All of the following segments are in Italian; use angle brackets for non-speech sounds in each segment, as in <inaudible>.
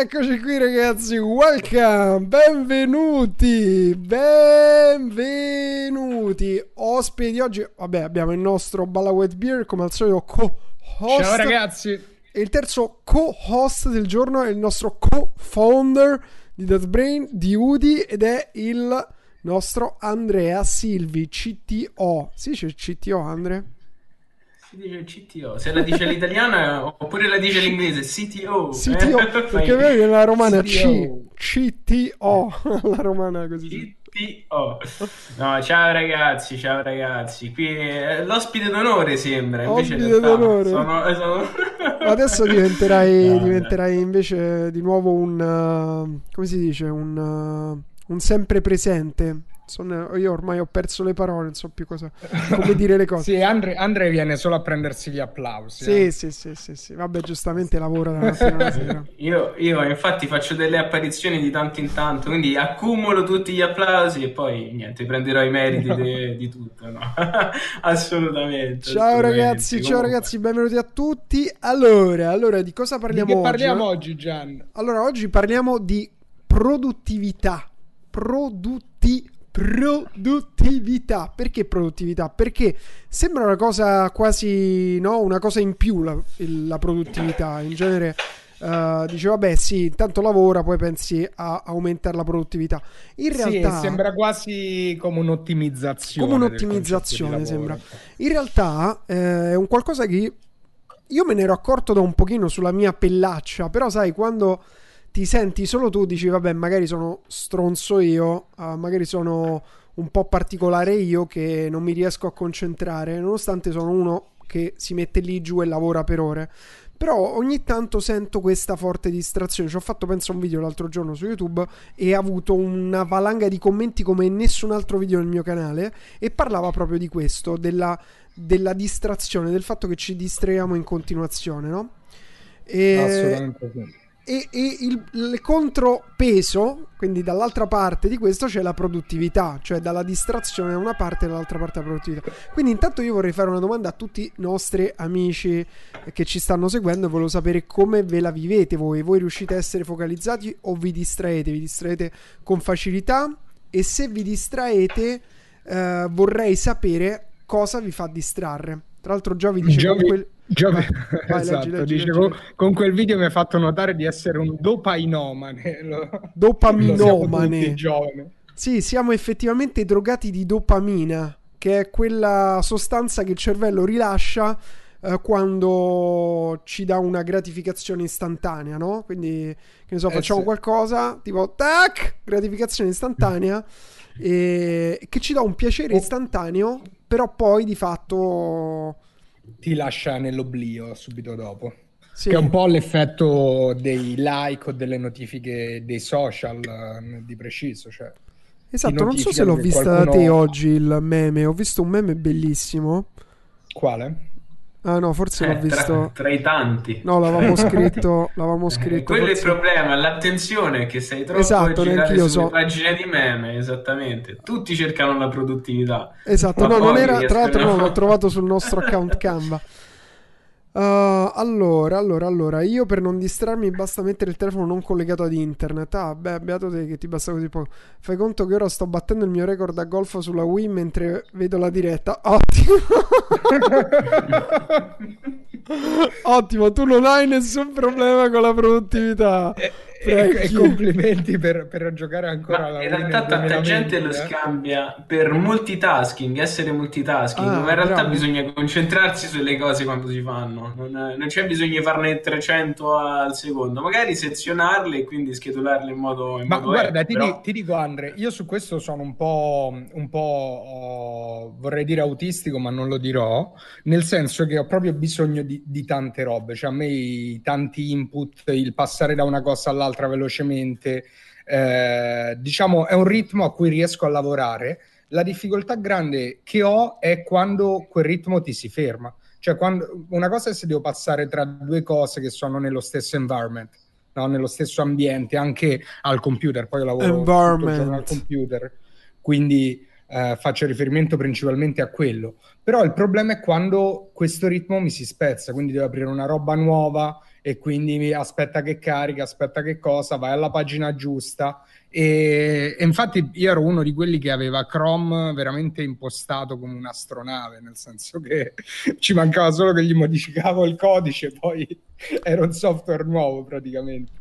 Eccoci qui ragazzi, welcome, benvenuti, benvenuti. Ospiti di oggi, vabbè abbiamo il nostro Balla Wet Beer come al solito co-host. Ciao ragazzi. E il terzo co-host del giorno è il nostro co-founder di Death Brain, di Udi ed è il nostro Andrea Silvi, CTO. Si dice CTO Andrea? Si dice CTO, se la dice l'italiana <laughs> oppure la dice l'inglese CTO. CTO, eh? perché vedi la <laughs> romana C, CTO, <laughs> la romana così. CTO. No, ciao ragazzi, ciao ragazzi. Qui è l'ospite d'onore sembra, invece Ospite in realtà d'onore. sono- sono- Adesso diventerai, No, diventerai invece di nuovo un... uh, come si dice? Un, uh, un sempre presente. Sono- io ormai ho perso le parole, non so più cosa, come dire le <laughs> cose. Sì, Andre, Andre viene solo a prendersi gli applausi. Sì, eh. sì, sì, sì, sì. Vabbè, giustamente lavora dalla mattina alla sera. <laughs> Io, io infatti faccio delle apparizioni di tanto in tanto, quindi accumulo tutti gli applausi e poi niente, prenderò i meriti de- di tutto. No? <laughs> assolutamente. Ciao assolutamente. ragazzi, ciao Comunque- ragazzi, benvenuti a tutti. Allora, allora di cosa Di parliamo che oggi? parliamo oggi, Gian? Allora, oggi parliamo di produttività. Produtti- produttività. Perché produttività? Perché sembra una cosa quasi, no? Una cosa in più la, la produttività. In genere eh, dice, vabbè, sì, intanto lavora, poi pensi a aumentare la produttività. In realtà... Sì, sembra quasi come un'ottimizzazione. Come un'ottimizzazione, sembra. lavoro. In realtà eh, è un qualcosa che io me ne ero accorto da un pochino sulla mia pellaccia, però sai, quando ti senti solo tu dici, vabbè, magari sono stronzo io, eh, magari sono un po' particolare io che non mi riesco a concentrare, nonostante sono uno che si mette lì giù e lavora per ore. Però ogni tanto sento questa forte distrazione. Ci ho fatto, penso, un video l'altro giorno su YouTube e ha avuto una valanga di commenti come nessun altro video nel mio canale. E parlava proprio di questo, della, della distrazione, del fatto che ci distraiamo in continuazione, no? E, Assolutamente sì. E, e il, il contropeso, quindi dall'altra parte di questo c'è la produttività, cioè dalla distrazione da una parte e dall'altra parte la produttività. Quindi intanto io vorrei fare una domanda a tutti i nostri amici che ci stanno seguendo e volevo sapere come ve la vivete voi. Voi riuscite a essere focalizzati o vi distraete? Vi distraete con facilità? E se vi distraete eh, vorrei sapere cosa vi fa distrarre. Tra l'altro Giovi dice Giovi- quel... Giovi- Vai, <laughs> esatto, leggi, leggi, dice, leggi. con, quel video mi ha fatto notare di essere un dopainomane. <laughs> Lo, Dopaminomane. lo. Sì, siamo effettivamente drogati di dopamina, che è quella sostanza che il cervello rilascia eh, quando ci dà una gratificazione istantanea, no? Quindi, che ne so, Eh, facciamo sì. qualcosa, tipo, tac, gratificazione istantanea, <laughs> e che ci dà un piacere Oh. istantaneo, però poi di fatto... Ti lascia nell'oblio subito dopo. Sì, Che è un po' l'effetto dei like o delle notifiche dei social eh, di preciso. Cioè. esatto, non so se l'ho vista da qualcuno- te oggi il meme, ho visto un meme bellissimo. Quale? Ah no, forse Eh, l'ho tra, visto... tra i tanti. No, l'avevamo <laughs> Tra scritto, l'avevamo Eh, scritto. quello è il forse- problema, l'attenzione che sei troppo Esatto, girare sulle so. pagine di meme, esattamente. Tutti cercano la produttività. Esatto, no, non era, tra l'altro no, l'ho <laughs> trovato sul nostro account Canva. Uh, allora, allora, allora, io per non distrarmi basta mettere il telefono non collegato ad internet. Ah, beh, beato te che ti basta così poco. Fai conto che ora sto battendo il mio record a golf sulla Wii mentre vedo la diretta. Ottimo. <laughs> Ottimo, tu non hai nessun problema con la produttività. E, e- complimenti per, per giocare ancora Ma alla in realtà tanta 2020, gente lo eh. scambia per multitasking, essere multitasking, Ah, ma in realtà bravo. bisogna concentrarsi sulle cose quando si fanno, non, non c'è bisogno di farne 300 al secondo, magari sezionarle e quindi schedularle in modo, in Ma modo guarda, ti, però- ti dico Andre, io su questo sono un po', un po' oh, vorrei dire autistico, ma non lo dirò, nel senso che ho proprio bisogno di, di tante robe, cioè a me i tanti input, il passare da una cosa all'altra velocemente, eh, diciamo è un ritmo a cui riesco a lavorare. La difficoltà grande che ho è quando quel ritmo ti si ferma. Cioè, quando, una cosa è se devo passare tra due cose che sono nello stesso environment, no? nello stesso ambiente, anche al computer. Poi io lavoro tutto il giorno al computer, quindi eh, faccio riferimento principalmente a quello. Però il problema è quando questo ritmo mi si spezza, quindi devo aprire una roba nuova e quindi aspetta che carica, aspetta che cosa, vai alla pagina giusta. E, e, infatti io ero uno di quelli che aveva Chrome veramente impostato come un'astronave, nel senso che <laughs> ci mancava solo che gli modificavo il codice, poi <laughs> era un software nuovo praticamente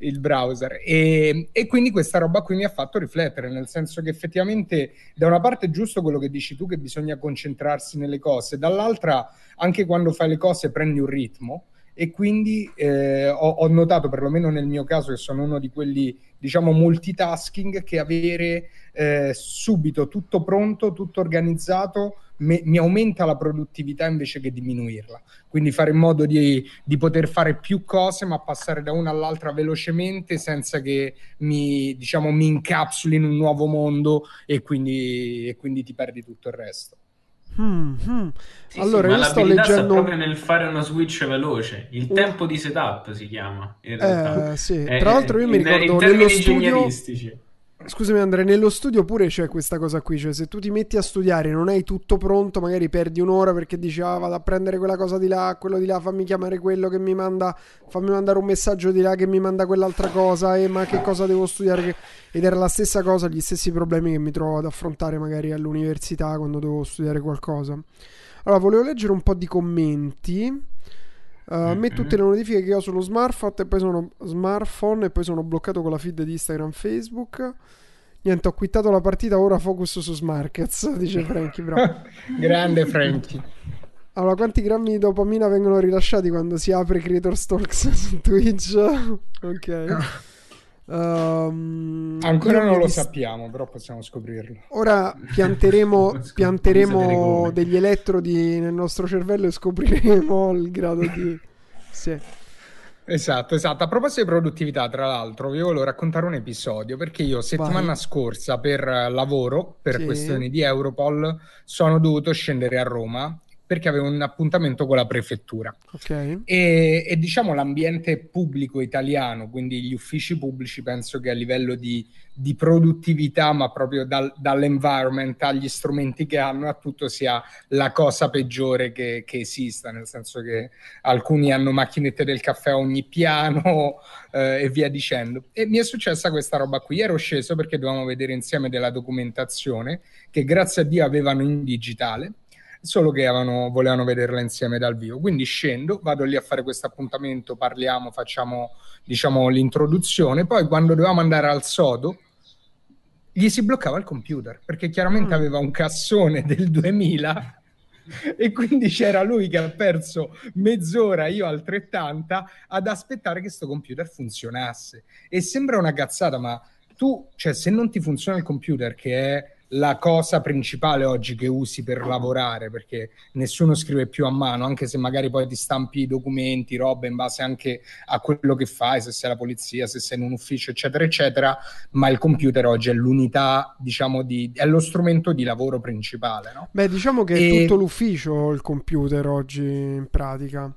il browser e, e, quindi questa roba qui mi ha fatto riflettere nel senso che effettivamente da una parte è giusto quello che dici tu che bisogna concentrarsi nelle cose dall'altra anche quando fai le cose prendi un ritmo e quindi eh, ho, ho, notato perlomeno nel mio caso che sono uno di quelli diciamo multitasking che avere eh, subito tutto pronto tutto organizzato me, mi aumenta la produttività invece che diminuirla. Quindi fare in modo di, di, poter fare più cose, ma passare da una all'altra velocemente senza che mi, diciamo, mi incapsuli in un nuovo mondo e quindi, e quindi ti perdi tutto il resto. Hmm, hmm. Sì, allora, sì, io sto leggendo proprio nel fare uno switch veloce. Il tempo di setup si chiama. In realtà. Eh, sì. Tra l'altro, io in, mi ricordo in nello studio Scusami Andrea, nello studio pure c'è questa cosa qui, cioè se tu ti metti a studiare e non hai tutto pronto, magari perdi un'ora perché dici ah vado a prendere quella cosa di là, quello di là, fammi chiamare quello che mi manda, fammi mandare un messaggio di là che mi manda quell'altra cosa, e ma che cosa devo studiare? Ed era la stessa cosa, gli stessi problemi che mi trovo ad affrontare magari all'università quando devo studiare qualcosa. Allora, volevo leggere un po' di commenti. Uh, a me tutte le notifiche che ho sullo smartphone e poi sono smartphone e poi sono bloccato con la feed di Instagram Facebook. Niente, ho quittato la partita, ora focus su Smarkets, <laughs> dice Frankie. <laughs> Grande Frankie. Allora, quanti grammi di dopamina vengono rilasciati quando si apre Creator Stalks <laughs> su Twitch? ok. Um, Ancora non lo dis- sappiamo, però possiamo scoprirlo. Ora pianteremo, <laughs> pianteremo degli elettrodi nel nostro cervello e scopriremo <laughs> il grado di... Sì. Esatto, esatto. A proposito di produttività, tra l'altro, vi volevo raccontare un episodio perché io settimana Vai. scorsa per lavoro, per sì. questioni di Europol, sono dovuto scendere a Roma perché avevo un appuntamento con la prefettura. Okay. E, e, diciamo l'ambiente pubblico italiano, quindi gli uffici pubblici, penso che a livello di, di produttività, ma proprio dal, dall'environment agli strumenti che hanno, a tutto sia la cosa peggiore che, che esista, nel senso che alcuni hanno macchinette del caffè a ogni piano <laughs> eh, e via dicendo. E mi è successa questa roba qui. Ero sceso perché dovevamo vedere insieme della documentazione che grazie a Dio avevano in digitale solo che avevano, volevano vederla insieme dal vivo. Quindi scendo, vado lì a fare questo appuntamento, parliamo, facciamo diciamo l'introduzione. Poi quando dovevamo andare al sodo, gli si bloccava il computer perché chiaramente mm. aveva un cassone del 2000 e quindi c'era lui che ha perso mezz'ora, io altrettanta, ad aspettare che questo computer funzionasse. E sembra una cazzata, ma tu, cioè, se non ti funziona il computer, che è la cosa principale oggi che usi per lavorare, perché nessuno scrive più a mano, anche se magari poi ti stampi i documenti, robe in base anche a quello che fai, se sei la polizia, se sei in un ufficio, eccetera, eccetera, ma il computer oggi è l'unità, diciamo, di, è lo strumento di lavoro principale, no? Beh, diciamo che e... è tutto l'ufficio il computer oggi in pratica.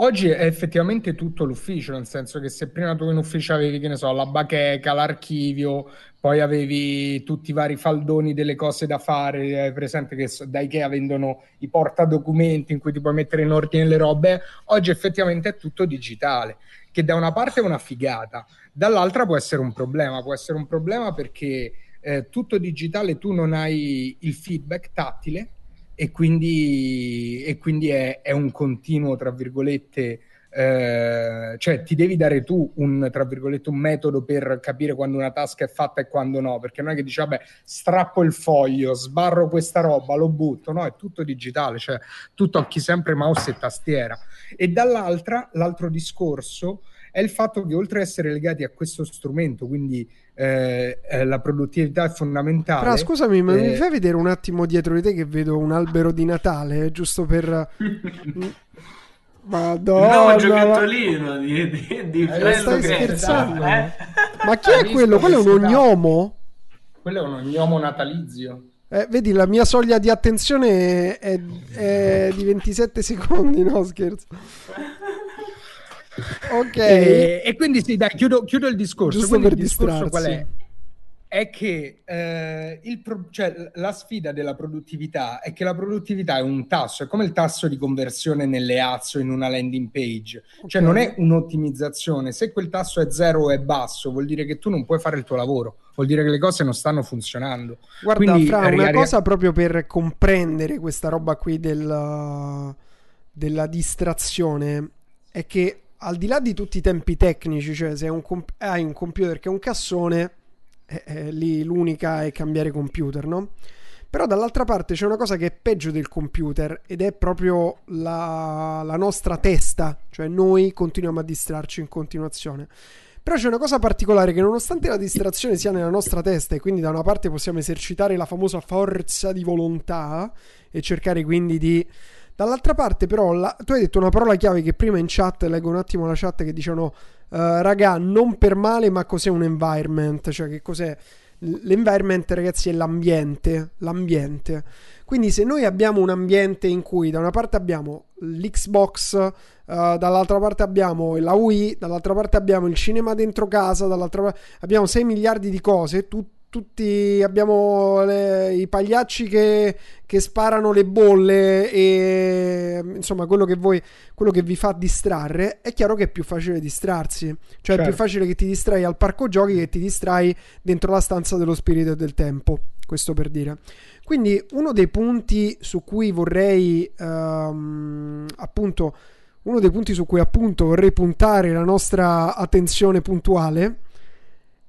Oggi è effettivamente tutto l'ufficio, nel senso che se prima tu in ufficio avevi, che ne so, la bacheca, l'archivio, poi avevi tutti i vari faldoni delle cose da fare, hai presente che da Ikea vendono i portadocumenti in cui ti puoi mettere in ordine le robe, oggi effettivamente è tutto digitale, che da una parte è una figata, dall'altra può essere un problema, può essere un problema perché eh, tutto digitale tu non hai il feedback tattile, e quindi, e quindi è, è, un continuo, tra virgolette, eh, cioè ti devi dare tu un, tra virgolette, un metodo per capire quando una tasca è fatta e quando no, perché non è che dici, vabbè, strappo il foglio, sbarro questa roba, lo butto, no, è tutto digitale, cioè tu tocchi sempre mouse e tastiera. E dall'altra, l'altro discorso è il fatto che oltre ad essere legati a questo strumento, quindi eh, eh, la produttività è fondamentale. Però scusami, ma eh... mi fai vedere un attimo dietro di te che vedo un albero di Natale, giusto per... <laughs> Madonna. No, giocattolino di, di, di eh, stai scherzando? Eh? Ma chi <laughs> è quello? Quello è un ognomo? Quello è un ognomo natalizio. Eh, vedi, la mia soglia di attenzione è, è di 27 secondi, no scherzo. <laughs> ok. E, e, quindi sì, dai, chiudo, chiudo il discorso. Giusto quindi il discorso qual è? è che eh, il pro- cioè, la sfida della produttività è che la produttività è un tasso, è come il tasso di conversione nelle AZO in una landing page, cioè non è un'ottimizzazione, se quel tasso è zero o è basso vuol dire che tu non puoi fare il tuo lavoro, vuol dire che le cose non stanno funzionando. Guarda, Quindi, Fra, una cosa proprio per comprendere questa roba qui del, della distrazione è che al di là di tutti i tempi tecnici, cioè se un comp- hai un computer che è un cassone eh, eh, lì l'unica è cambiare computer, no? Però dall'altra parte c'è una cosa che è peggio del computer ed è proprio la, la nostra testa, cioè noi continuiamo a distrarci in continuazione. Però c'è una cosa particolare che nonostante la distrazione sia nella nostra testa e quindi da una parte possiamo esercitare la famosa forza di volontà e cercare quindi di... Dall'altra parte però la... tu hai detto una parola chiave che prima in chat, leggo un attimo la chat che dicevano Uh, raga, non per male, ma cos'è un environment? Cioè, che cos'è? L'environment, ragazzi, è l'ambiente. L'ambiente. Quindi, se noi abbiamo un ambiente in cui da una parte abbiamo l'Xbox, uh, dall'altra parte abbiamo la Wii, dall'altra parte abbiamo il cinema dentro casa, dall'altra parte abbiamo 6 miliardi di cose, tutte tutti abbiamo le, i pagliacci che, che, sparano le bolle e insomma quello che, voi, quello che vi fa distrarre è chiaro che è più facile distrarsi cioè certo. è più certo. facile che ti distrai al parco giochi che ti distrai dentro la stanza dello spirito e del tempo questo per dire quindi uno dei punti su cui vorrei um, appunto uno dei punti su cui appunto vorrei puntare la nostra attenzione puntuale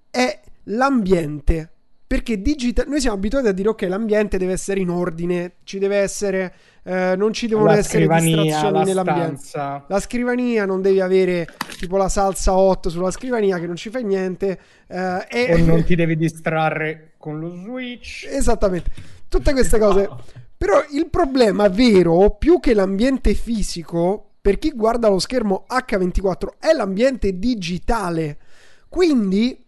è l'ambiente. Perché digital... noi siamo abituati a dire ok, l'ambiente deve essere in ordine, ci deve essere, eh, non ci devono la essere distrazioni nell'ambiente. Stanza. La scrivania non devi avere tipo la salsa hot sulla scrivania che non ci fa niente. Eh, e... O non ti devi distrarre con lo switch. Esattamente, tutte queste cose. Però il problema vero, più che l'ambiente fisico, per chi guarda lo schermo H24, è l'ambiente digitale. Quindi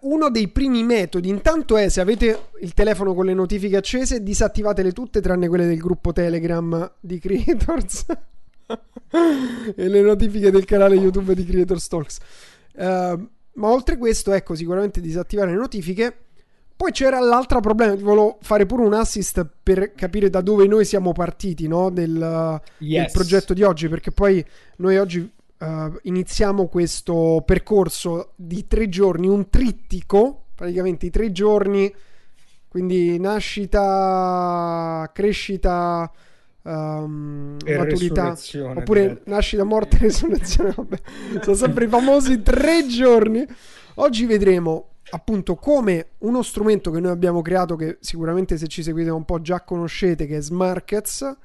uno dei primi metodi intanto è se avete il telefono con le notifiche accese disattivatele tutte tranne quelle del gruppo Telegram di Creators <laughs> e le notifiche del canale YouTube di Creators Talks uh, ma oltre questo ecco sicuramente disattivare le notifiche poi c'era l'altro problema volevo fare pure un assist per capire da dove noi siamo partiti no? del, yes. del progetto di oggi perché poi noi oggi uh, iniziamo questo percorso di tre giorni, un trittico, praticamente i tre giorni, quindi nascita, crescita, um, maturità, oppure nascita, morte e <laughs> resurrezione. Vabbè, sono sempre i famosi tre giorni. Oggi vedremo appunto come uno strumento che noi abbiamo creato, che sicuramente se ci seguite un po' già conoscete, che è Smarkets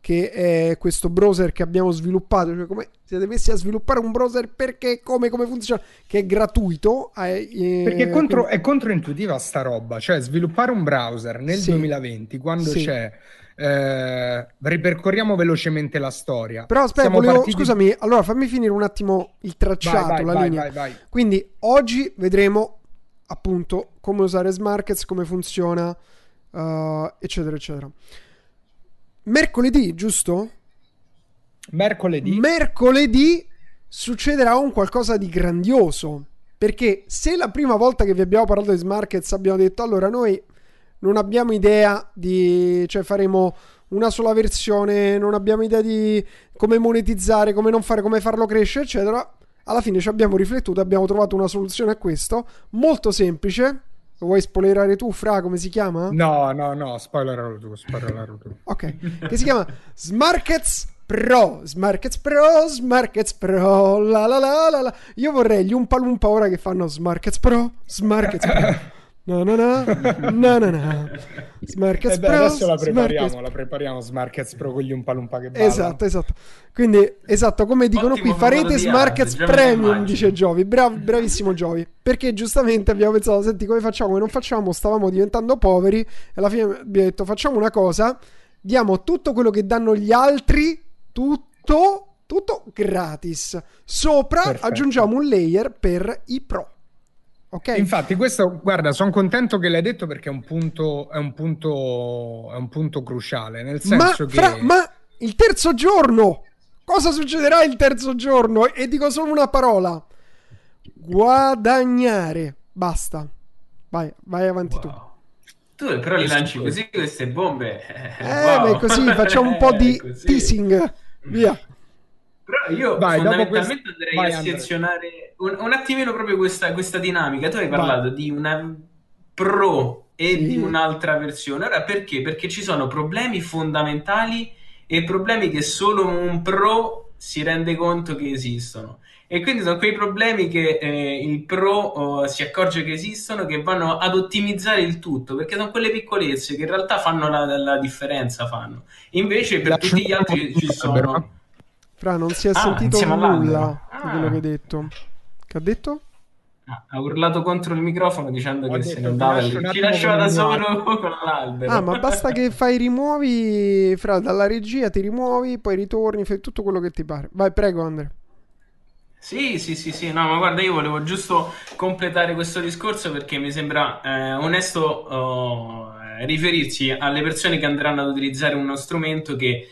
che è questo browser che abbiamo sviluppato, cioè come siete messi a sviluppare un browser perché come, come funziona, che è gratuito. Eh, perché è, contro, quindi... è controintuitiva sta roba, cioè sviluppare un browser nel sì. 2020 quando sì. c'è... Eh, ripercorriamo velocemente la storia. Però aspetta, volevo, partiti... scusami, allora fammi finire un attimo il tracciato, vai, vai, la vai, linea. Quindi oggi vedremo appunto come usare Smarkets, come funziona, uh, eccetera, eccetera mercoledì, giusto? Mercoledì. Mercoledì succederà un qualcosa di grandioso. Perché se la prima volta che vi abbiamo parlato di Smarkets abbiamo detto allora noi non abbiamo idea di... cioè faremo una sola versione, non abbiamo idea di come monetizzare, come non fare, come farlo crescere, eccetera. Alla fine ci abbiamo riflettuto, abbiamo trovato una soluzione a questo, molto semplice, lo vuoi spoilerare tu, Fra, come si chiama? No, no, no, spoileralo tu, spoileralo tu. <laughs> ok, che si chiama Smarkets Pro, Smarkets Pro, Smarkets Pro, la la la la la. Io vorrei gli Umpa Lumpa ora che fanno Smarkets Pro, Smarkets Pro. <laughs> No, no, no, <laughs> no, no, no. Smarkets eh beh, Pro. Adesso la prepariamo, Smarkets... la prepariamo Smarkets Pro con gli Umpalumpa che ballano. Esatto, esatto. Quindi, esatto, come dicono Ottimo qui, farete Smarkets Premium, dice Giovi. Brav, bravissimo Giovi. Perché giustamente abbiamo pensato, senti, come facciamo? Come non facciamo? Stavamo diventando poveri. E alla fine abbiamo detto, facciamo una cosa. Diamo tutto quello che danno gli altri, tutto, tutto gratis. Sopra Perfetto. aggiungiamo un layer per i pro. Okay. Infatti, questo, guarda, sono contento che l'hai detto perché è un punto, è un punto, è un punto cruciale. Nel senso ma, che. Fra, ma il terzo giorno, cosa succederà il terzo giorno? E dico solo una parola: guadagnare. Basta. Vai, vai avanti wow. tu. Tu però li lanci così queste bombe. Eh, wow. beh, così facciamo un po' di <laughs> teasing. Via. Però io vai, fondamentalmente questo... andrei vai, a selezionare un, un, attimino proprio questa, questa dinamica. Tu hai parlato vai. di una pro e sì. di un'altra versione. Ora perché? Perché ci sono problemi fondamentali e problemi che solo un pro si rende conto che esistono. E quindi sono quei problemi che eh, il pro oh, si accorge che esistono, che vanno ad ottimizzare il tutto, perché sono quelle piccolezze che in realtà fanno la, la differenza. Fanno. Invece per tutti gli altri ci <laughs> sono... Fra, non si è ah, sentito nulla ah. di quello che hai detto. Che ha detto? Ah, ha urlato contro il microfono dicendo Ho che detto, se ne andava ci lasciava da solo <laughs> con l'albero. Ah, ma basta che fai rimuovi, fra, dalla regia ti rimuovi, poi ritorni, fai tutto quello che ti pare. Vai, prego, Andre. Sì, sì, sì, sì, no, ma guarda, io volevo giusto completare questo discorso perché mi sembra eh, onesto oh, riferirsi alle persone che andranno ad utilizzare uno strumento che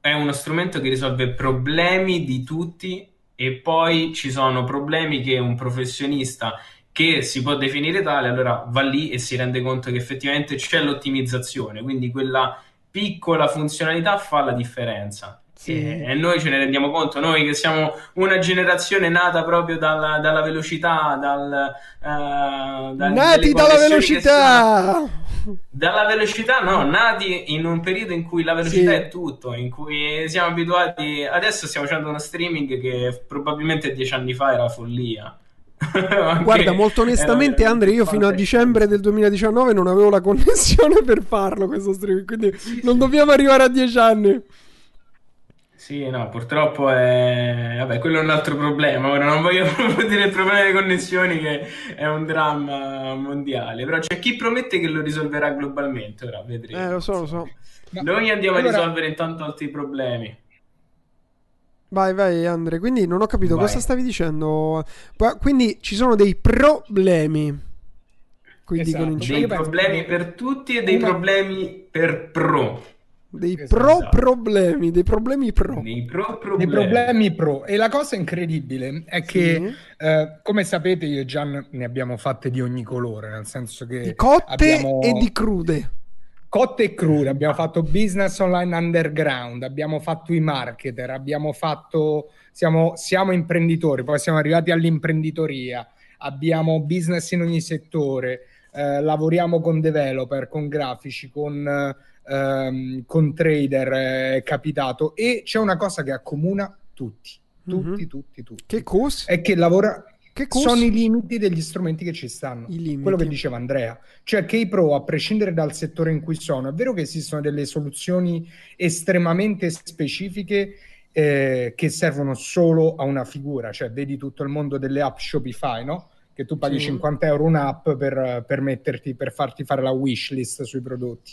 è uno strumento che risolve problemi di tutti e poi ci sono problemi che un professionista che si può definire tale, allora va lì e si rende conto che effettivamente c'è l'ottimizzazione, quindi quella piccola funzionalità fa la differenza. Sì. E, noi ce ne rendiamo conto, noi che siamo una generazione nata proprio dalla, dalla velocità, dal, uh, dal, nati dalla velocità! Sono, dalla velocità, no, nati in un periodo in cui la velocità sì. è tutto, in cui siamo abituati. Adesso stiamo facendo uno streaming che probabilmente dieci anni fa era follia. <laughs> Guarda, molto onestamente, Andre, io fino a dicembre del 2019 non avevo la connessione <laughs> per farlo questo streaming, quindi non dobbiamo arrivare a dieci anni. Sì, no, purtroppo è... Vabbè, quello è un altro problema. Ora non voglio <laughs> proprio dire il problema delle connessioni che è un dramma mondiale, però c'è chi promette che lo risolverà globalmente, ora vedremo. Eh, lo so, lo so. Noi andiamo allora... a risolvere intanto altri problemi. Vai, vai, Andre. Quindi non ho capito vai. cosa stavi dicendo. Quindi ci sono dei problemi. Quindi esatto. Dei problemi per tutti e dei Una... problemi per pro. Dei esatto. pro problemi, dei problemi pro. Dei, pro problemi. dei problemi pro. E la cosa incredibile è che, sì. eh, come sapete, io e Gian ne abbiamo fatte di ogni colore, nel senso che... Di cotte abbiamo... e di crude. Cotte e crude, abbiamo fatto business online underground, abbiamo fatto i marketer, abbiamo fatto... Siamo, siamo imprenditori, poi siamo arrivati all'imprenditoria, abbiamo business in ogni settore, eh, lavoriamo con developer, con grafici, con ehm, con trader eh, capitato e c'è una cosa che accomuna tutti, tutti, mm-hmm. tutti, tutti. Che cosa? È che lavora... Che sono i limiti degli strumenti che ci stanno. Quello che diceva Andrea. Cioè che i pro, a prescindere dal settore in cui sono, è vero che esistono delle soluzioni estremamente specifiche eh, che servono solo a una figura. Cioè vedi tutto il mondo delle app Shopify, no? Che tu paghi sì. 50 euro un'app per, per, metterti, per farti fare la wishlist sui prodotti.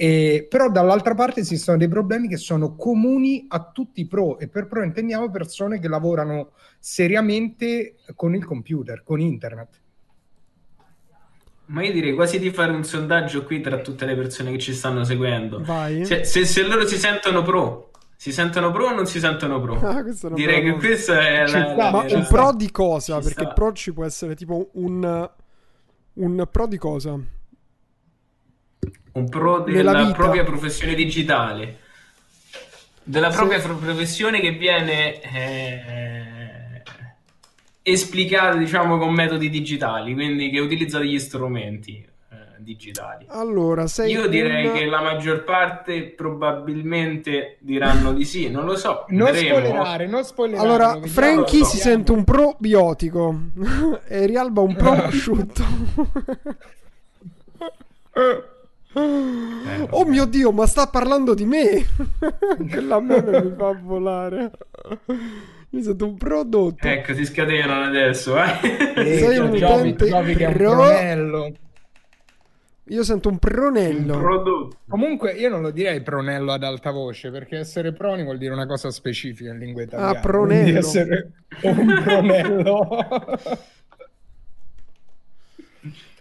E, però dall'altra parte esistono dei problemi che sono comuni a tutti i pro e per pro intendiamo persone che lavorano seriamente con il computer, con internet. Ma io direi quasi di fare un sondaggio qui tra tutte le persone che ci stanno seguendo. Se, se, se, loro si sentono pro, si sentono pro o non si sentono pro? <laughs> Ah, direi che questo è la, la, Ma un pro di cosa? Perché sta. pro ci può essere tipo un, un pro di cosa? Un pro della propria professione digitale, della propria sì. professione che viene eh, esplicata, diciamo, con metodi digitali, quindi che utilizza degli strumenti eh, digitali. Allora, Io direi un... che la maggior parte probabilmente diranno di sì, non lo so. <laughs> Non spoilerare, non spoilerare. Allora, Frankie si sente un probiotico <laughs> e Rialba un <laughs> pro asciutto. Eh, oh mio dio, ma sta parlando di me! <laughs> Quella meme mi fa volare. Mi sento un prodotto. Ecco, si scatenano adesso, eh. Sei un utente pro... Io sento un pronello. Un prodotto. Comunque io non lo direi pronello ad alta voce, perché essere proni vuol dire una cosa specifica in lingua italiana. Ah, pronello. essere un pronello.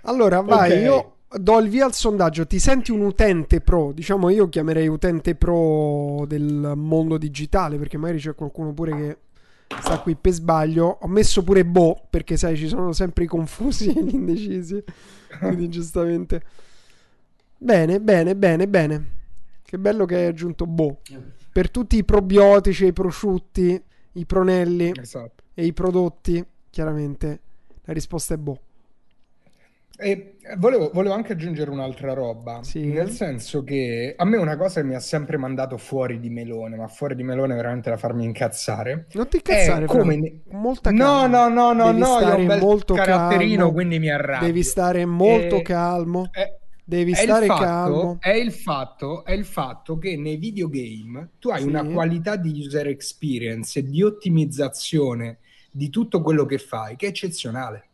allora, vai, okay. io do il via al sondaggio. Ti senti un utente pro? Diciamo, io chiamerei utente pro del mondo digitale, perché magari c'è qualcuno pure che sta qui per sbaglio. Ho messo pure Bo perché sai ci sono sempre i confusi e gli indecisi. Quindi giustamente. Bene, bene, bene, bene. Che bello che hai aggiunto Bo. Per tutti i probiotici, i prosciutti, i pronelli Esatto. e i prodotti, chiaramente la risposta è Bo. E volevo, volevo anche aggiungere un'altra roba, Sì. nel senso che a me una cosa che mi ha sempre mandato fuori di melone, ma fuori di melone veramente da farmi incazzare, Non ti incazzare, come... Ne- Molta No, calma. no, no, no, Devi no, io ho un bel molto caratterino, calmo. quindi mi arrabbio. Devi stare molto E- calmo. è- Devi è stare fatto, calmo. È il, fatto, è il fatto che nei videogame tu hai Sì. una qualità di user experience e di ottimizzazione di tutto quello che fai che è eccezionale.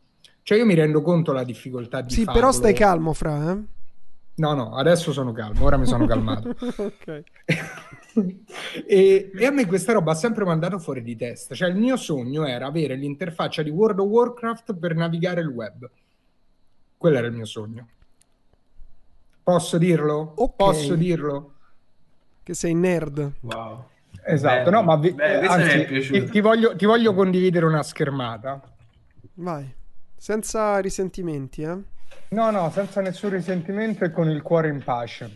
Cioè io mi rendo conto la difficoltà di Sì, farlo. però stai calmo, Fra. Eh? No, no, adesso sono calmo, ora mi sono calmato. <laughs> ok. e, e a me questa roba ha sempre mandato fuori di testa. Cioè, il mio sogno era avere l'interfaccia di World of Warcraft per navigare il web. Quello era il mio sogno. Posso dirlo? Ok. Posso dirlo? Che sei nerd. Wow. Esatto, Bello. no, ma vi- Beh, anzi, è piaciuto. ti, ti voglio, ti voglio condividere una schermata. Vai. Senza risentimenti, eh? No, no, senza nessun risentimento e con il cuore in pace.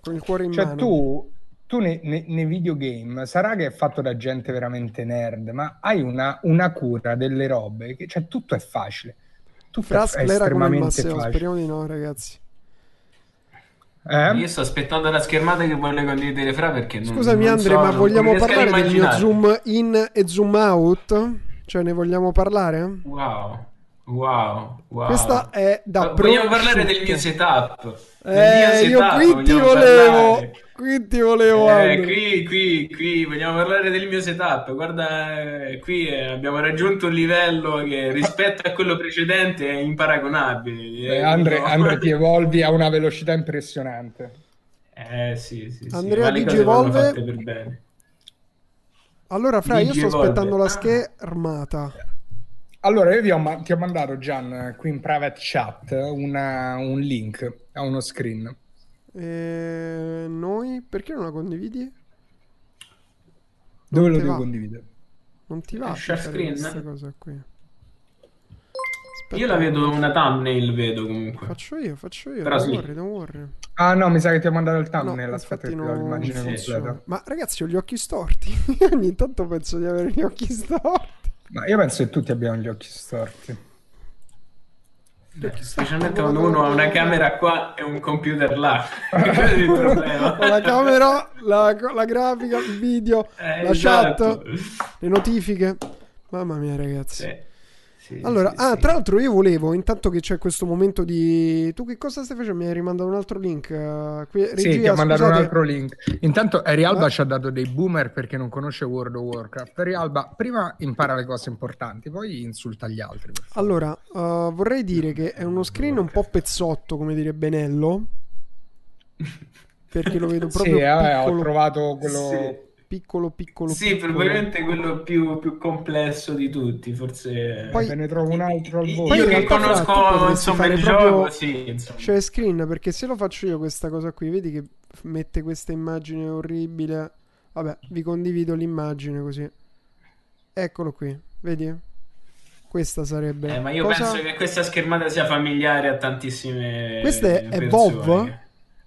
Con il cuore in Cioè, mano. tu, tu nei, nei- nei videogame sarà che è fatto da gente veramente nerd, ma hai una, una cura delle robe che cioè, tutto è facile. Tutto Fra è, estremamente Masseo. facile. Speriamo di no, ragazzi. Eh? Io sto aspettando la schermata che voglio condividere fra perché non, Scusami, non Andre, so, ma non vogliamo parlare del mio zoom in e zoom out? Cioè, ne vogliamo parlare? Wow, wow, wow. Questa è da Ma Vogliamo parlare del mio setup. Del Eh, mio io setup qui ti volevo. parlare. Qui ti volevo. Eh, qui, qui, qui vogliamo parlare del mio setup. Guarda, eh, qui eh, abbiamo raggiunto un livello che rispetto a quello precedente è imparagonabile. Eh, Eh, Andre, no. Andre, ti <laughs> evolvi a una velocità impressionante. Eh sì, sì, sì. Andrea vanno fatte per bene. Allora, Fra, io sto aspettando la Ah. Allora, io vi ho ti ho mandato, Gian, qui in private chat, una- un link a uno screen. E noi perché non la condividi? Dove Non lo ti devo va. condividere? Non ti va Share screen? questa cosa qui. Aspetta, Io la vedo una thumbnail, vedo comunque. Faccio io, faccio io. Però non sì. worry, don't worry. Ah no, mi sa che ti ho mandato il No, thumbnail, aspetta infatti che ti do non l'immagine Sì. completa. Ma ragazzi, ho gli occhi storti. <laughs> Io ogni tanto penso di avere gli occhi storti. Ma io penso che tutti abbiamo gli occhi storti. Eh, specialmente quando uno ha una camera qua e un computer là. <laughs> La camera, la, la grafica, il video, Eh, la esatto. chat, le notifiche. Mamma mia, ragazzi. Sì, sì, Allora, sì, ah, sì. tra l'altro io volevo, intanto che c'è questo momento di... Tu che cosa stai facendo? Mi hai rimandato un altro link. eh, qui, sì, ti regia, ho mandato un altro link. Intanto Rialba Ma- ci ha dato dei boomer perché non conosce World of Warcraft. Rialba prima impara le cose importanti, poi insulta gli altri. Allora, eh, vorrei dire che è uno screen un po' pezzotto, come dire Benello. Perché lo vedo <laughs> sì, proprio eh, ho trovato quello... Piccolo, piccolo, Sì, piccolo. probabilmente quello più, più complesso di tutti, forse. Poi- ne trovo un altro al volo. Poi Io che conosco insomma il proprio- gioco, sì, insomma. Share screen, perché se lo faccio io questa cosa qui, vedi che mette questa immagine orribile. Vabbè, vi condivido l'immagine così. Eccolo qui, vedi? Questa sarebbe. Eh, ma io cosa... penso che questa schermata sia familiare a tantissime Questa è, è persone. WoW?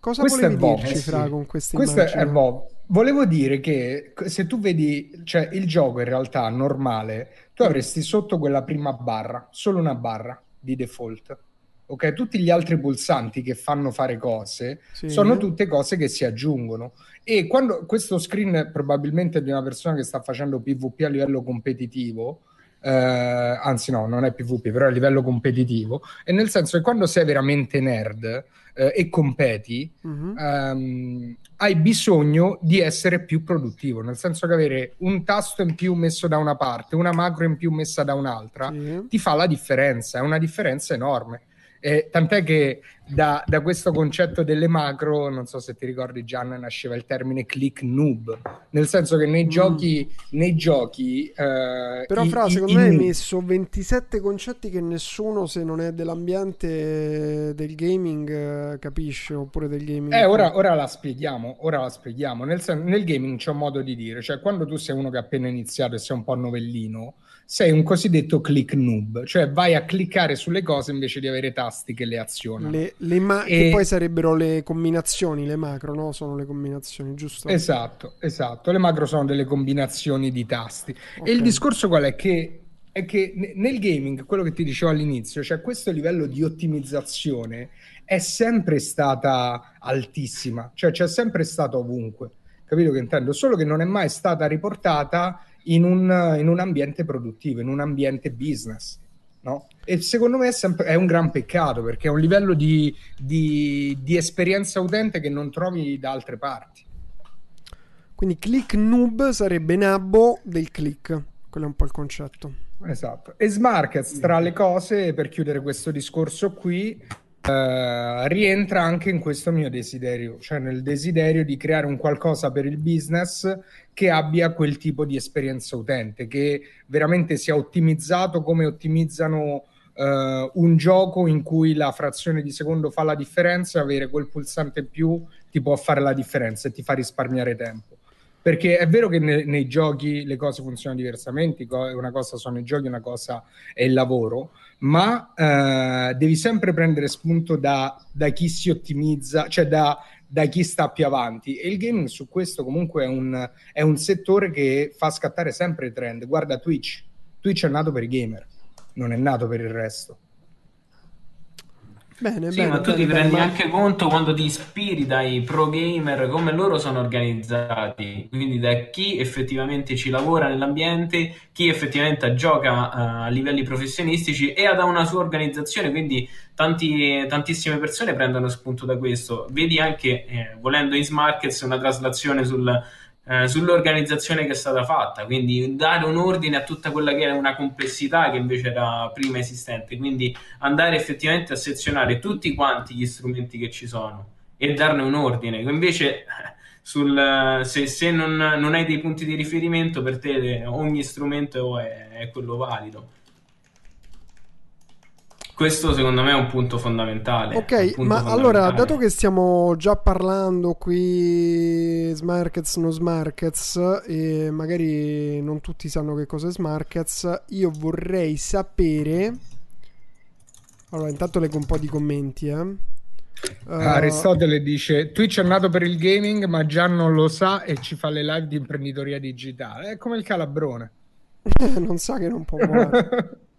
Cosa Questa volevi è WoW, dirci, eh sì. Fra, con questa Questo immagine? è Bob. Volevo dire che se tu vedi, cioè il gioco in realtà normale, tu avresti sotto quella prima barra, solo una barra di default. Ok, tutti gli altri pulsanti che fanno fare cose Sì. sono tutte cose che si aggiungono. E quando questo screen probabilmente di una persona che sta facendo PvP a livello competitivo, eh, anzi no, non è PvP, però a livello competitivo, e nel senso che quando sei veramente nerd eh, e competi, Mhm. ehm, hai bisogno di essere più produttivo, nel senso che avere un tasto in più messo da una parte, una macro in più messa da un'altra, Sì. ti fa la differenza, è una differenza enorme. Eh, tant'è che da, da, questo concetto delle macro, non so se ti ricordi Gian, nasceva il termine click noob, nel senso che nei mm. giochi, nei giochi eh, però i, Fra, secondo i, me hai messo 27 concetti che nessuno se non è dell'ambiente del gaming eh, capisce, oppure del gaming. Eh, ora, ora, la spieghiamo, ora la spieghiamo, nel, sen- nel gaming c'è un modo di dire, cioè quando tu sei uno che ha appena iniziato e sei un po' novellino, sei un cosiddetto click noob, cioè vai a cliccare sulle cose invece di avere tasti che le azionano. Le, le ma- e... Che poi sarebbero le combinazioni, le macro, no? Sono le combinazioni, giusto? Esatto, esatto. Le macro sono delle combinazioni di tasti. Okay. E il discorso qual è? Che è che nel gaming, quello che ti dicevo all'inizio, cioè questo livello di ottimizzazione è sempre stata altissima, cioè c'è sempre stato ovunque, capito che intendo? Solo che non è mai stata riportata in un, in un ambiente produttivo, in un ambiente business. No? E secondo me è, sempre, è, un gran peccato perché è un livello di, di, di, esperienza utente che non trovi da altre parti. Quindi click noob sarebbe nabbo del click, quello è un po' il concetto. Esatto. E Smarkets, tra le cose, per chiudere questo discorso qui, Uh, rientra anche in questo mio desiderio, cioè nel desiderio di creare un qualcosa per il business che abbia quel tipo di esperienza utente, che veramente sia ottimizzato come ottimizzano uh, un gioco in cui la frazione di secondo fa la differenza avere quel pulsante in più ti può fare la differenza e ti fa risparmiare tempo. Perché è vero che ne, nei giochi le cose funzionano diversamente, una cosa sono i giochi, una cosa è il lavoro, ma eh, devi sempre prendere spunto da, da, chi si ottimizza, cioè da, da, chi sta più avanti. E il gaming su questo comunque è un, è un settore che fa scattare sempre trend. Guarda Twitch, Twitch è nato per i gamer, non è nato per il resto. Bene, sì, bene, ma tu bene, ti bene, prendi anche conto quando ti ispiri dai pro gamer come loro sono organizzati, quindi da chi effettivamente ci lavora nell'ambiente, chi effettivamente gioca uh, a livelli professionistici e ha una sua organizzazione, quindi tanti, tantissime persone prendono spunto da questo. Vedi anche, eh, volendo in Smarkets, una traslazione sul eh, sull'organizzazione che è stata fatta, quindi dare un ordine a tutta quella che era una complessità che invece era prima esistente, quindi andare effettivamente a sezionare tutti quanti gli strumenti che ci sono e darne un ordine, invece <laughs> sul, se, se non, non, hai dei punti di riferimento per te ogni strumento è, è quello valido. Questo secondo me è un punto fondamentale. Ok, punto ma fondamentale. allora, dato che stiamo già parlando qui Smarkets, no Smarkets, e magari non tutti sanno che cosa è Smarkets, io vorrei sapere... Allora, intanto leggo un po' di commenti, eh. Uh... Aristotele dice Twitch è nato per il gaming ma già non lo sa e ci fa le live di imprenditoria digitale è come il calabrone <laughs> non sa che non può muovere <laughs>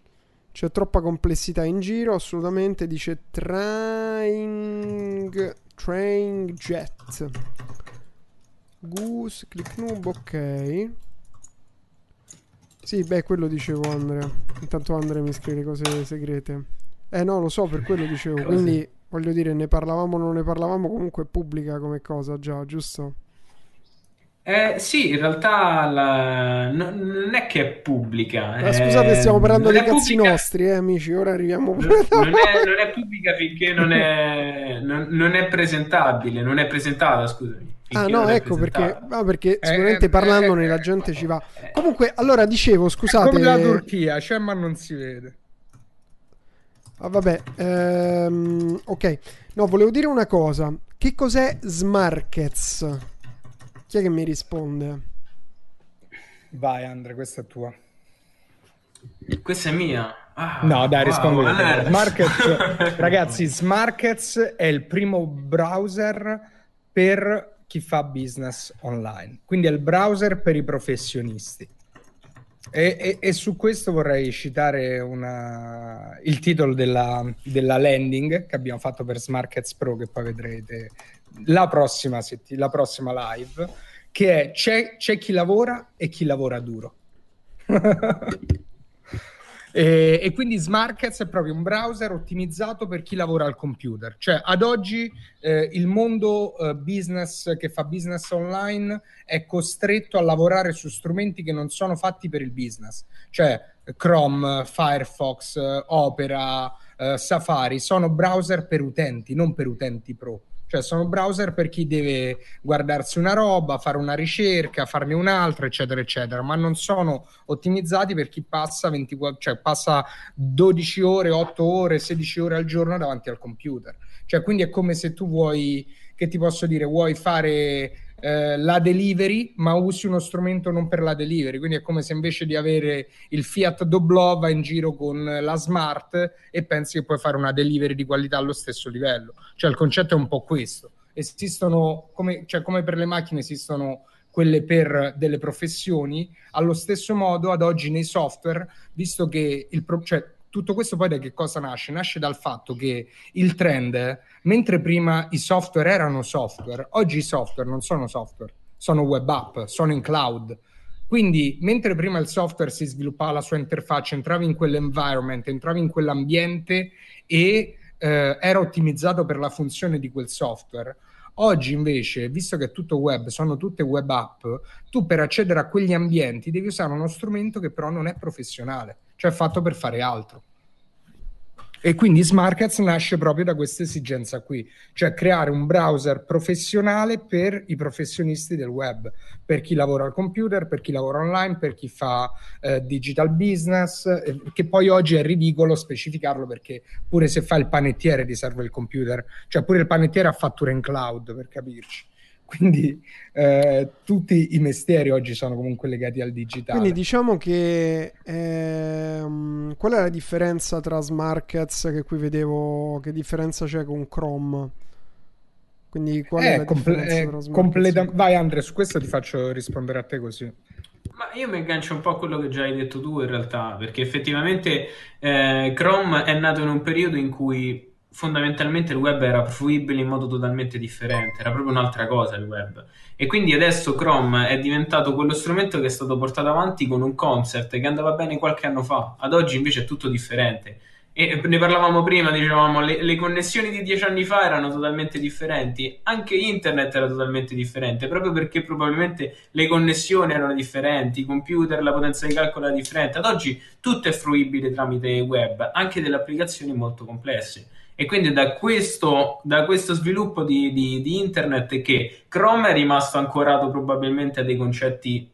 C'è troppa complessità in giro, assolutamente. Dice Train, train Jet. Goose, Click Noob, ok. Sì, beh, quello dicevo Andrea. Intanto Andrea mi scrive cose segrete. Eh no, lo so, per quello dicevo. Quindi, voglio dire, ne parlavamo o non ne parlavamo, comunque è pubblica come cosa già, giusto? Eh, sì, in realtà la... no, non è che è pubblica. Ma scusate, stiamo parlando dei cazzi pubblica... nostri, eh, amici. Ora arriviamo non, non, è, non è pubblica finché non è, non, non è presentabile, non è presentata, scusami. Ah no, ecco perché, no, perché eh, sicuramente eh, parlandone eh, la gente ci va. Eh. Comunque, allora dicevo, scusate. come la Turchia, cioè, ma non si vede. Ah, vabbè, ehm, ok. No, volevo dire una cosa. Che cos'è Smarkets? Chi è che mi risponde? Vai Andre, questa è tua. Questa è mia. Ah, no, dai, wow, rispondo. Allora. Smarkets, <laughs> ragazzi, Smarkets è il primo browser per chi fa business online. Quindi è il browser per i professionisti. E, e, e su questo vorrei citare una, il titolo della, della, landing che abbiamo fatto per Smarkets Pro, che poi vedrete la prossima, setti- la prossima live, che è c'è, c'è chi lavora e chi lavora duro. <laughs> e, e, quindi Smarkets è proprio un browser ottimizzato per chi lavora al computer. Cioè, ad oggi eh, il mondo eh, business che fa business online è costretto a lavorare su strumenti che non sono fatti per il business. Cioè, Chrome, Firefox, Opera, uh, Safari sono browser per utenti, non per utenti pro. Cioè sono browser per chi deve guardarsi una roba, fare una ricerca, farne un'altra, eccetera, eccetera, ma non sono ottimizzati per chi passa, 24, cioè passa 12 ore, 8 ore, 16 ore al giorno davanti al computer. Cioè quindi è come se tu vuoi, che ti posso dire, vuoi fare eh, la delivery, ma usi uno strumento non per la delivery. Quindi è come se invece di avere il Fiat Doblò va in giro con la Smart e pensi che puoi fare una delivery di qualità allo stesso livello. Cioè il concetto è un po' questo. Esistono, come, cioè, come per le macchine esistono quelle per delle professioni, allo stesso modo ad oggi nei software, visto che il pro- cioè, tutto questo poi da che cosa nasce? Nasce dal fatto che il trend, mentre prima i software erano software, oggi i software non sono software, sono web app, sono in cloud. Quindi, mentre prima il software si sviluppava la sua interfaccia, entravi in quell'environment, entravi in quell'ambiente e eh, era ottimizzato per la funzione di quel software. Oggi invece, visto che è tutto web, sono tutte web app, tu per accedere a quegli ambienti devi usare uno strumento che però non è professionale cioè fatto per fare altro. E quindi Smarkets nasce proprio da questa esigenza qui, cioè creare un browser professionale per i professionisti del web, per chi lavora al computer, per chi lavora online, per chi fa eh, digital business, eh, che poi oggi è ridicolo specificarlo perché pure se fa il panettiere ti serve il computer, cioè pure il panettiere ha fattura in cloud per capirci. Quindi eh, tutti i mestieri oggi sono comunque legati al digitale. Quindi diciamo che ehm, qual è la differenza tra Smarkets che qui vedevo, che differenza c'è con Chrome? Quindi qual è, è la comple- differenza è completa- Vai Andre, su questo ti faccio rispondere a te così. Ma io mi aggancio un po' a quello che già hai detto tu in realtà, perché effettivamente eh, Chrome è nato in un periodo in cui fondamentalmente il web era fruibile in modo totalmente differente, era proprio un'altra cosa il web. E quindi adesso Chrome è diventato quello strumento che è stato portato avanti con un concept che andava bene qualche anno fa, ad oggi invece è tutto differente. E ne parlavamo prima, dicevamo, le, le connessioni di dieci anni fa erano totalmente differenti, anche internet era totalmente differente, proprio perché probabilmente le connessioni erano differenti, i computer, la potenza di calcolo era differente. Ad oggi tutto è fruibile tramite web, anche delle applicazioni molto complesse. E quindi da questo, da questo sviluppo di, di, di, internet che Chrome è rimasto ancorato probabilmente a dei concetti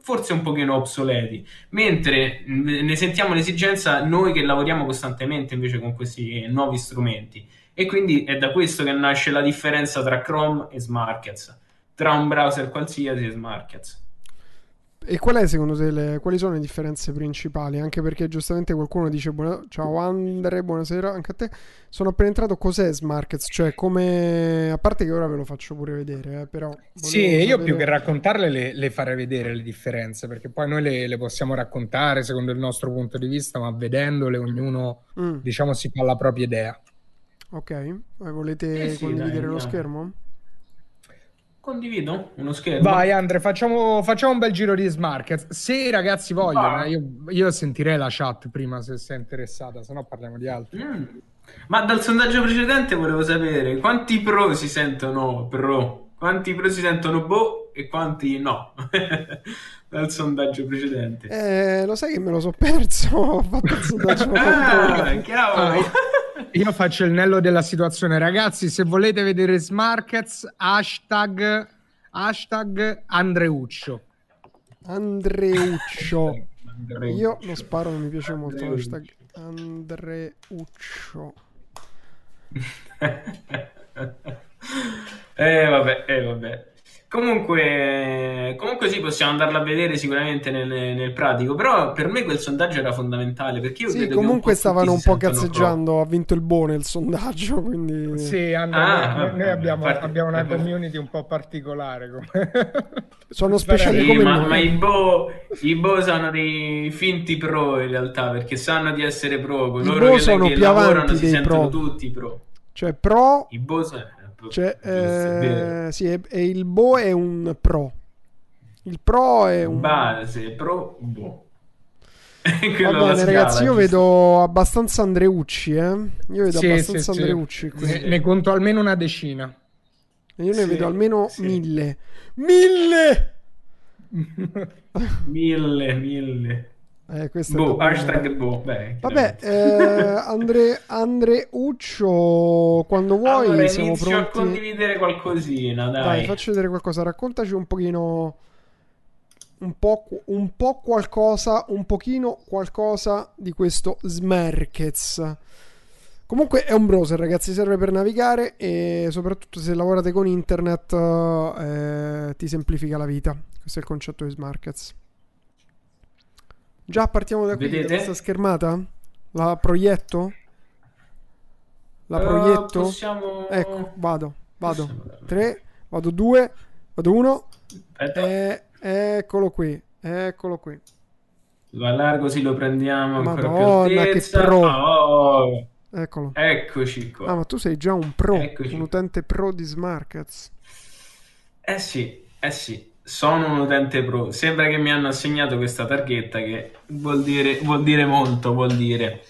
forse un pochino obsoleti, mentre ne sentiamo l'esigenza noi che lavoriamo costantemente invece con questi nuovi strumenti. E quindi è da questo che nasce la differenza tra Chrome e Smarkets, tra un browser qualsiasi e Smarkets. E qual è secondo te le, quali sono le differenze principali? Anche perché giustamente qualcuno dice buona, ciao Andre, buonasera anche a te. Sono appena entrato, cos'è Smarkets? Cioè come... A parte che ora ve lo faccio pure vedere, eh, però... Sì, sapere... io più che raccontarle le, le, farei vedere le differenze, perché poi noi le, le, possiamo raccontare secondo il nostro punto di vista, ma vedendole ognuno, mm. diciamo, si fa la propria idea. Ok, volete eh sì, condividere dai, lo schermo? Condivido uno schermo. Vai Andre, facciamo, facciamo un bel giro di Smart. Se i ragazzi vogliono, eh, io, io, sentirei la chat prima se sei interessata, se no parliamo di altro. Mm. Ma dal sondaggio precedente volevo sapere quanti pro si sentono pro, quanti pro si sentono boh e quanti no. <laughs> dal sondaggio precedente. Eh, lo sai che me lo so perso. <laughs> Ho fatto il sondaggio. <laughs> ah, cavolo. Ah, io faccio il nello della situazione, ragazzi. Se volete vedere Smarkets, hashtag, hashtag Andreuccio. Andreuccio. Io lo sparo, mi piace molto hashtag Andreuccio. <laughs> eh vabbè, eh vabbè. Comunque, comunque sì, possiamo andarla a vedere sicuramente nel, nel, pratico, però per me quel sondaggio era fondamentale perché io sì, comunque un stavano un po' cazzeggiando, pro. ha vinto il buono il sondaggio, <laughs> quindi... Sì, hanno, ah, noi, noi abbiamo, parte, abbiamo, una community un po' particolare. <laughs> sono speciali sì, come ma, noi. Ma i Bo, i Bo sono dei finti pro in realtà, perché sanno di essere pro, I Bo sono più avanti dei pro. tutti pro. Cioè pro... I Bo sono cioè, eh, sì, è, è il Bo è un pro. Il pro è un... Base, pro, Bo. <laughs> Va bene, ragazzi, io vedo abbastanza Andreucci, eh? Io vedo sì, abbastanza sì, Andreucci qui. Ne, ne, conto almeno una decina. Io ne vedo almeno mille. Mille! <laughs> mille, mille. Eh, boh, hashtag boh. Beh, Vabbè, eh, Andre, Andre Uccio, quando vuoi allora, siamo pronti. a condividere qualcosina, dai. Dai, faccio vedere qualcosa, raccontaci un pochino un po', un po' qualcosa, un pochino qualcosa di questo Smerkez. Comunque è un browser, ragazzi, serve per navigare e soprattutto se lavorate con internet eh, ti semplifica la vita. Questo è il concetto di Smarkets. Già partiamo da qui, da questa schermata? La proietto? La proietto? Uh, possiamo... Ecco, vado, vado. 3, vado 2, vado 1. E... Eccolo qui, eccolo qui. Va largo, sì, lo prendiamo Madonna, che pro. Oh. Eccolo. Eccoci qua. Ah, ma tu sei già un pro, Eccoci. un utente pro di Smarkets. Eh sì, eh sì, sono un utente pro. Sembra che mi hanno assegnato questa targhetta che vuol dire, vuol dire molto, vuol dire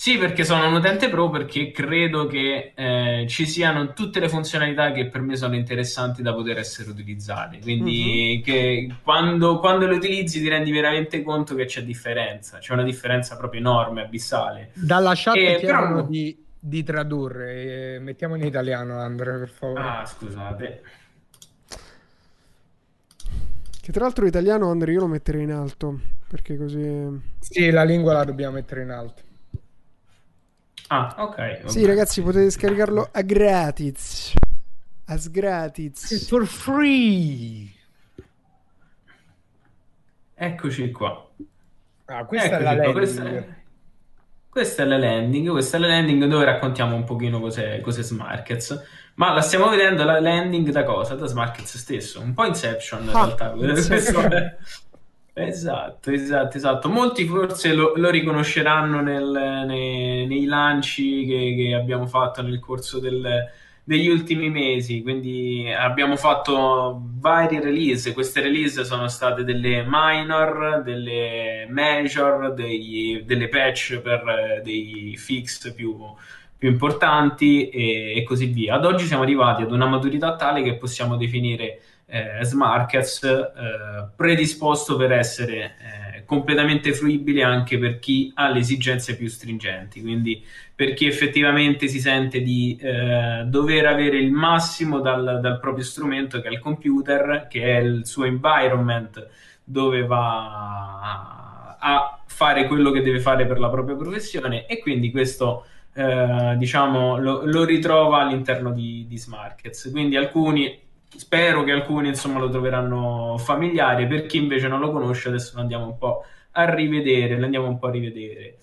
sì, perché sono un utente pro perché credo che eh, ci siano tutte le funzionalità che per me sono interessanti da poter essere utilizzate. Quindi mm-hmm. che quando, quando, le utilizzi ti rendi veramente conto che c'è differenza, c'è una differenza proprio enorme, abissale. Dalla chat e, chiedono però... di, di tradurre, eh, mettiamo in italiano Andrea per favore. Ah, scusate. Che tra l'altro l'italiano Andrea io lo metterei in alto, perché così... Sì, la lingua la dobbiamo mettere in alto. Ah, ok. Sì, ragazzi, potete scaricarlo a gratis. As gratis. For free. Eccoci qua. Ah, questa Eccoci è la landing. Questa è... questa è... la landing. Questa è la landing dove raccontiamo un pochino cos'è, cos'è Smarkets. Ma la stiamo vedendo la landing da cosa? Da Smarkets stesso. Un po' Inception in ah, realtà. <laughs> Inception. <laughs> Esatto, esatto, esatto. Molti forse lo, lo riconosceranno nel, nei, nei, lanci che, che, abbiamo fatto nel corso del, degli ultimi mesi. Quindi abbiamo fatto varie release. Queste release sono state delle minor, delle major, degli, delle patch per dei fix più, più importanti e, e, così via. Ad oggi siamo arrivati ad una maturità tale che possiamo definire eh, Smarkets eh, predisposto per essere eh, completamente fruibile anche per chi ha le esigenze più stringenti, quindi per chi effettivamente si sente di eh, dover avere il massimo dal, dal, proprio strumento che è il computer, che è il suo environment dove va a fare quello che deve fare per la propria professione e quindi questo eh, diciamo lo, lo, ritrova all'interno di, di Smarkets. Quindi alcuni spero che alcuni insomma lo troveranno familiare per chi invece non lo conosce adesso lo andiamo un po' a rivedere lo andiamo un po' a rivedere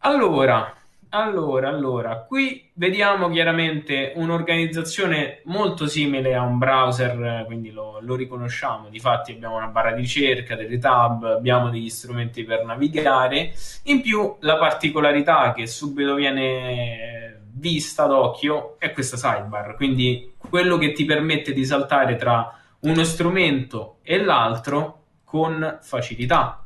allora allora allora qui vediamo chiaramente un'organizzazione molto simile a un browser quindi lo, lo riconosciamo. Difatti abbiamo una barra di ricerca delle tab abbiamo degli strumenti per navigare. In più la particolarità che subito viene vista d'occhio è questa sidebar, quindi quello che ti permette di saltare tra uno strumento e l'altro con facilità.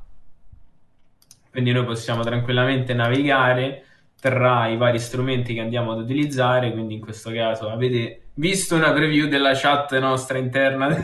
Quindi noi possiamo tranquillamente navigare tra i vari strumenti che andiamo ad utilizzare, quindi in questo caso avete visto una preview della chat nostra interna <laughs>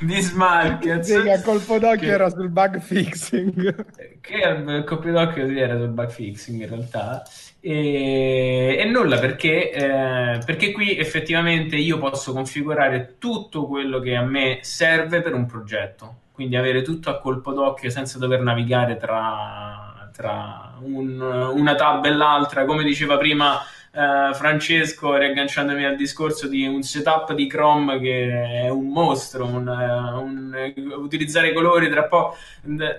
di Smarkets. Sì, che a colpo d'occhio che... era sul bug fixing. Che a colpo d'occhio era sul bug fixing in realtà. E, e nulla perché, eh, perché qui effettivamente io posso configurare tutto quello che a me serve per un progetto. Quindi avere tutto a colpo d'occhio senza dover navigare tra, tra un, una tab e l'altra. Come diceva prima uh, Francesco, riagganciandomi al discorso di un setup di Chrome che è un mostro, un, uh, un, utilizzare i colori tra po-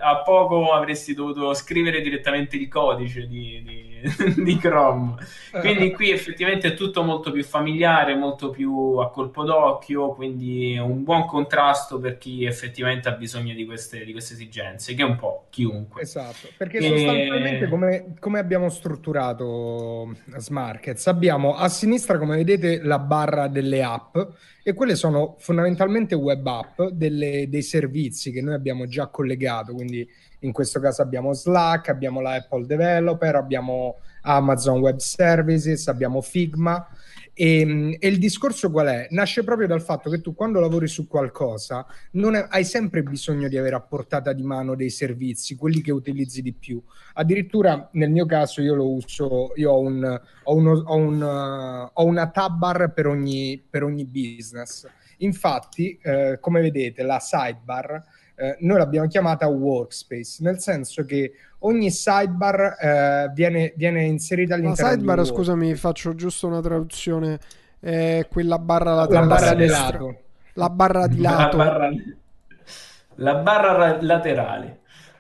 a poco avresti dovuto scrivere direttamente il codice di, di, <laughs> di Chrome. Quindi qui effettivamente è tutto molto più familiare, molto più a colpo d'occhio, quindi un buon contrasto per chi effettivamente ha bisogno di queste, di queste esigenze, che è un po' chiunque. Esatto, perché e... sostanzialmente come, come abbiamo strutturato Smart Markets abbiamo a sinistra, come vedete, la barra delle app e quelle sono fondamentalmente web app delle, dei servizi che noi abbiamo già collegato, quindi in questo caso abbiamo Slack, abbiamo la Apple Developer, abbiamo Amazon Web Services, abbiamo Figma E, ehm, e, il discorso qual è? Nasce proprio dal fatto che tu quando lavori su qualcosa è, hai sempre bisogno di avere a portata di mano dei servizi, quelli che utilizzi di più. Addirittura nel mio caso io lo uso, io ho, un, ho, uno, ho, un, uh, ho una tab bar per ogni, per ogni business. Infatti, eh, come vedete, la sidebar eh, noi l'abbiamo chiamata workspace, nel senso che ogni sidebar eh, viene, viene, inserita all'interno La sidebar, scusami, faccio giusto una traduzione, è quella barra laterale. La barra di lato. La barra di lato. La barra, la barra laterale.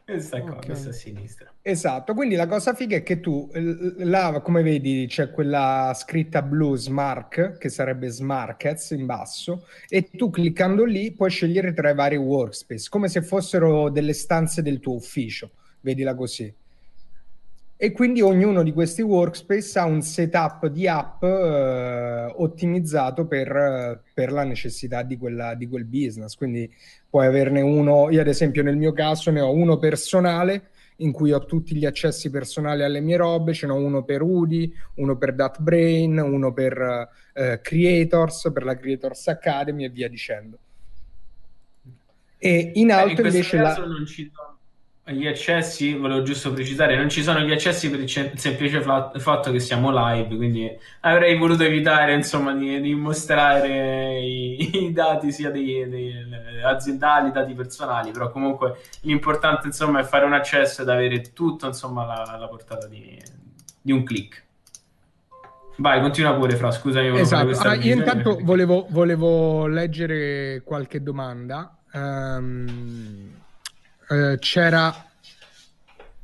Questa qua, okay. questa a sinistra. Esatto, quindi la cosa figa è che tu, là come vedi c'è quella scritta blu Smart, che sarebbe Smarkets in basso, e tu cliccando lì puoi scegliere tra i vari workspace, come se fossero delle stanze del tuo ufficio, vedila così. E quindi ognuno di questi workspace ha un setup di app eh, ottimizzato per, per, la necessità di, quella, di quel business. Quindi puoi averne uno, io ad esempio nel mio caso ne ho uno personale in cui ho tutti gli accessi personali alle mie robe, ce n'ho uno per Udi, uno per DatBrain, uno per eh, Creators, per la Creators Academy e via dicendo. E in alto Beh, in invece la... non ci sono gli accessi, volevo giusto precisare, non ci sono gli accessi per il semplice fatto che siamo live, quindi avrei voluto evitare insomma di, di mostrare i, <laughs> i, dati sia dei, dei, aziendali, dati personali, però comunque l'importante insomma è fare un accesso ed avere tutto insomma alla, alla portata di, di, un click. Vai, continua pure Fra, scusami. Esatto, ah, io intanto perché... volevo, volevo, leggere qualche domanda. Um eh, c'era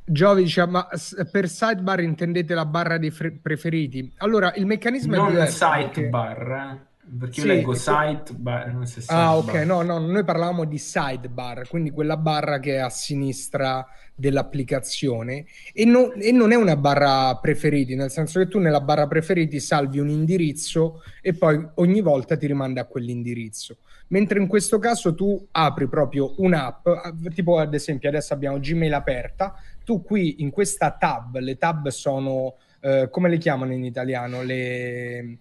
Giovi dice ma per sidebar intendete la barra dei fre- preferiti? Allora il meccanismo non è diverso sidebar eh. perché sì, io leggo sidebar non so ah ok no no noi parlavamo di sidebar quindi quella barra che è a sinistra dell'applicazione e, no, e non è una barra preferiti nel senso che tu nella barra preferiti salvi un indirizzo e poi ogni volta ti rimanda a quell'indirizzo mentre in questo caso tu apri proprio un'app, tipo ad esempio adesso abbiamo Gmail aperta, tu qui in questa tab, le tab sono, eh, come le chiamano in italiano? Le...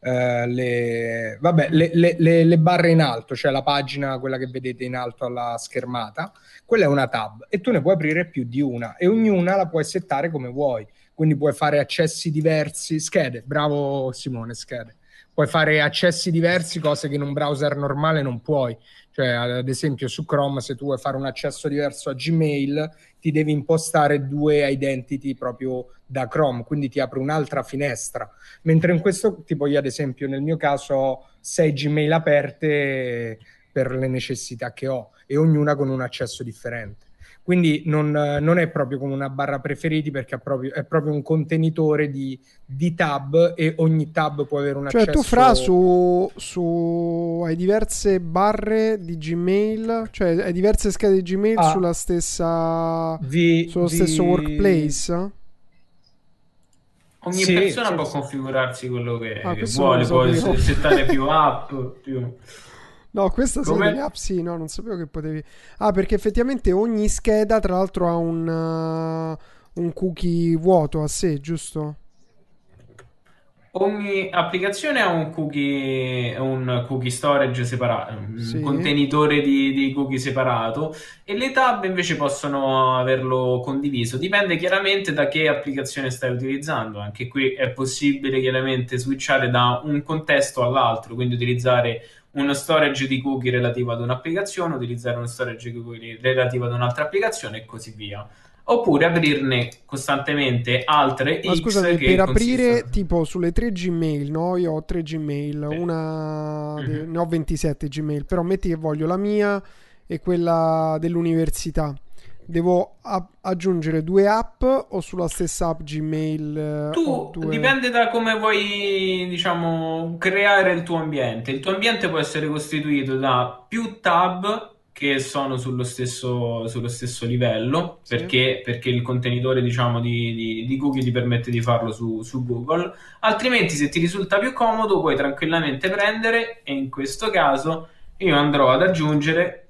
Uh, le, vabbè, le, le, le, barre in alto, cioè la pagina, quella che vedete in alto alla schermata, quella è una tab e tu ne puoi aprire più di una e ognuna la puoi settare come vuoi. Quindi puoi fare accessi diversi, schede, bravo Simone, schede puoi fare accessi diversi, cose che in un browser normale non puoi. Cioè, ad esempio, su Chrome, se tu vuoi fare un accesso diverso a Gmail, ti devi impostare due identity proprio da Chrome, quindi ti apre un'altra finestra. Mentre in questo, tipo io ad esempio, nel mio caso ho sei Gmail aperte per le necessità che ho e ognuna con un accesso differente. Quindi non, non, è proprio come una barra preferiti perché è proprio, è proprio un contenitore di, di, tab e ogni tab può avere un cioè, accesso... Cioè tu fra su, su... hai diverse barre di Gmail, cioè hai diverse schede di Gmail ah, sulla stessa... Vi, sullo vi... stesso workplace? Ogni sì, persona sì, può sì. configurarsi quello che, ah, che vuole, può settare più app, più... No, questa serie Come... app sì, no, non sapevo che potevi... Ah, perché effettivamente ogni scheda tra l'altro ha un, uh, un cookie vuoto a sé, giusto? Ogni applicazione ha un cookie, un cookie storage separato, un sì. contenitore di, di, cookie separato e le tab invece possono averlo condiviso. Dipende chiaramente da che applicazione stai utilizzando. Anche qui è possibile chiaramente switchare da un contesto all'altro, quindi utilizzare uno storage di cookie relativo ad un'applicazione, utilizzare uno storage di cookie relativo ad un'altra applicazione e così via. Oppure aprirne costantemente altre Ma X scusami, per aprire tipo sulle tre Gmail, no? Io ho tre Gmail, Beh. una mm-hmm. ne ho 27 Gmail, però metti che voglio la mia e quella dell'università devo a- aggiungere due app o sulla stessa app Gmail? Eh, tu due... dipende da come vuoi, diciamo, creare il tuo ambiente. Il tuo ambiente può essere costituito da più tab che sono sullo stesso, sullo stesso livello sì. perché, perché, il contenitore diciamo, di, di, di, cookie ti permette di farlo su, su, Google altrimenti se ti risulta più comodo puoi tranquillamente prendere e in questo caso io andrò ad aggiungere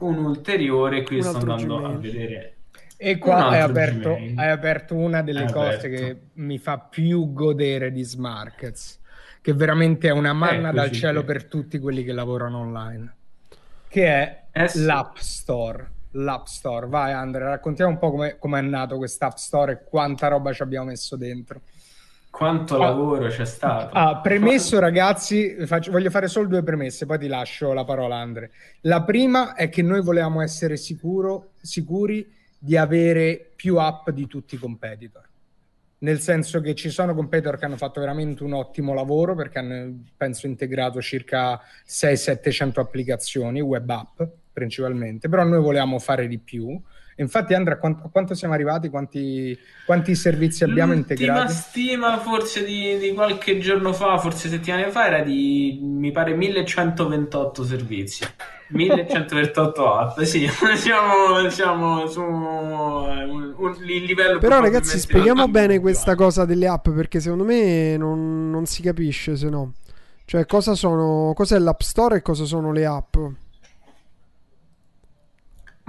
un ulteriore, qui un sto andando Gmail. a vedere. E qua hai aperto, hai aperto, una delle è cose aperto. che mi fa più godere di Smarkets, che veramente è una manna Eccoci dal cielo per tutti quelli che lavorano online, che è eh sì. l'App Store. L'App Store. Vai Andrea, raccontiamo un po' come è nato quest'App Store e quanta roba ci abbiamo messo dentro. Quanto ah, lavoro c'è stato? Ah, premesso, ragazzi, faccio, voglio fare solo due premesse, poi ti lascio la parola, Andre. La prima è che noi volevamo essere sicuro, sicuri di avere più app di tutti i competitor. Nel senso che ci sono competitor che hanno fatto veramente un ottimo lavoro perché hanno, penso, integrato circa 600-700 applicazioni, web app principalmente, però noi volevamo fare di più Infatti, Andrea, quanto, quanto siamo arrivati? Quanti, quanti servizi abbiamo L'ultima integrati? La stima forse di, di, qualche giorno fa, forse settimane fa, era di mi pare 1128 servizi. 1128 <laughs> app, sì, <laughs> siamo, siamo su un, un livello. Però, ragazzi, spieghiamo bene questa cosa delle app perché secondo me non, non si capisce se no. Cioè, cosa sono, cos'è l'App Store e cosa sono le app?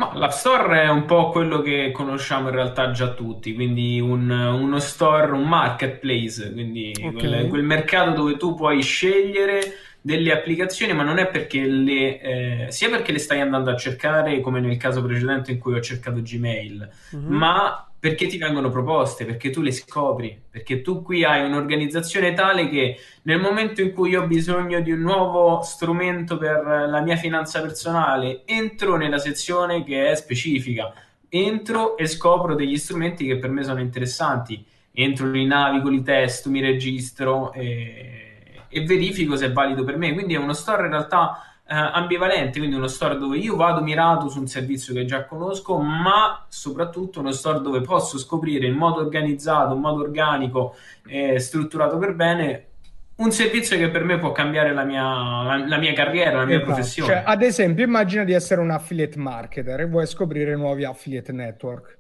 Ma l'App Store è un po' quello che conosciamo in realtà già tutti, quindi un, uno store, un marketplace, quindi okay. quel, quel, mercato dove tu puoi scegliere delle applicazioni, ma non è perché le, eh, sia perché le stai andando a cercare, come nel caso precedente in cui ho cercato Gmail, mm-hmm. ma perché ti vengono proposte, perché tu le scopri, perché tu qui hai un'organizzazione tale che nel momento in cui ho bisogno di un nuovo strumento per la mia finanza personale, entro nella sezione che è specifica, entro e scopro degli strumenti che per me sono interessanti, entro, li navigo, li testo, mi registro e, e verifico se è valido per me. Quindi è uno store in realtà eh, ambivalente, quindi uno store dove io vado mirato su un servizio che già conosco, ma soprattutto uno store dove posso scoprire in modo organizzato, in modo organico e strutturato per bene un servizio che per me può cambiare la mia, la, la mia carriera, la mia esatto. professione. Cioè, ad esempio, immagina di essere un affiliate marketer e vuoi scoprire nuovi affiliate network.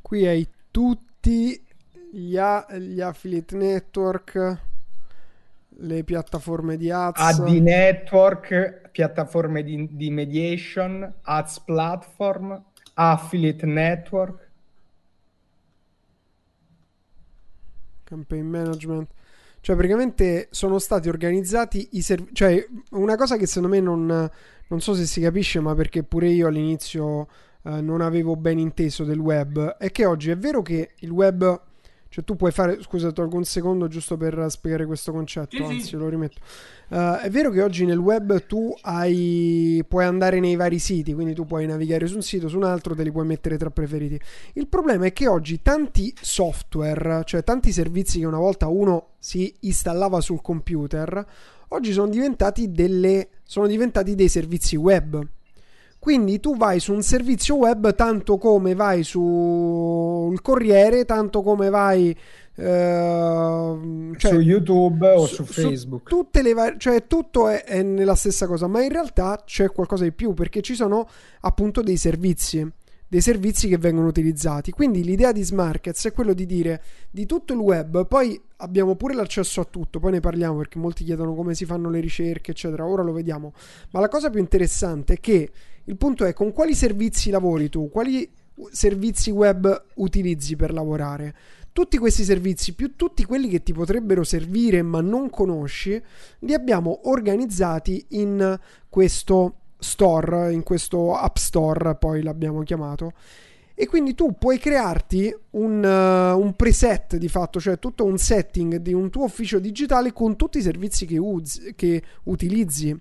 Qui hai tutti gli, a- gli affiliate network le piattaforme di ads. AD Network, piattaforme di, di mediation, ads platform, affiliate network. Campaign management. Cioè, praticamente sono stati organizzati i servizi. Cioè, una cosa che secondo me non, non, so se si capisce, ma perché pure io all'inizio eh, non avevo ben inteso del web, è che oggi è vero che il web cioè tu puoi fare, scusa, tolgo un secondo giusto per spiegare questo concetto, sì, anzi sì. lo rimetto. Uh, è vero che oggi nel web tu hai, puoi andare nei vari siti, quindi tu puoi navigare su un sito, su un altro, te li puoi mettere tra preferiti. Il problema è che oggi tanti software, cioè tanti servizi che una volta uno si installava sul computer, oggi sono diventati, delle, sono diventati dei servizi web. Quindi tu vai su un servizio web tanto come vai sul Corriere, tanto come vai Uh, cioè, su YouTube o su, su Facebook. Su tutte le var- cioè tutto è, è, nella stessa cosa, ma in realtà c'è qualcosa di più perché ci sono appunto dei servizi, dei servizi che vengono utilizzati. Quindi l'idea di Smarkets è quello di dire di tutto il web, poi abbiamo pure l'accesso a tutto, poi ne parliamo perché molti chiedono come si fanno le ricerche, eccetera. Ora lo vediamo. Ma la cosa più interessante è che il punto è con quali servizi lavori tu, quali servizi web utilizzi per lavorare. Tutti questi servizi, più tutti quelli che ti potrebbero servire ma non conosci, li abbiamo organizzati in questo store, in questo App Store, poi l'abbiamo chiamato. E quindi tu puoi crearti un, uh, un, preset di fatto, cioè tutto un setting di un tuo ufficio digitale con tutti i servizi che, uz- che utilizzi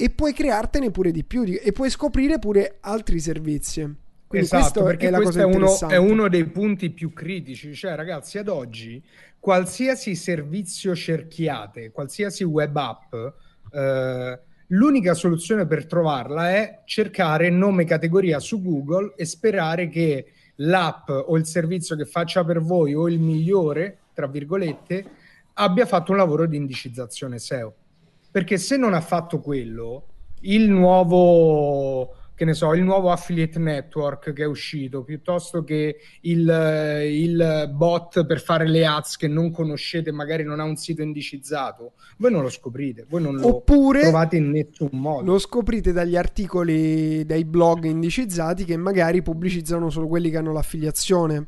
e puoi creartene pure di più e puoi scoprire pure altri servizi. Quindi esatto, perché è questo è uno, è uno, dei punti più critici. Cioè, ragazzi, ad oggi qualsiasi servizio cerchiate, qualsiasi web app, eh, l'unica soluzione per trovarla è cercare nome categoria su Google e sperare che l'app o il servizio che faccia per voi o il migliore, tra virgolette, abbia fatto un lavoro di indicizzazione SEO. Perché se non ha fatto quello, il nuovo che ne so, il nuovo affiliate network che è uscito, piuttosto che il, il, bot per fare le ads che non conoscete, magari non ha un sito indicizzato, voi non lo scoprite, voi non lo Oppure trovate in nessun modo. Lo scoprite dagli articoli, dai blog indicizzati che magari pubblicizzano solo quelli che hanno l'affiliazione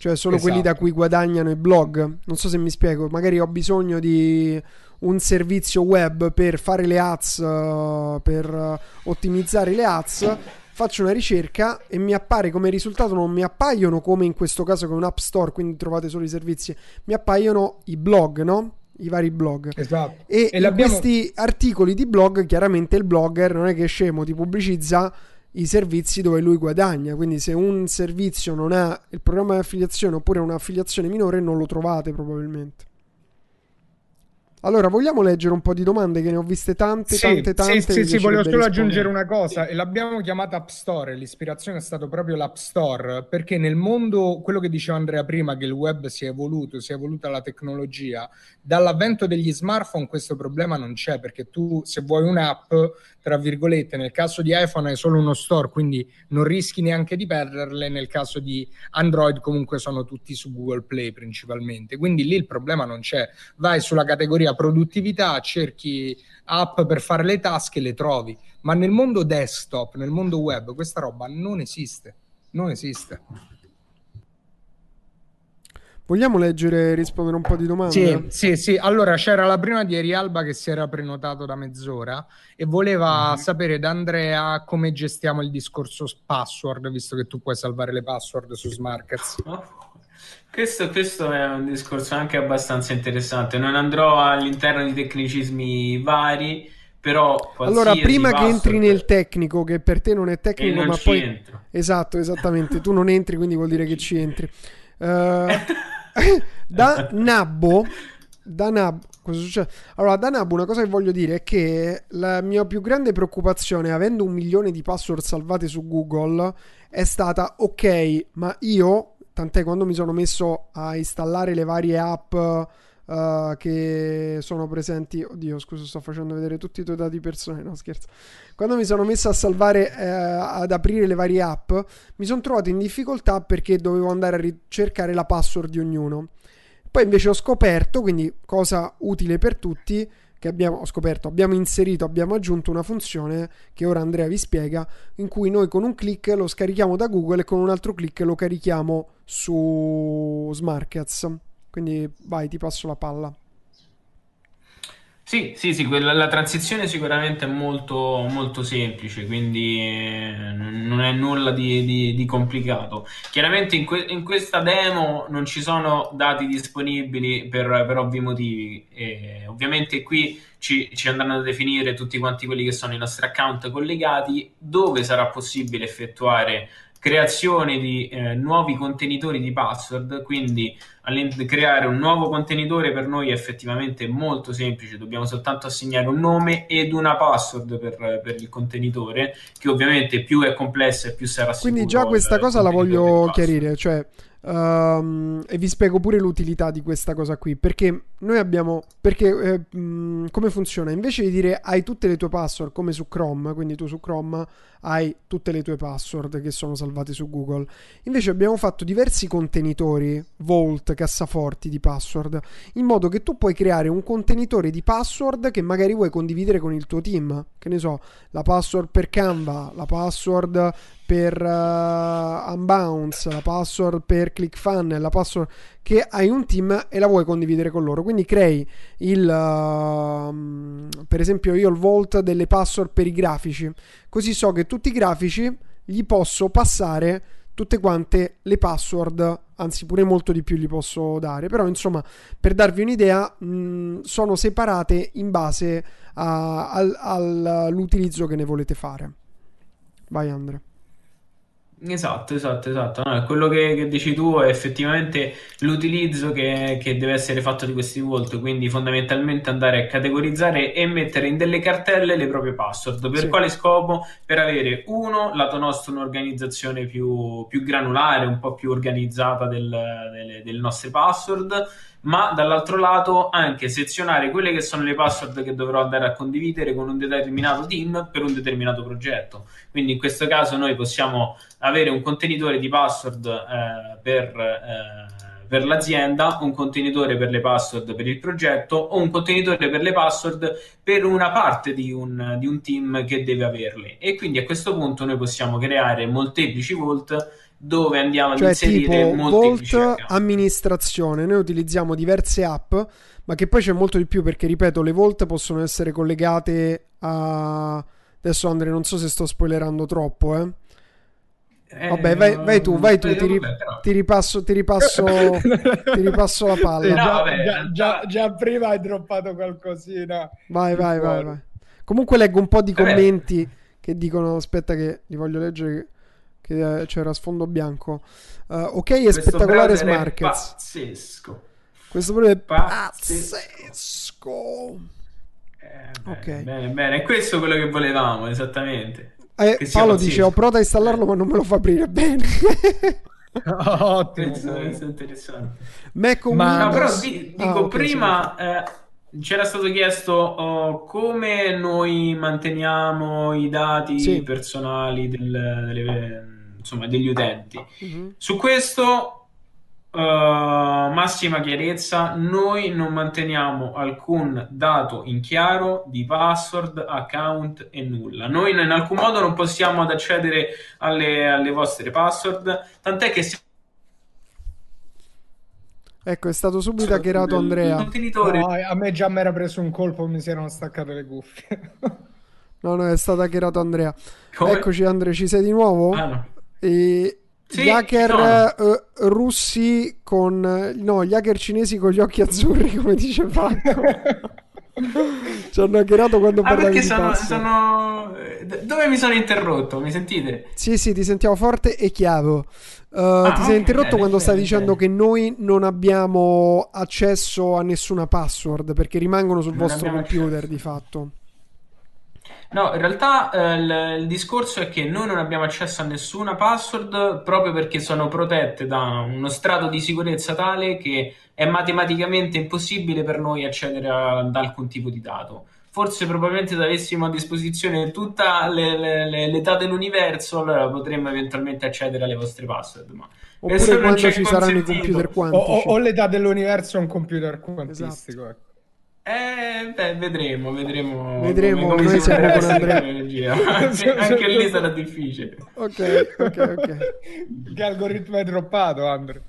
cioè solo esatto. quelli da esatto. cui guadagnano i blog. Non so se mi spiego, magari ho bisogno di un servizio web per fare le ads, uh, per ottimizzare le ads. Faccio una ricerca e mi appare come risultato, non mi appaiono come in questo caso con un app store, quindi trovate solo i servizi, mi appaiono i blog, no? i vari blog. Esatto. E, e questi articoli di blog, chiaramente il blogger non è che scemo, ti pubblicizza i servizi dove lui guadagna. Quindi, se un servizio non ha il programma di affiliazione oppure un'affiliazione minore, non lo trovate probabilmente. Allora, vogliamo leggere un po' di domande che ne ho viste tante, sì, tante, tante. Sì, sì, sì volevo solo aggiungere una cosa. E l'abbiamo chiamata App Store, l'ispirazione è stato proprio l'App Store, perché nel mondo, quello che diceva Andrea prima, che il web si è evoluto, si è evoluta la tecnologia, dall'avvento degli smartphone questo problema non c'è, perché tu se vuoi un'app, tra virgolette, nel caso di iPhone è solo uno store, quindi non rischi neanche di perderle, nel caso di Android comunque sono tutti su Google Play principalmente, quindi lì il problema non c'è, vai sulla categoria produttività, cerchi app per fare le task e le trovi. Ma nel mondo desktop, nel mondo web, questa roba non esiste. Non esiste. Vogliamo leggere e rispondere un po' di domande? Sì, sì, sì. Allora c'era la prima di Erialba che si era prenotato da mezz'ora e voleva mm-hmm. sapere da Andrea come gestiamo il discorso password, visto che tu puoi salvare le password su Smarkets. Oh. Questo, questo, è un discorso anche abbastanza interessante. Non andrò all'interno di tecnicismi vari, però. Allora, prima che entri nel tecnico, che per te non è tecnico, ma poi. Entro. Esatto, esattamente. tu non entri, quindi vuol dire che ci entri. Uh, <laughs> da Nabbo. Da Nabbo. Cosa succede? Allora, da Nabbo, una cosa che voglio dire è che la mia più grande preoccupazione, avendo un milione di password salvate su Google, è stata: ok, ma io Tant'è quando mi sono messo a installare le varie app uh, che sono presenti. Oddio, scusa, sto facendo vedere tutti i tuoi dati personali. No, scherzo. Quando mi sono messo a salvare, eh, ad aprire le varie app, mi sono trovato in difficoltà perché dovevo andare a ricercare la password di ognuno. Poi invece ho scoperto, quindi cosa utile per tutti, che abbiamo scoperto, abbiamo inserito, abbiamo aggiunto una funzione che ora Andrea vi spiega, in cui noi con un clic lo scarichiamo da Google e con un altro clic lo carichiamo su Smarkets. Quindi vai, ti passo la palla. Sì, sì, sì, quella, la transizione sicuramente è molto, molto semplice, quindi eh, non è nulla di, di, di complicato. Chiaramente in, que, in, questa demo non ci sono dati disponibili per, per ovvi motivi. E ovviamente qui ci, ci, andranno a definire tutti quanti quelli che sono i nostri account collegati, dove sarà possibile effettuare creazione di eh, nuovi contenitori di password, quindi creare un nuovo contenitore per noi è effettivamente molto semplice, dobbiamo soltanto assegnare un nome ed una password per, per il contenitore, che ovviamente più è complessa e più sarà sicuro. Quindi già questa cosa la voglio chiarire, cioè Um, e vi spiego pure l'utilità di questa cosa qui. Perché noi abbiamo. Perché eh, mh, come funziona? Invece di dire hai tutte le tue password come su Chrome, quindi tu su Chrome hai tutte le tue password che sono salvate su Google. Invece abbiamo fatto diversi contenitori, vault, cassaforti di password, in modo che tu puoi creare un contenitore di password che magari vuoi condividere con il tuo team. Che ne so, la password per Canva, la password per uh, Unbounce, la password per ClickFunnels, la password che hai un team e la vuoi condividere con loro. Quindi crei il, uh, per esempio io il vault delle password per i grafici, così so che tutti i grafici gli posso passare tutte quante le password, anzi pure molto di più gli posso dare, però insomma per darvi un'idea mh, sono separate in base a, al, all'utilizzo che ne volete fare. Vai Andre. Esatto, esatto, esatto. No, quello che, che, dici tu è effettivamente l'utilizzo che, che, deve essere fatto di questi vault, quindi fondamentalmente andare a categorizzare e mettere in delle cartelle le proprie password. Per sì. quale scopo? Per avere uno, lato nostro, un'organizzazione più, più granulare, un po' più organizzata del, delle, delle nostre password ma dall'altro lato anche sezionare quelle che sono le password che dovrò andare a condividere con un determinato team per un determinato progetto. Quindi in questo caso noi possiamo avere un contenitore di password eh, per, eh, per l'azienda, un contenitore per le password per il progetto o un contenitore per le password per una parte di un, di un team che deve averle. E quindi a questo punto noi possiamo creare molteplici vault dove andiamo cioè, ad inserire tipo molteplici Vault account. amministrazione. Noi utilizziamo diverse app, ma che poi c'è molto di più perché, ripeto, le Vault possono essere collegate a... Adesso Andre, non so se sto spoilerando troppo, eh. Eh, Vabbè, vai, vai tu, vai tu, eh, ti, ri- vabbè, però- ti ripasso, ti ripasso, <laughs> ti ripasso la palla. No, già, vabbè, già- già- già prima hai droppato qualcosina. Vai, vai, vai, vai. Comunque leggo un po' di Vabbè. commenti che dicono, aspetta che li voglio leggere, che eh, c'era sfondo bianco. Uh, ok, è Questo spettacolare browser è. Pazzesco. Questo proprio è Pazzesco. pazzesco. Eh, bene, Ok. Bene, bene, è questo quello che volevamo, esattamente. Eh, Paolo pazzesco. dice: Ho provato a installarlo, ma non me lo fa aprire bene. <laughs> Ottimo. Questo, questo è interessante. Mac Ma- No, Windows? però di- dico Ah, ok, prima eh, c'era stato chiesto oh, come noi manteniamo i dati Sì. personali del- delle- insomma, degli utenti. Mhm. Su questo, eh, massima chiarezza, noi non manteniamo alcun dato in chiaro di password, account e nulla. Noi in alcun modo non possiamo ad accedere alle, alle vostre password, tant'è che se Ecco, è stato subito hackerato Andrea. No, a me già mi era preso un colpo, mi si erano staccate le cuffie. No, no, è stato hackerato Andrea. Come- Eccoci, Andre, ci sei di nuovo? Ah, no. E Sì, gli hacker ci eh, russi con no, gli hacker cinesi con gli occhi azzurri, <laughs> come dice Franco. <laughs> Ci hanno hackerato quando Ah, parlavi perché di sono, sono- eh, Dove mi sono interrotto? Mi sentite? Sì, sì, ti sentiamo forte e chiaro. Uh, ti sei interrotto bene, quando stavi bene, dicendo bene. che noi non abbiamo accesso a nessuna password perché rimangono sul Non vostro computer accesso. di fatto. No, in realtà eh, il, il discorso è che noi non abbiamo accesso a nessuna password proprio perché sono protette da uno strato di sicurezza tale che è matematicamente impossibile per noi accedere a- ad alcun tipo di dato. Forse probabilmente se avessimo a disposizione tutta le- le- le- l'età dell'universo, allora potremmo eventualmente accedere alle vostre password. Ma Oppure questo non quando ci è ci saranno i consentito. computer o, quantici. o- o l'età dell'universo è un computer quantistico. ecco. Eh, beh, vedremo, vedremo. Vedremo, come, come noi si Andrea. tecnologia. <laughs> anche, anche lì sarà difficile. Ok, ok, ok. <laughs> Che algoritmo hai droppato, Andre?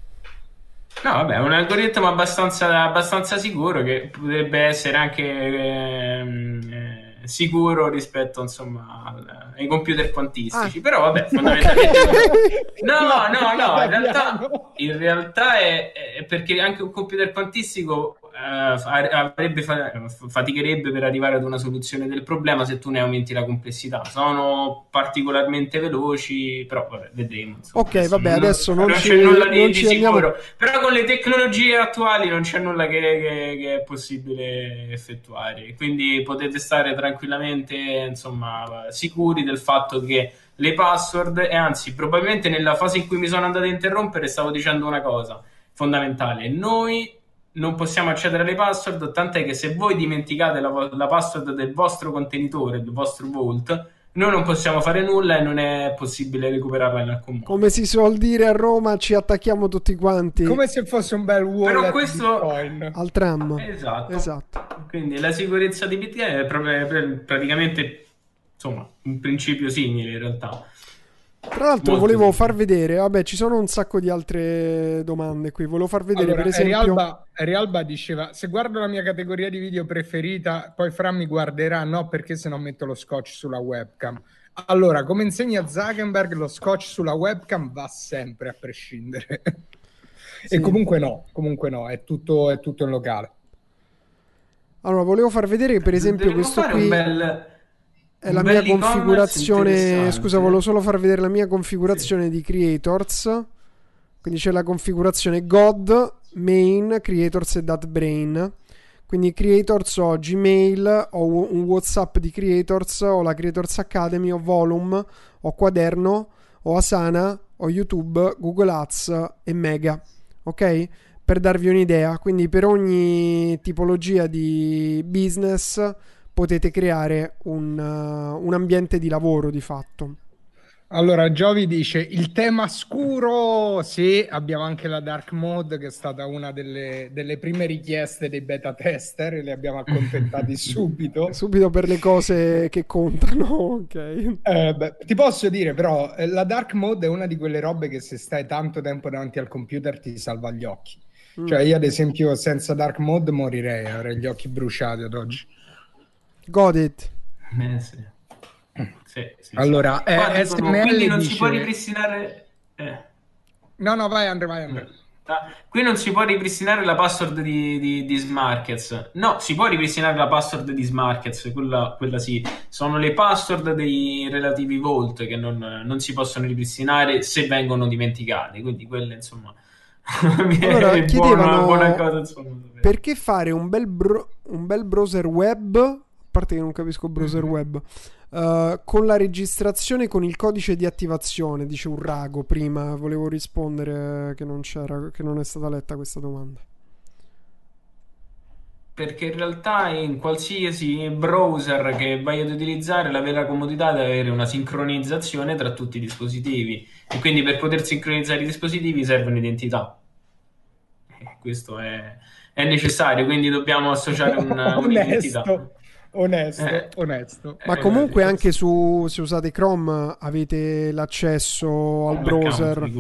No, vabbè, è un algoritmo abbastanza, abbastanza sicuro che potrebbe essere anche ehm, eh, sicuro rispetto, insomma, al- ai computer quantistici. Ah. Però, vabbè, <laughs> fondamentalmente... Ok. No, no, no, in realtà, in realtà è, è perché anche un computer quantistico eh, fa- avrebbe fa- faticherebbe per arrivare ad una soluzione del problema se tu ne aumenti la complessità. Sono particolarmente veloci, però vabbè, vedremo. insomma. Ok, vabbè, adesso non ci- c'è nulla di, non di ci sicuro. andiamo- Però con le tecnologie attuali non c'è nulla che, che- che è possibile effettuare. Quindi potete stare tranquillamente, insomma, sicuri del fatto che le password, e anzi, probabilmente nella fase in cui mi sono andato a interrompere, stavo dicendo una cosa fondamentale. Noi non possiamo accedere alle password, tant'è che se voi dimenticate la, la password del vostro contenitore, del vostro vault, noi non possiamo fare nulla e non è possibile recuperarla in alcun modo. Come si suol dire a Roma, ci attacchiamo tutti quanti Come se fosse un bel wallet Però questo- Bitcoin. al tram. Esatto. Esatto. Quindi la sicurezza di Bitcoin è proprio- pr- praticamente insomma un principio simile in realtà. Tra l'altro Molto volevo far vedere, vabbè, ci sono un sacco di altre domande qui. Volevo far vedere Allora, per esempio Erialba, Erialba diceva: Se guardo la mia categoria di video preferita, poi Fra mi guarderà. No, perché se no metto lo scotch sulla webcam. Allora, come insegna Zuckerberg, lo scotch sulla webcam va sempre a prescindere. <laughs> Sì. E comunque no, comunque no, è tutto, è tutto in locale. Allora, volevo far vedere che per esempio Dovremmo questo fare qui un bel è la mia configurazione. Scusa, volevo solo far vedere la mia configurazione di Creators. Quindi c'è la configurazione God, Main, Creators e DatBrain. Quindi Creators ho Gmail, ho un WhatsApp di Creators, ho la Creators Academy, ho Volume, ho Quaderno, ho Asana, ho YouTube, Google Ads e Mega. Ok? Per darvi un'idea, quindi per ogni tipologia di business potete creare un, uh, un ambiente di lavoro di fatto. Allora, Giovi dice il tema scuro. Sì, abbiamo anche la dark mode, che è stata una delle, delle prime richieste dei beta tester, e li abbiamo accontentati <laughs> subito. Subito per le cose che contano, <laughs> ok. Eh, beh, ti posso dire, però, eh, la dark mode è una di quelle robe che se stai tanto tempo davanti al computer ti salva gli occhi. Mm. Cioè, io, ad esempio, senza dark mode morirei, avrei gli occhi bruciati ad oggi. Got it. Eh, sì. Sì, sì, allora, sì. Eh, SML quindi non dice... si può ripristinare... Eh. No, no, vai Andre, vai Andre. Ah, qui non si può ripristinare la password di, di, di Smarkets. No, si può ripristinare la password di Smarkets, quella, quella sì. Sono le password dei relativi vault che non, non si possono ripristinare se vengono dimenticate. Quindi quelle, insomma... <laughs> allora, chiedevano buona, buona cosa, insomma, perché fare un bel, bro- un bel browser web, parte che non capisco browser mm-hmm. web, Uh, con la registrazione con il codice di attivazione, dice Urrago prima, volevo rispondere che non c'era, che non è stata letta questa domanda. Perché in realtà in qualsiasi browser che vai ad utilizzare la vera comodità è avere una sincronizzazione tra tutti i dispositivi e quindi per poter sincronizzare i dispositivi serve un'identità. E questo è, è necessario, quindi dobbiamo associare una, <laughs> un'identità. Onesto, eh, onesto. Ma comunque anche su, se usate Chrome avete l'accesso al browser,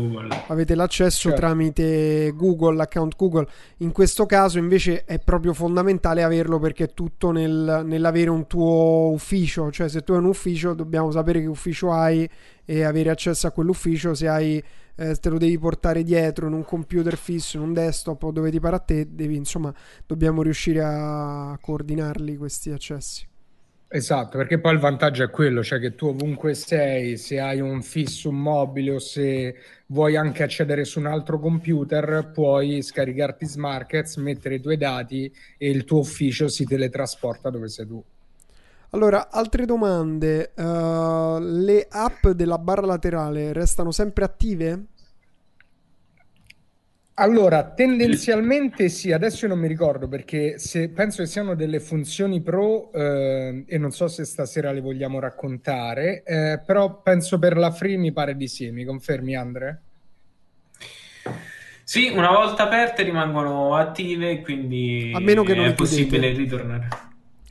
avete l'accesso certo. tramite Google, l'account Google. In questo caso invece è proprio fondamentale averlo perché è tutto nel, nell'avere un tuo ufficio, cioè se tu hai un ufficio dobbiamo sapere che ufficio hai e avere accesso a quell'ufficio, se hai eh, te lo devi portare dietro in un computer fisso, in un desktop o dove ti pare a te, devi, insomma, dobbiamo riuscire a coordinarli questi accessi. Esatto, perché poi il vantaggio è quello, cioè che tu ovunque sei, se hai un fisso, un mobile o se vuoi anche accedere su un altro computer, puoi scaricarti Smarkets, mettere i tuoi dati e il tuo ufficio si teletrasporta dove sei tu. Allora, altre domande. Uh, le app della barra laterale restano sempre attive? Allora, tendenzialmente sì, adesso io non mi ricordo perché se, penso che siano delle funzioni pro eh, e non so se stasera le vogliamo raccontare, eh, però penso per la free mi pare di sì, mi confermi Andre? Sì, una volta aperte rimangono attive, quindi A meno che non è possibile ritornare.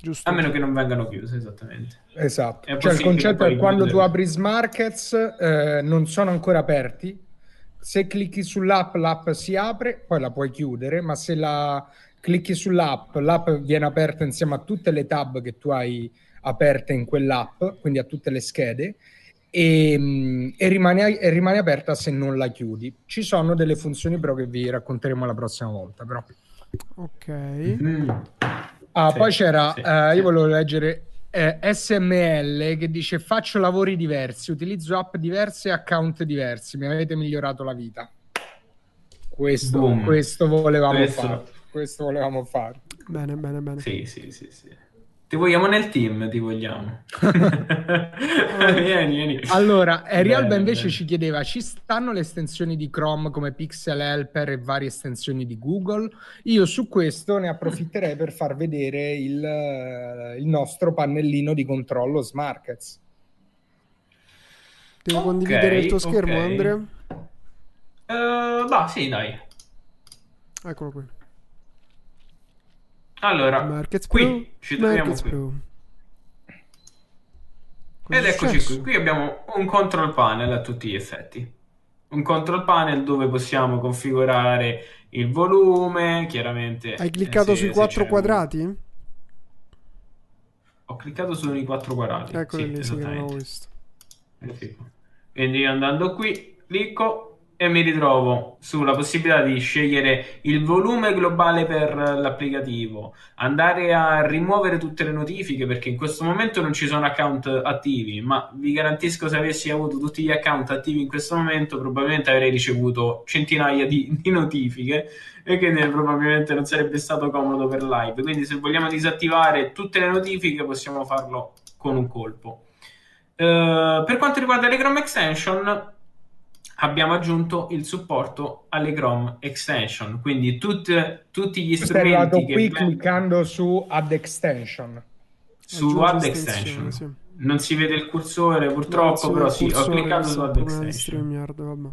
Giusto. A meno che non vengano chiuse, esattamente. Esatto. Cioè il concetto è che quando tu apri Smarkets eh, non sono ancora aperti. Se clicchi sull'app, l'app si apre, poi la puoi chiudere, ma se la clicchi sull'app, l'app viene aperta insieme a tutte le tab che tu hai aperte in quell'app, quindi a tutte le schede, e, e, rimane, e rimane aperta se non la chiudi. Ci sono delle funzioni però che vi racconteremo la prossima volta. Però. Ok. Mm. Ah, sì, poi c'era, sì, uh, io volevo leggere eh, SML che dice faccio lavori diversi, utilizzo app diverse e account diversi, mi avete migliorato la vita. Questo, questo volevamo questo... fare. Questo volevamo fare. Bene, bene, bene. Sì, sì, sì, sì. Ti vogliamo nel team, ti vogliamo. <laughs> <laughs> vieni, vieni. Allora, Rialba invece bene. ci chiedeva, ci stanno le estensioni di Chrome come Pixel Helper e varie estensioni di Google? Io su questo ne approfitterei per far vedere il, il nostro pannellino di controllo Smarkets. Devo okay, condividere il tuo schermo, okay. Andrea? Uh, bah, sì, dai. Eccolo qui. Allora, Markets qui Pro, ci troviamo qui. Pro. Ed eccoci qui. Qui abbiamo un control panel a tutti gli effetti. Un control panel dove possiamo configurare il volume, chiaramente. Hai cliccato eh, sui quattro quadradi? Un... Ho cliccato sui quattro quadrati. Eccolo sì, lì, sì, che non ho visto. Quindi andando qui, clicco e mi ritrovo sulla possibilità di scegliere il volume globale per l'applicativo, andare a rimuovere tutte le notifiche perché in questo momento non ci sono account attivi, ma vi garantisco se avessi avuto tutti gli account attivi in questo momento probabilmente avrei ricevuto centinaia di, di notifiche e quindi probabilmente non sarebbe stato comodo per live. Quindi se vogliamo disattivare tutte le notifiche possiamo farlo con un colpo. Uh, per quanto riguarda le Chrome Extension, abbiamo aggiunto il supporto alle Chrome extension, quindi tut, tutti gli strumenti Sei arrivato qui cliccando su add extension. su Add Extension. Sì. Non si vede il cursore purtroppo, no, però sì, cursore, ho cliccato su Add Extension. vabbè.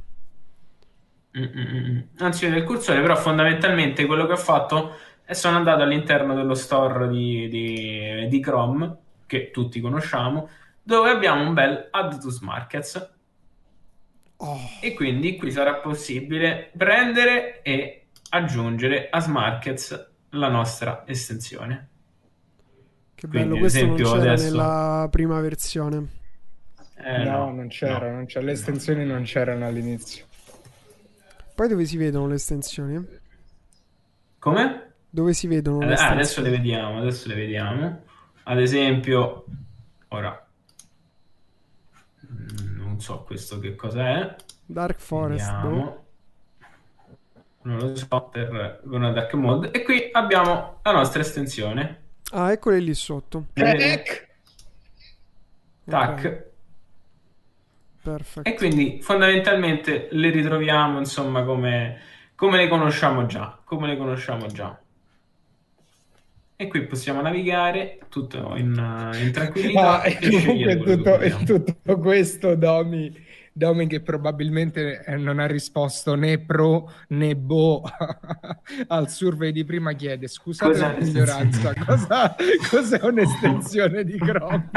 Mm-mm. Non si vede il cursore, però fondamentalmente quello che ho fatto è sono andato all'interno dello store di, di, di Chrome, che tutti conosciamo, dove abbiamo un bel Add to Markets. Oh. E quindi qui sarà possibile prendere e aggiungere a Smarkets la nostra estensione. Che bello, Quindi, questo esempio, non c'era adesso... nella prima versione. Eh, no, no, non c'era, no. non c'era, le estensioni non c'erano all'inizio. Poi dove si vedono le estensioni? Come? Dove si vedono le estensioni? Ah, adesso le vediamo, adesso le vediamo. Ad esempio, ora non so questo che cosa è. Dark Forest. Boh. Non lo so per una dark mode. E qui abbiamo la nostra estensione. Ah, eccole lì sotto. Tac. Tac. Perfetto. E quindi fondamentalmente le ritroviamo insomma come, come le conosciamo già. Come le conosciamo già. E qui possiamo navigare tutto in, in tranquillità. Ah, <laughs> comunque tutto, <laughs> tutto, questo, Domi, Domi, che probabilmente eh, non ha risposto né pro né boh <laughs> al survey di prima, chiede: Scusate la ignoranza, cosa, cos'è un'estensione di Chrome?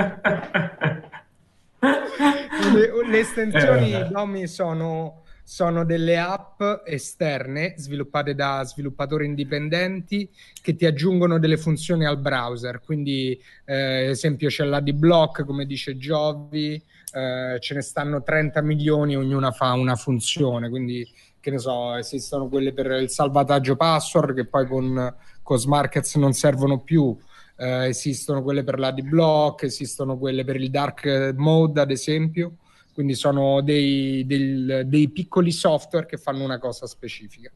le, le, estensioni, eh, Domi, sono sono delle app esterne sviluppate da sviluppatori indipendenti che ti aggiungono delle funzioni al browser. Quindi, eh, esempio, c'è l'AD-Block, come dice Giovi, eh, ce ne stanno 30 milioni, ognuna fa una funzione. Quindi, che ne so, esistono quelle per il salvataggio password che poi con, con Smarkets non servono più. Eh, esistono quelle per l'AD-Block, esistono quelle per il dark mode, ad esempio quindi sono dei, del, dei piccoli software che fanno una cosa specifica.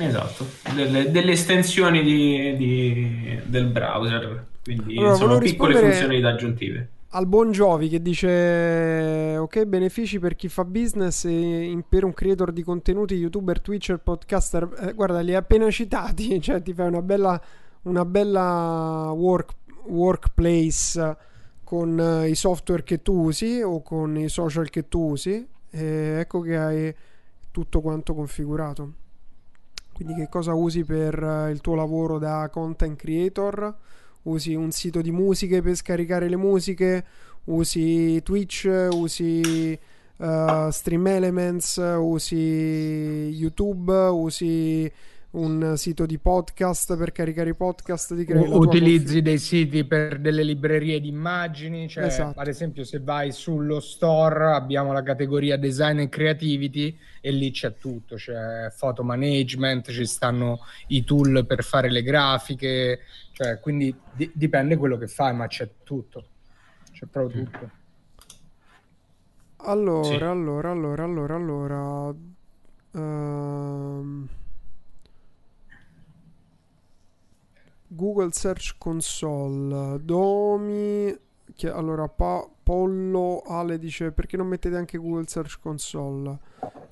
Esatto, delle, delle estensioni di, di, del browser, quindi allora, sono piccole funzionalità aggiuntive. Al buon Giovi che dice ok benefici per chi fa business e in, per un creator di contenuti, youtuber, twitcher, podcaster, eh, guarda li hai appena citati, <laughs> cioè ti fai una bella, una bella work, workplace con eh, i software che tu usi o con i social che tu usi ecco che hai tutto quanto configurato. Quindi che cosa usi per eh, il tuo lavoro da content creator? Usi un sito di musiche per scaricare le musiche, usi Twitch, usi uh, Stream Elements, usi YouTube, usi un sito di podcast per caricare i podcast di crei utilizzi dei siti per delle librerie di immagini cioè esatto. ad esempio se vai sullo store abbiamo la categoria design e creativity e lì c'è tutto c'è photo management ci stanno i tool per fare le grafiche cioè quindi di- dipende quello che fai ma c'è tutto c'è proprio tutto allora sì. allora allora allora allora um... Google Search Console, Domi, che, allora pa- Pollo Ale dice perché non mettete anche Google Search Console?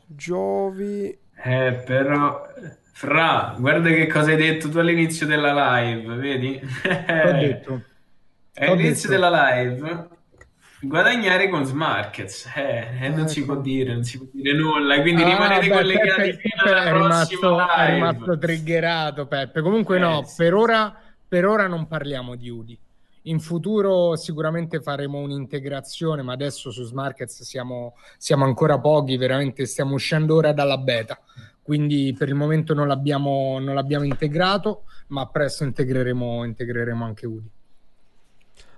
Giovi... Eh, però... Fra, guarda che cosa hai detto tu all'inizio della live, vedi? Ho detto. <laughs> All'inizio della live guadagnare con Smarkets eh, eh, non ecco. si può dire non si può dire nulla quindi ah, rimanete beh, collegati Peppe, fino alla è rimasto, è rimasto triggerato Peppe. Comunque eh, no sì, per, ora, per ora non parliamo di UDI. In futuro sicuramente faremo un'integrazione ma adesso su Smarkets siamo, siamo ancora pochi veramente stiamo uscendo ora dalla beta. Quindi per il momento non l'abbiamo, non l'abbiamo integrato ma presto integreremo, integreremo anche UDI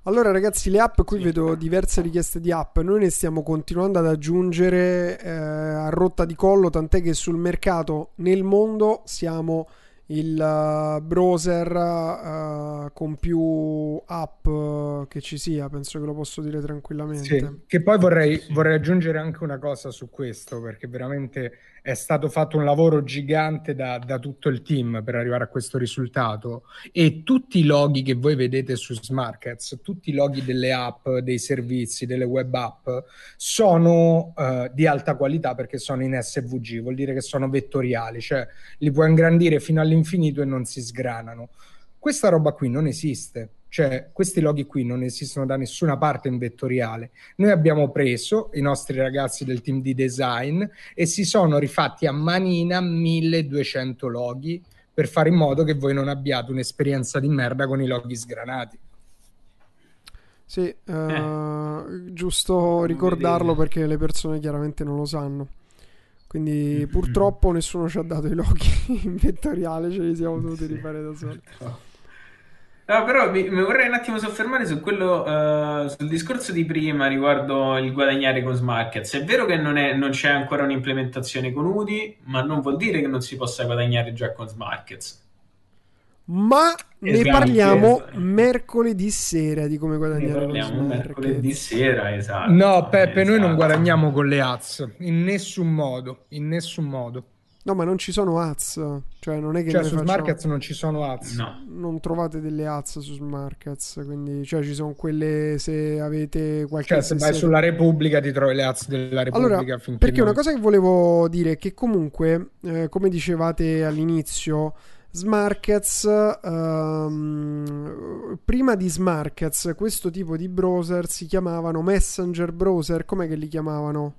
allora ragazzi, le app, qui sì. vedo diverse richieste di app, noi ne stiamo continuando ad aggiungere eh, a rotta di collo, tant'è che sul mercato nel mondo siamo il uh, browser uh, con più app uh, che ci sia, penso che lo posso dire tranquillamente. Sì, che poi vorrei, vorrei aggiungere anche una cosa su questo, perché veramente è stato fatto un lavoro gigante da, da, tutto il team per arrivare a questo risultato e tutti i loghi che voi vedete su Smarkets, tutti i loghi delle app, dei servizi, delle web app sono uh, di alta qualità perché sono in SVG, vuol dire che sono vettoriali, cioè li puoi ingrandire fino all'infinito e non si sgranano. Questa roba qui non esiste, cioè questi loghi qui non esistono da nessuna parte in vettoriale. Noi abbiamo preso i nostri ragazzi del team di design e si sono rifatti a manina 1200 loghi per fare in modo che voi non abbiate un'esperienza di merda con i loghi sgranati. Sì, uh, eh. giusto ricordarlo perché le persone chiaramente non lo sanno. Quindi mm-hmm. purtroppo nessuno ci ha dato i loghi <laughs> in vettoriale, ce li siamo dovuti rifare da soli. No, però mi, mi, vorrei un attimo soffermare su quello, uh, sul discorso di prima riguardo il guadagnare con Smarkets. È vero che non, è, non, c'è ancora un'implementazione con UDI, ma non vuol dire che non si possa guadagnare già con Smarkets. Ma ne parliamo mercoledì sera di come guadagnare con Smarkets. mercoledì sera, esatto. No, Peppe, esatto. noi non esatto. guadagniamo con le ads, in nessun modo, in nessun modo. No, ma non ci sono ads. Cioè, non è che cioè, su facciamo... Smarkets non ci sono ads. No. Non trovate delle ads su Smarkets. Quindi, cioè, ci sono quelle se avete qualche. Cioè, se vai sulla Repubblica ti trovi le ads della Repubblica. Allora, perché non... una cosa che volevo dire è che comunque, eh, come dicevate all'inizio. Smarkets, um, prima di Smarkets, questo tipo di browser si chiamavano Messenger browser. Com'è che li chiamavano?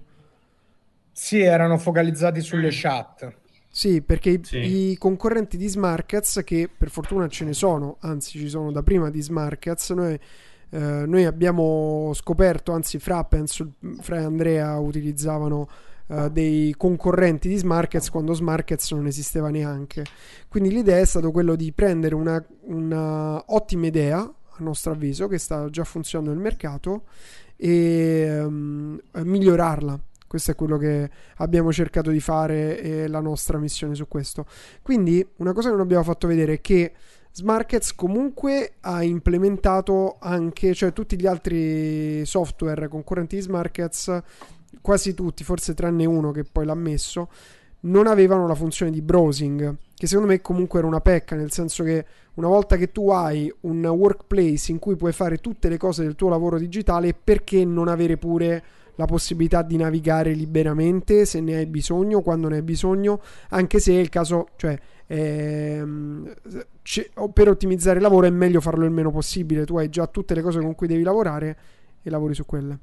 Sì, erano focalizzati sulle chat. Sì, perché sì. I, i, concorrenti di Smarkets, che per fortuna ce ne sono, anzi ci sono da prima di Smarkets, noi, eh, noi abbiamo scoperto, anzi Fra, penso, Fra e Andrea utilizzavano eh, dei concorrenti di Smarkets quando Smarkets non esisteva neanche. Quindi l'idea è stata quella di prendere una, una ottima idea, a nostro avviso, che sta già funzionando nel mercato e um, migliorarla questo è quello che abbiamo cercato di fare e la nostra missione su questo. Quindi una cosa che non abbiamo fatto vedere è che Smarkets comunque ha implementato anche, cioè tutti gli altri software concorrenti di Smarkets, quasi tutti, forse tranne uno che poi l'ha messo, non avevano la funzione di browsing, che secondo me comunque era una pecca, nel senso che una volta che tu hai un workplace in cui puoi fare tutte le cose del tuo lavoro digitale, perché non avere pure la possibilità di navigare liberamente se ne hai bisogno, quando ne hai bisogno, anche se è il caso, cioè ehm, per ottimizzare il lavoro è meglio farlo il meno possibile, tu hai già tutte le cose con cui devi lavorare e lavori su quelle.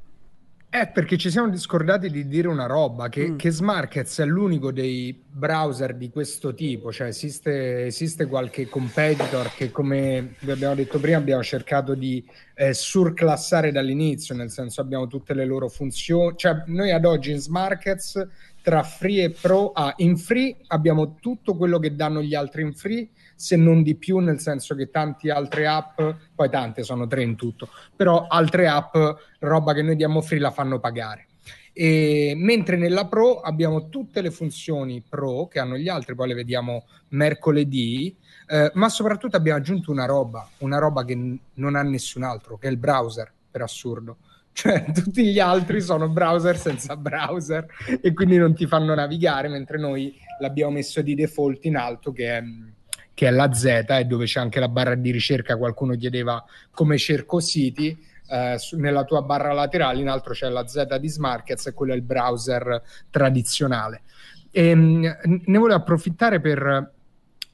Eh, perché ci siamo scordati di dire una roba, che, mm. che Smarkets è l'unico dei browser di questo tipo, cioè esiste, esiste, qualche competitor che come vi abbiamo detto prima abbiamo cercato di eh, surclassare dall'inizio, nel senso abbiamo tutte le loro funzioni, cioè noi ad oggi in Smarkets tra free e pro, ah, in free abbiamo tutto quello che danno gli altri in free se non di più, nel senso che tante altre app, poi tante sono tre in tutto, però altre app, roba che noi diamo free la fanno pagare. E, mentre nella Pro abbiamo tutte le funzioni Pro che hanno gli altri, poi le vediamo mercoledì, eh, ma soprattutto abbiamo aggiunto una roba, una roba che n- non ha nessun altro, che è il browser, per assurdo. Cioè, <laughs> tutti gli altri sono browser senza browser e quindi non ti fanno navigare, mentre noi l'abbiamo messo di default in alto, che è che è la Z e dove c'è anche la barra di ricerca. Qualcuno chiedeva come cerco siti. Eh, nella tua barra laterale in alto c'è la Z di Smarkets e quello è il browser tradizionale. E, ehm, ne volevo approfittare per,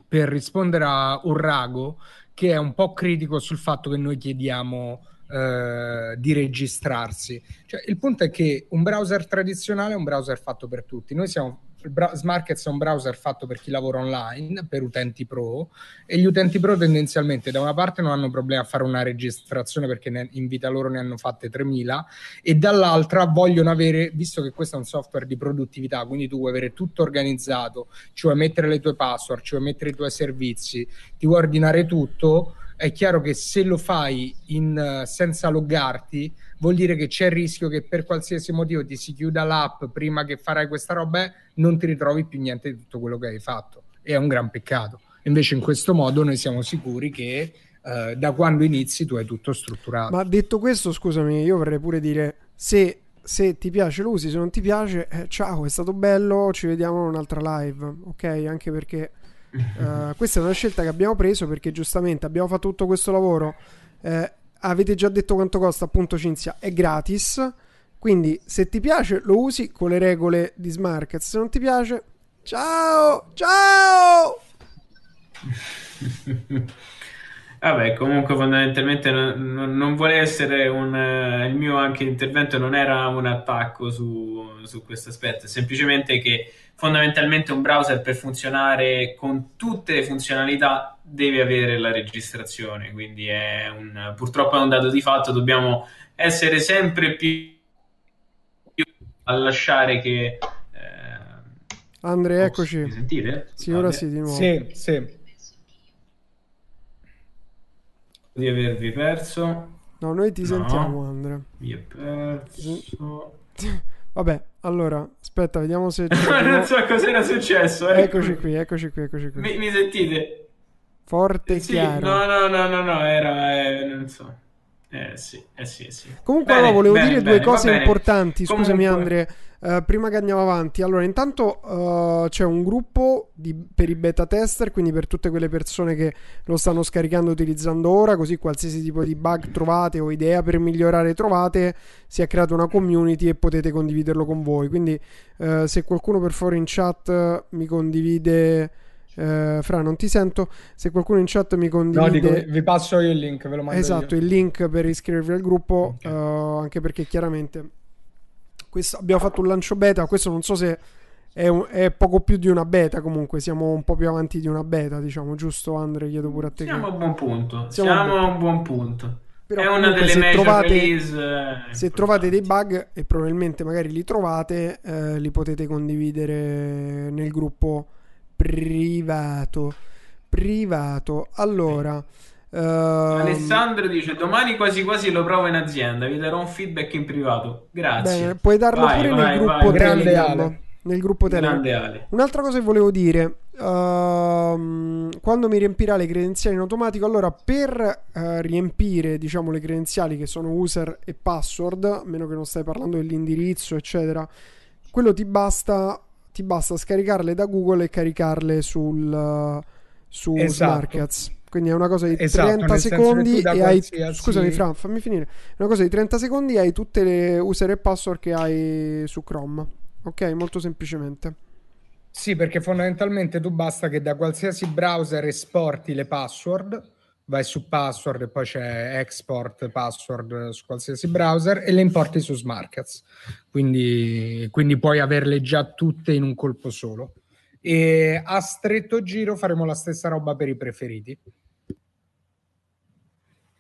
per rispondere a Urrago che è un po' critico sul fatto che noi chiediamo eh, di registrarsi. Cioè, il punto è che un browser tradizionale è un browser fatto per tutti. Noi siamo Bra- Smarkets è un browser fatto per chi lavora online, per utenti pro, e gli utenti pro tendenzialmente da una parte non hanno problemi a fare una registrazione perché ne, in vita loro ne hanno fatte 3000, e dall'altra vogliono avere, visto che questo è un software di produttività, quindi tu vuoi avere tutto organizzato, ci vuoi mettere le tue password, ci vuoi mettere i tuoi servizi, ti vuoi ordinare tutto, è chiaro che se lo fai in, senza loggarti vuol dire che c'è il rischio che per qualsiasi motivo ti si chiuda l'app prima che farai questa roba e non ti ritrovi più niente di tutto quello che hai fatto. È un gran peccato. Invece in questo modo noi siamo sicuri che eh, da quando inizi tu hai tutto strutturato. Ma detto questo, scusami, io vorrei pure dire se, se ti piace lo usi, se non ti piace, eh, ciao, è stato bello, ci vediamo in un'altra live, ok? Anche perché uh, questa è una scelta che abbiamo preso perché giustamente abbiamo fatto tutto questo lavoro. Eh, avete già detto quanto costa, appunto Cinzia, è gratis. Quindi se ti piace lo usi con le regole di Smarket, se non ti piace, ciao, ciao! <laughs> Vabbè, comunque fondamentalmente non, non vuole essere un... Eh, il mio anche intervento non era un attacco su, su questo aspetto, è semplicemente che fondamentalmente un browser per funzionare con tutte le funzionalità deve avere la registrazione, quindi è un, purtroppo è un dato di fatto, dobbiamo essere sempre più a lasciare che... Eh... Andre, eccoci. Mi sentite? Sì, ora sì, di nuovo. Sì, sì. Di avervi perso. No, noi ti no. sentiamo, Andrea. Mi è perso. <laughs> Vabbè, allora, aspetta, vediamo se... <laughs> non so cosa era successo. Eccoci, eccoci qui, eccoci qui, eccoci qui. Mi, mi sentite? Forte e sì, chiaro. No, no, no, no, no, era... Eh, non so. Eh sì, eh sì, sì. Comunque bene, volevo bene, dire bene, due cose importanti, scusami Comunque... Andre, uh, prima che andiamo avanti. Allora, intanto uh, c'è un gruppo di, per i beta tester, quindi per tutte quelle persone che lo stanno scaricando utilizzando ora, così qualsiasi tipo di bug trovate o idea per migliorare trovate, si è creata una community e potete condividerlo con voi. Quindi uh, se qualcuno per favore in chat mi condivide eh, Fra, non ti sento. Se qualcuno in chat mi condivide, no, dico, vi passo io il link, ve lo mando. Esatto, io. il link per iscrivervi al gruppo. Okay. Uh, anche perché chiaramente questo, abbiamo fatto un lancio beta. Questo non so se è, un, è, poco più di una beta. Comunque, siamo un po' più avanti di una beta, diciamo, giusto? Andre, chiedo pure a te. Siamo che... a buon punto. Siamo, siamo a un buon punto. Però è una delle se trovate, release, eh, se trovate dei bug e probabilmente magari li trovate, eh, li potete condividere nel gruppo privato. Privato. Allora. Uh, Alessandro dice domani quasi quasi lo provo in azienda vi darò un feedback in privato grazie Bene, puoi darlo vai, pure vai, nel gruppo vai. Telegram nel gruppo Telegram un'altra cosa che volevo dire uh, quando mi riempirà le credenziali in automatico allora per uh, riempire diciamo le credenziali che sono user e password a meno che non stai parlando dell'indirizzo eccetera quello ti basta ti basta scaricarle da Google e caricarle sul, su esatto. Smarkets. Quindi è una cosa di esatto, 30 secondi e hai. Scusami, Fran, fammi finire. È una cosa di 30 secondi e hai tutte le user e password che hai su Chrome. Ok, molto semplicemente. Sì, perché fondamentalmente tu basta che da qualsiasi browser esporti le password vai su password e poi c'è export password su qualsiasi browser e le importi su Smarkets. Quindi, quindi puoi averle già tutte in un colpo solo. E a stretto giro faremo la stessa roba per i preferiti.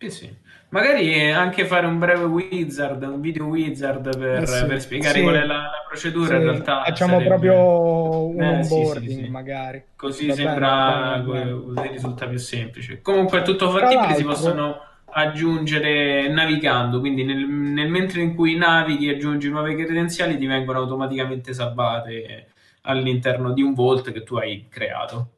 Sì, sì. Magari anche fare un breve wizard, un video wizard per, eh sì, per spiegare sì. qual è la, la procedura. In realtà facciamo sarebbe... proprio un eh, onboarding, magari. Così va sembra bene, bene. risulta più semplice. Comunque è tutto fattibile, si possono aggiungere navigando, quindi nel, nel mentre in cui navighi e aggiungi nuove credenziali ti vengono automaticamente salvate all'interno di un vault che tu hai creato.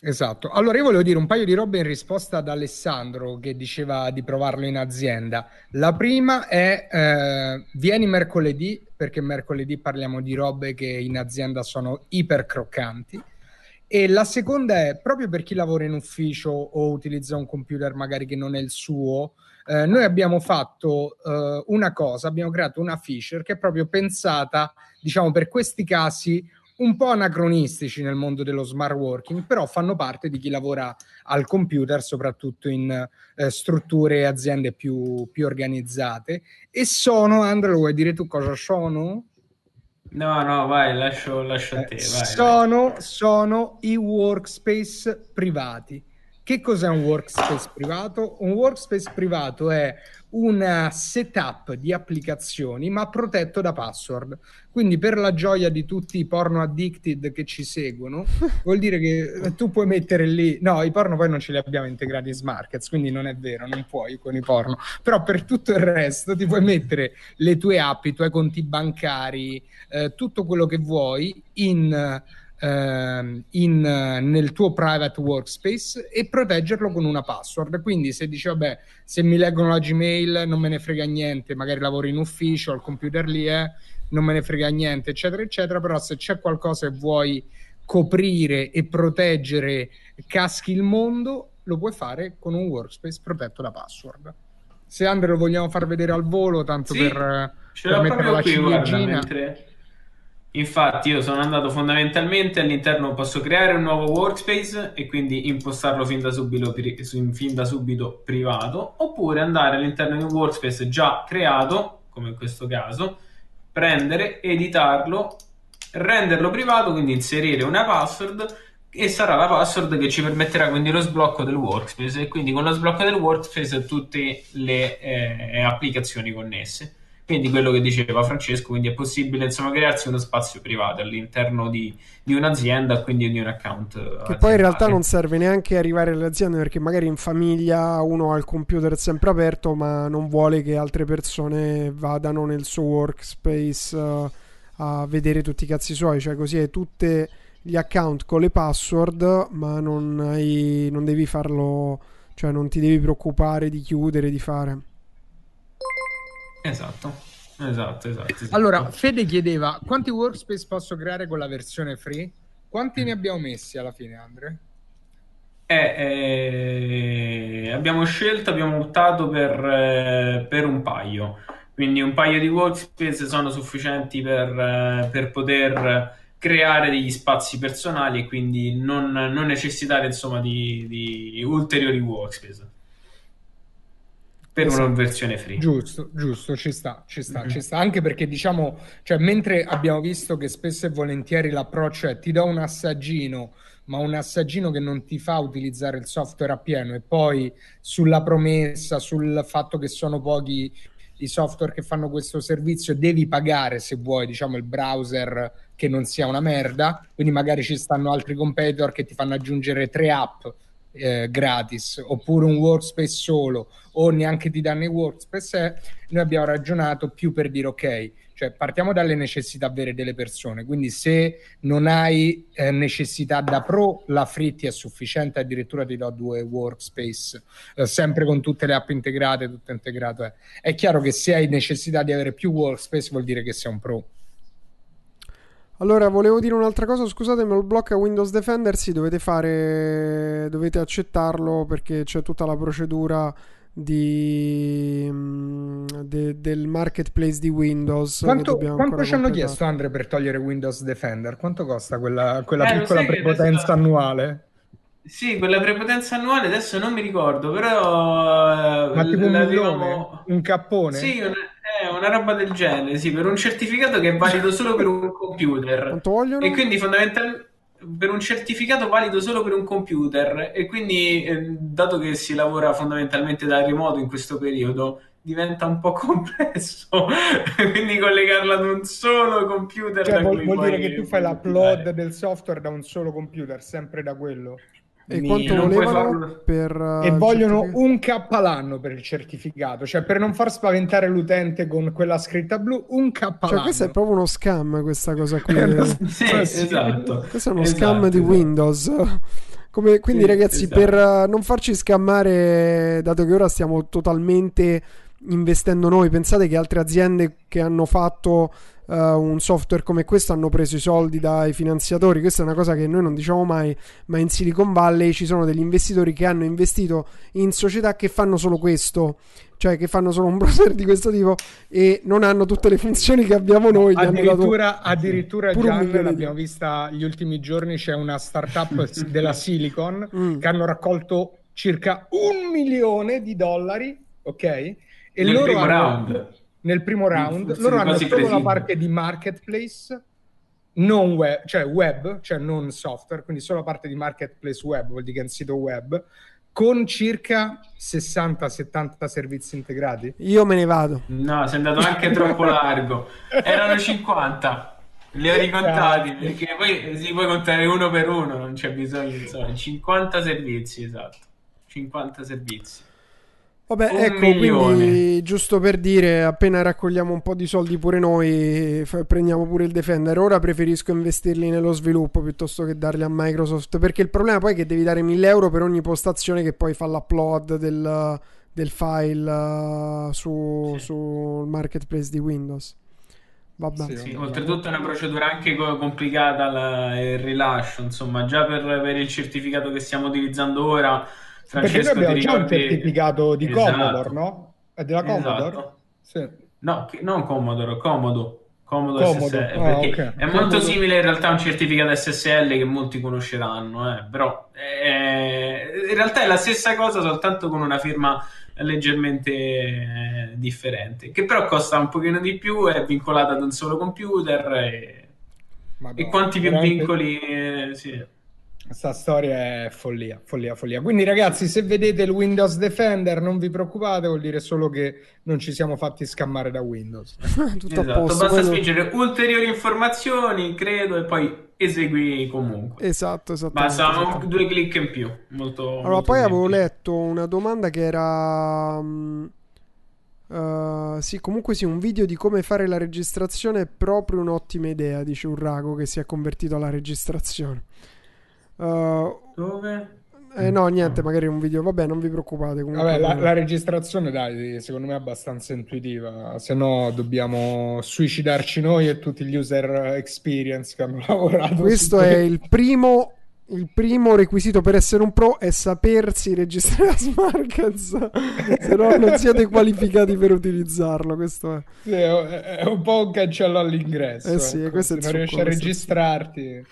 Esatto. Allora io volevo dire un paio di robe in risposta ad Alessandro che diceva di provarlo in azienda. La prima è eh, vieni mercoledì perché mercoledì parliamo di robe che in azienda sono iper croccanti. E la seconda è proprio per chi lavora in ufficio o utilizza un computer magari che non è il suo. Eh, noi abbiamo fatto eh, una cosa, abbiamo creato una feature che è proprio pensata, diciamo, per questi casi un po' anacronistici nel mondo dello smart working, però fanno parte di chi lavora al computer, soprattutto in eh, strutture e aziende più, più, organizzate. E sono, Andrea, vuoi dire tu cosa sono? No, no, vai, lascio, lascio a te. Vai, sono, vai. sono i workspace privati. Che cos'è un workspace privato? Un workspace privato è un setup di applicazioni ma protetto da password. Quindi per la gioia di tutti i porno addicted che ci seguono, <laughs> vuol dire che tu puoi mettere lì, no, i porno poi non ce li abbiamo integrati in Smarkets, quindi non è vero, non puoi con i porno, però per tutto il resto ti puoi mettere le tue app, i tuoi conti bancari, eh, tutto quello che vuoi in Uh, in, uh, nel tuo private workspace e proteggerlo con una password. Quindi se dici, vabbè, se mi leggono la Gmail non me ne frega niente, magari lavoro in ufficio, il computer lì è, non me ne frega niente, eccetera, eccetera, però se c'è qualcosa che vuoi coprire e proteggere, caschi il mondo, lo puoi fare con un workspace protetto da password. Se Andre lo vogliamo far vedere al volo, tanto sì, per, per mettere la ciliegina. Mentre Infatti io sono andato fondamentalmente all'interno, posso creare un nuovo workspace e quindi impostarlo fin da subito, fin da subito privato, oppure andare all'interno di un workspace già creato, come in questo caso, prendere, editarlo, renderlo privato, quindi inserire una password e sarà la password che ci permetterà quindi lo sblocco del workspace e quindi con lo sblocco del workspace tutte le eh, applicazioni connesse. Quindi quello che diceva Francesco, quindi è possibile insomma crearsi uno spazio privato all'interno di, di un'azienda, quindi di un account. Che aziendale. poi in realtà non serve neanche arrivare alle aziende perché magari in famiglia uno ha il computer sempre aperto ma non vuole che altre persone vadano nel suo workspace uh, a vedere tutti i cazzi suoi, cioè così hai tutti gli account con le password ma non, hai, non devi farlo, cioè non ti devi preoccupare di chiudere, di fare. Esatto. Esatto, esatto, esatto. Allora, Fede chiedeva quanti workspace posso creare con la versione free? Quanti mm. ne abbiamo messi alla fine, Andre? Eh, eh, abbiamo scelto, abbiamo optato per, eh, per, un paio. Quindi un paio di workspace sono sufficienti per, eh, per poter creare degli spazi personali e quindi non, non necessitare insomma di, di ulteriori workspace per esatto. una versione free. Giusto, giusto, ci sta, ci sta, mm-hmm. ci sta. Anche perché diciamo, cioè, mentre abbiamo visto che spesso e volentieri l'approccio è ti do un assaggino, ma un assaggino che non ti fa utilizzare il software appieno e poi sulla promessa, sul fatto che sono pochi i software che fanno questo servizio, devi pagare se vuoi, diciamo, il browser che non sia una merda, quindi magari ci stanno altri competitor che ti fanno aggiungere tre app eh, gratis oppure un workspace solo o neanche ti danno i workspace, eh, noi abbiamo ragionato più per dire ok, cioè partiamo dalle necessità vere delle persone, quindi se non hai eh, necessità da pro, la Fritti è sufficiente, addirittura ti do due workspace, eh, sempre con tutte le app integrate, tutto integrato. Eh. è chiaro che se hai necessità di avere più workspace vuol dire che sei un pro. Allora, volevo dire un'altra cosa, scusatemi, il blocca Windows Defender, sì, dovete fare, dovete accettarlo perché c'è tutta la procedura di, mm, de, del marketplace di Windows. Quanto, quanto ci hanno chiesto, Andre, per togliere Windows Defender? Quanto costa quella, quella eh, piccola prepotenza annuale? Sì, quella prepotenza annuale adesso non mi ricordo, però... Eh, Ma tipo un milione? Un cappone? Sì, una eh, una roba del genere, sì, per un certificato che è valido solo per un computer. Quanto vogliono? E quindi fondamentalmente per un certificato valido solo per un computer e quindi eh, dato che si lavora fondamentalmente da remoto in questo periodo diventa un po' <laughs> complesso quindi collegarla ad un solo computer cioè, vuol, vuol dire che tu fai l'upload del software da un solo computer sempre da quello e quanto volevano per... Uh, e vogliono un K l'anno per il certificato, cioè per non far spaventare l'utente con quella scritta blu, un K cioè, l'anno. questo è proprio uno scam questa cosa qui. <laughs> sì, esatto. Questo è uno esatto, scam di esatto. Windows. <laughs> Come, quindi sì, ragazzi, esatto. per uh, non farci scammare, dato che ora stiamo totalmente investendo noi, pensate che altre aziende che hanno fatto uh, un software come questo hanno preso i soldi dai finanziatori. Questa è una cosa che noi non diciamo mai, ma in Silicon Valley ci sono degli investitori che hanno investito in società che fanno solo questo. Cioè, che fanno solo un browser di questo tipo e non hanno tutte le funzioni che abbiamo noi. Addirittura, addirittura Gian, l'abbiamo vista gli ultimi giorni. C'è una startup <laughs> della Silicon mm. che hanno raccolto circa un milione di dollari, ok? E Nel loro hanno, round nel primo round. Loro hanno solo preside. la parte di marketplace, non web, cioè web, cioè non software, quindi solo la parte di marketplace web, vuol dire che è un sito web, con circa 60-70 servizi integrati. Io me ne vado. No, sei andato anche <laughs> troppo largo. Erano 50. Li ho ricontati perché poi si può contare uno per uno, non c'è bisogno, insomma, 50 servizi, esatto. 50 servizi. Vabbè, un ecco, milione. quindi giusto per dire, appena raccogliamo un po' di soldi pure noi, f- prendiamo pure il Defender. Ora preferisco investirli nello sviluppo piuttosto che darli a Microsoft, perché il problema poi è che devi dare 1000 euro per ogni postazione che poi fa l'upload del, del file uh, su, sì. sul marketplace di Windows. Vabbè. Sì, oltretutto è una procedura anche complicata la, il rilascio, insomma, già per, per il certificato che stiamo utilizzando ora Francesco, Perché noi abbiamo già un certificato di esatto. Commodore, no? È della Commodore? Esatto. Sì. No, non Commodore, Comodo. Comodo, Comodo. SSL, ah, okay. è molto Comodo. simile in realtà a un certificato SSL che molti conosceranno, eh, però eh, in realtà è la stessa cosa soltanto con una firma leggermente eh, differente, che però costa un pochino di più, è vincolata ad un solo computer e, Madonna, e quanti più veramente... vincoli... Eh, sì. Questa storia è follia, follia, follia. Quindi ragazzi, se vedete il Windows Defender non vi preoccupate, vuol dire solo che non ci siamo fatti scammare da Windows. <laughs> Tutto esatto, posto, basta quello... spingere ulteriori informazioni, credo, e poi esegui comunque. Esatto, esatto. Basta due clic in più. Molto, allora, molto poi avevo letto una domanda che era... Uh, sì, comunque sì, un video di come fare la registrazione è proprio un'ottima idea, dice un rago che si è convertito alla registrazione. Uh, Dove? Eh, no, niente, magari un video. Vabbè, non vi preoccupate. Vabbè, la, la, registrazione, dai, secondo me è abbastanza intuitiva. Se no, dobbiamo suicidarci noi e tutti gli user experience che hanno <laughs> lavorato. Questo è il primo. Il primo requisito per essere un pro è sapersi registrare a Smarkets, <laughs> se no non siete qualificati per utilizzarlo. Questo è. Sì, è un po' un cancello all'ingresso. Eh sì, ecco. questo è se non riesci a registrarti.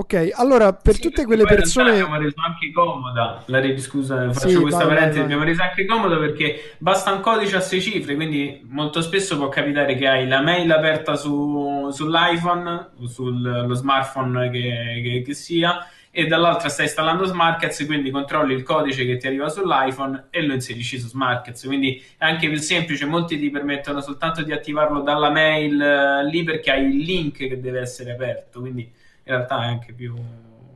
Ok, allora per sì, tutte quelle persone. Abbiamo reso anche comoda. La rete, scusa, faccio sì, questa vai, parentesi. Abbiamo reso anche comoda perché basta un codice a sei cifre. Quindi molto spesso può capitare che hai la mail aperta su, sull'iPhone o sullo smartphone che, che, che sia. E dall'altra stai installando Smarkets, quindi controlli il codice che ti arriva sull'iPhone e lo inserisci su Smarkets. Quindi è anche più semplice. Molti ti permettono soltanto di attivarlo dalla mail eh, lì perché hai il link che deve essere aperto. Quindi in realtà è anche più...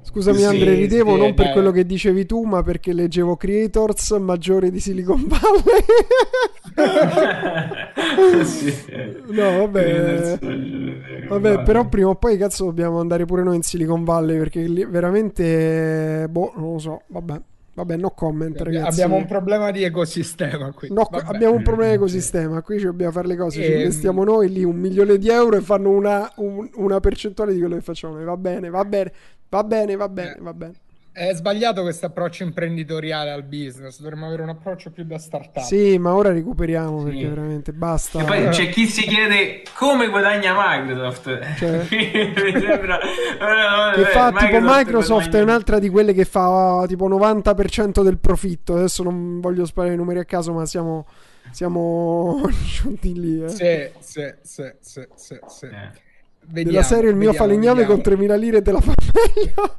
Scusami sì, Andre, ridevo sì, non per quello che dicevi tu, ma perché leggevo Creators maggiori di Silicon Valley. <laughs> sì. No, vabbè. Vabbè, però prima o poi cazzo dobbiamo andare pure noi in Silicon Valley perché veramente boh, non lo so, vabbè. Vabbè, no comment, ragazzi. Abbiamo un problema di ecosistema qui. No, abbiamo un problema di ecosistema. Qui ci dobbiamo fare le cose. E... Ci ehm, investiamo noi lì un milione di euro e fanno una, un, una percentuale di quello che facciamo. Va bene, va bene, va bene, va bene, va bene. È sbagliato questo approccio imprenditoriale al business, dovremmo avere un approccio più da startup. Sì, ma ora recuperiamo sì. perché veramente basta. E poi c'è chi si chiede come guadagna Microsoft. Cioè, <laughs> Mi sembra... che fa Microsoft tipo Microsoft guadagna... è un'altra di quelle che fa tipo 90% del profitto. Adesso non voglio sparare i numeri a caso, ma siamo siamo <laughs> giunti lì. Eh. Sì, sì, sì, sì, sì, sì. Eh. Vediamo, Della serie il mio vediamo, falegname vediamo. con 3.000 lire te la fa meglio.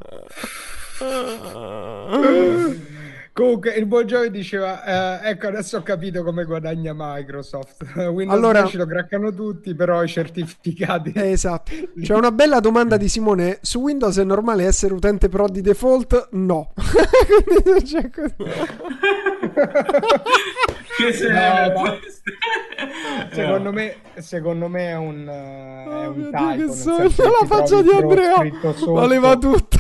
<laughs> <laughs> Comunque il buon Giovi diceva eh, ecco adesso ho capito come guadagna Microsoft. <laughs> Windows allora, 10 lo craccano tutti però i certificati eh, esatto. <laughs> c'è una bella domanda di Simone su Windows è normale essere utente pro di default? no cioè, no, secondo, me, secondo me è un, uh, è un oh, typo, Dio, che sogno la faccia di Andrea. valeva tutto.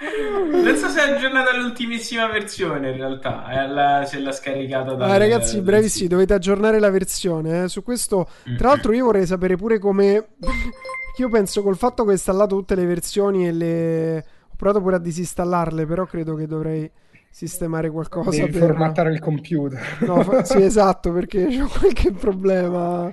Non so se è aggiornata all'ultimissima versione in realtà, alla, se l'ha scaricata da... Ah, ragazzi, brevissimi, dovete aggiornare la versione. Eh. Su questo, tra l'altro io vorrei sapere pure come... <laughs> Io penso col fatto che ho installato tutte le versioni e le... Provato pure a disinstallarle, però credo che dovrei sistemare qualcosa Devi per... formattare il computer. No, sì, <laughs> esatto, perché ho qualche problema...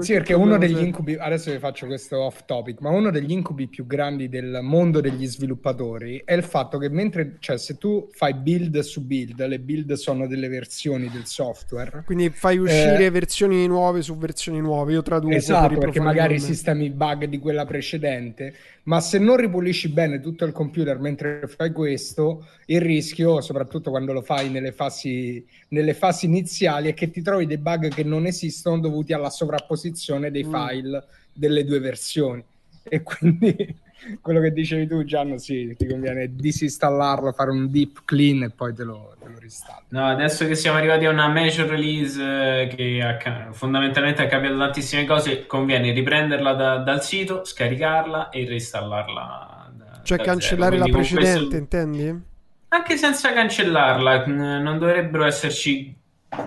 Sì, perché uno degli incubi, adesso vi faccio questo off topic, ma uno degli incubi più grandi del mondo degli sviluppatori è il fatto che mentre, cioè se tu fai build su build, le build sono delle versioni del software. Quindi fai uscire eh, versioni nuove su versioni nuove, io traduco. Esatto, per perché magari sistemi bug di quella precedente, ma se non ripulisci bene tutto il computer mentre fai questo, il rischio, soprattutto quando lo fai nelle fasi, nelle fasi iniziali, è che ti trovi dei bug che non esistono dovuti alla sovrapposizione dei mm. file delle due versioni. E quindi <laughs> quello che dicevi tu, Gianno, sì, ti conviene disinstallarlo, fare un deep clean e poi te lo, te lo ristalli. No, adesso che siamo arrivati a una major release eh, che ha, fondamentalmente ha cambiato tantissime cose, conviene riprenderla da, dal sito, scaricarla e reinstallarla. Da, cioè da cancellare la precedente, questo... intendi? Anche senza cancellarla, non dovrebbero esserci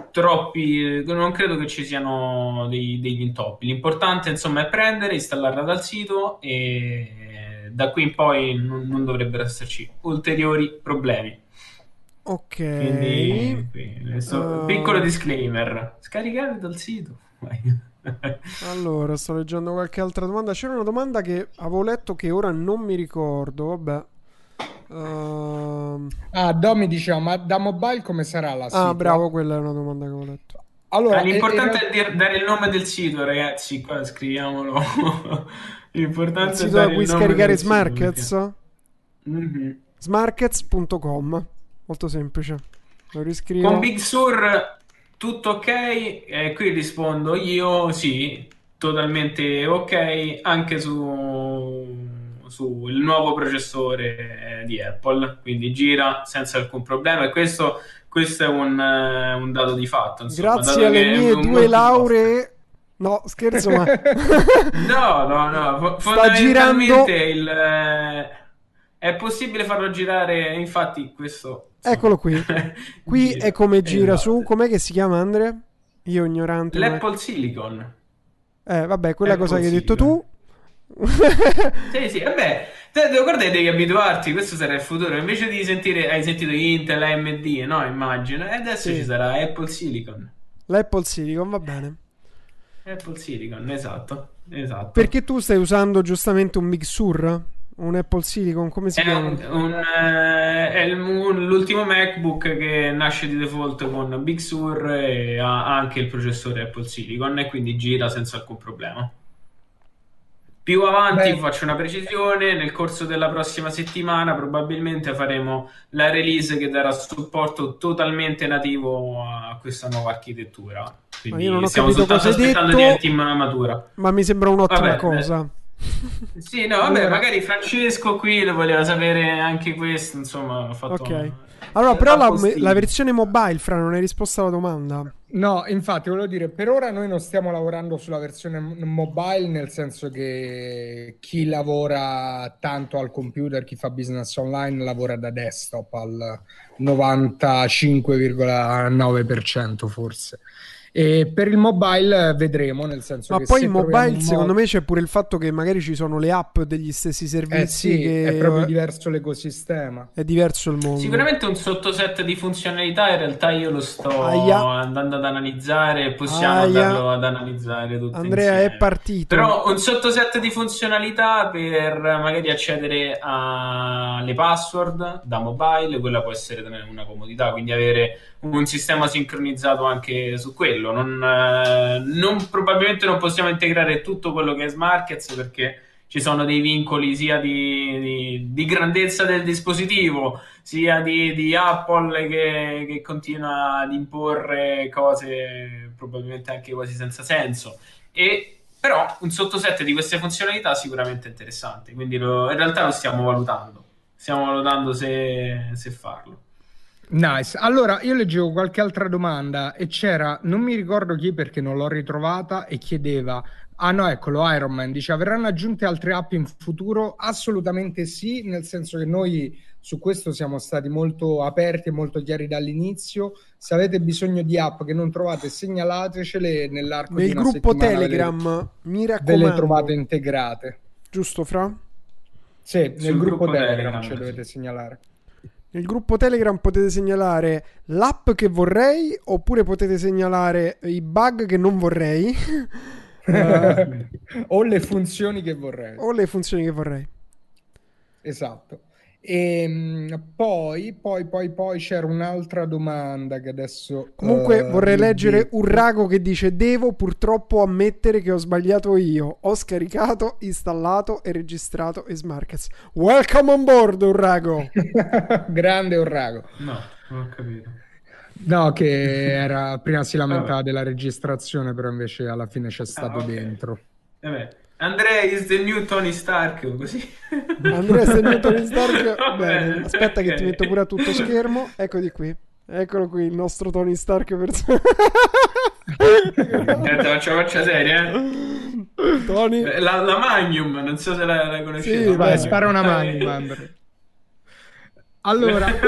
troppi, non credo che ci siano dei, degli intoppi. L'importante, insomma, è prendere, installarla dal sito e da qui in poi non, non dovrebbero esserci ulteriori problemi. Ok. Quindi, quindi so, Uh, piccolo disclaimer: scaricate dal sito. Vai. <laughs> Allora, sto leggendo qualche altra domanda. C'era una domanda che avevo letto che ora non mi ricordo. Vabbè. Ehm, Ah, Domi diceva, ma da mobile come sarà la sito? Ah, bravo, quella è una domanda che avevo letto. Allora, Ah, L'importante in è dir- dare il nome del sito, ragazzi. Qua scriviamolo. <laughs> L'importante Il è sito da dare cui il nome scaricare del sito, Smarkets? Mhm. Smarkets.com. Molto semplice. Lo riscrivo. Con Big Sur tutto ok? E qui rispondo io sì, totalmente ok, anche su sul nuovo processore di Apple, quindi gira senza alcun problema e questo, questo è un, eh, un dato di fatto. insomma, Grazie alle mie due lauree. No, scherzo, ma. <laughs> No, no, no, <laughs> fondamentalmente girando- il, eh, è possibile farlo girare, infatti questo... Eccolo qui. <laughs> Qui è come gira Esatto. su. Com'è che si chiama, Andre? Io ignorante. ma- L'Apple Silicon. Eh, vabbè, quella Apple cosa che hai detto tu. <laughs> Sì, sì, vabbè, te, te- guarda, devi abituarti, questo sarà il futuro. Invece di sentire, hai sentito Intel, AMD, no? Immagino. E adesso Sì. ci sarà Apple Silicon. L'Apple Silicon, va bene. Apple Silicon, esatto, esatto. Perché tu stai usando giustamente un Big Sur? Un Apple Silicon? Come si È, chiama? un- un, eh, è il- un- l'ultimo MacBook che nasce di default con Big Sur e ha anche il processore Apple Silicon e quindi gira senza alcun problema. Più avanti Beh. faccio una precisione, nel corso della prossima settimana probabilmente faremo la release che darà supporto totalmente nativo a questa nuova architettura. Quindi io non ho stiamo capito soltanto cosa hai aspettando detto. di team matura. Ma mi sembra un'ottima Vabbè, cosa. Sì, no, vabbè, Allora- magari Francesco qui lo voleva sapere anche questo, insomma, ho fatto Ok. Allora, però la, la versione mobile, Fra, non hai risposto alla domanda. No, infatti, volevo dire, per ora noi non stiamo lavorando sulla versione mobile, nel senso che chi lavora tanto al computer, chi fa business online, lavora da desktop al 95,9% forse. E per il mobile eh, vedremo, nel senso Ma che poi se in mobile, un secondo me, c'è pure il fatto che magari ci sono le app degli stessi Eh servizi. sì, che è proprio diverso l'ecosistema. è diverso il mondo. Sicuramente un sottoset di funzionalità in realtà io lo sto Aia. andando ad analizzare possiamo Aia. andarlo ad analizzare tutti Andrea insieme. è partito. Però un sottoset di funzionalità per magari accedere alle password da mobile, quella può essere una comodità, quindi avere un sistema sincronizzato anche su quello. Non, eh, non- probabilmente non possiamo integrare tutto quello che è Smarkets perché ci sono dei vincoli sia di, di- di grandezza del dispositivo, sia di, di Apple che, che continua ad imporre cose probabilmente anche quasi senza senso. E però un sottoset di queste funzionalità sicuramente interessante, quindi lo- in realtà lo stiamo valutando. Stiamo valutando se, se farlo. Nice. Allora, io leggevo qualche altra domanda e c'era, non mi ricordo chi perché non l'ho ritrovata, e chiedeva, ah no, eccolo, Iron Man, dice, verranno aggiunte altre app in futuro? Assolutamente sì, nel senso che noi su questo siamo stati molto aperti e molto chiari dall'inizio. Se avete bisogno di app che non trovate, segnalatecele nell'arco di Nel una gruppo ve le- Telegram, mi Ve raccomando. le trovate integrate. Giusto, Fra? Sì, nel Sul gruppo, gruppo Telegram, Telegram, ce dovete segnalare. Nel gruppo Telegram potete segnalare l'app che vorrei oppure potete segnalare i bug che non vorrei <laughs> Eh, o le funzioni che vorrei. o le funzioni che vorrei. Esatto. E poi, poi, poi, poi c'era un'altra domanda che adesso... Comunque eh, vorrei leggere dico. un rago che dice devo purtroppo ammettere che ho sbagliato io. Ho scaricato, installato e registrato Smarkets. Welcome on board, un rago. <laughs> Grande Urrago. No, non ho capito. No, che era prima si lamentava della registrazione, però invece alla fine c'è stato Ah, ok. dentro. Vabbè. Andrea is the new Tony Stark, o così. Andrea è segnato in Stark. Va Bene, aspetta che ok. ti metto pure a tutto schermo. Eccoli qui. Eccolo qui, il nostro Tony Stark per... Eh, te faccio faccia seria, eh. Tony. Eh, La, la Magnum, non so se la, la conoscete. Sì, la vai, Magnum. spara una Eh, mano, Andre. Allora, <laughs> <laughs>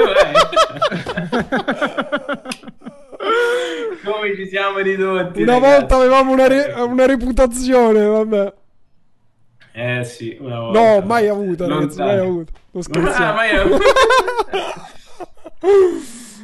Come ci siamo ridotti. Una ragazzi. volta avevamo una, re- una reputazione, vabbè. Eh sì, una volta. No, mai avuta, ragazzi, Lontano. mai avuta. <laughs> Non Ah, scherziamo. mai <laughs> avuto.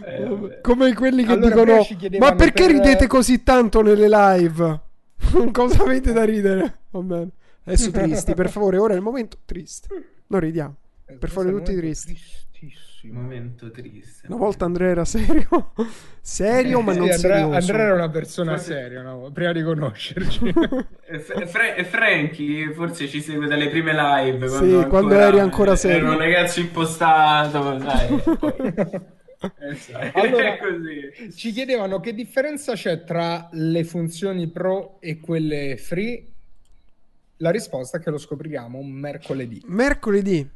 Eh, Come quelli che allora, dicono: Ma perché per... ridete così tanto nelle live? <laughs> Cosa avete da ridere? Va bene. Adesso tristi, per favore, ora è il momento triste. Non ridiamo. Eh, per favore, tutti tristi. Tristissimo. Momento triste. Una volta Andrea era serio. <laughs> serio, ma non Andrea, serioso. Andrea era una persona seria, no? prima di conoscerci. <laughs> e, Fra- e Franky forse ci segue dalle prime live. Quando, sì, ancora, quando eri ancora serio. Era un ragazzo impostato, dai. <laughs> Esatto. Allora, ci chiedevano che differenza c'è tra le funzioni pro e quelle free. La risposta è che lo scopriamo mercoledì. Mercoledì.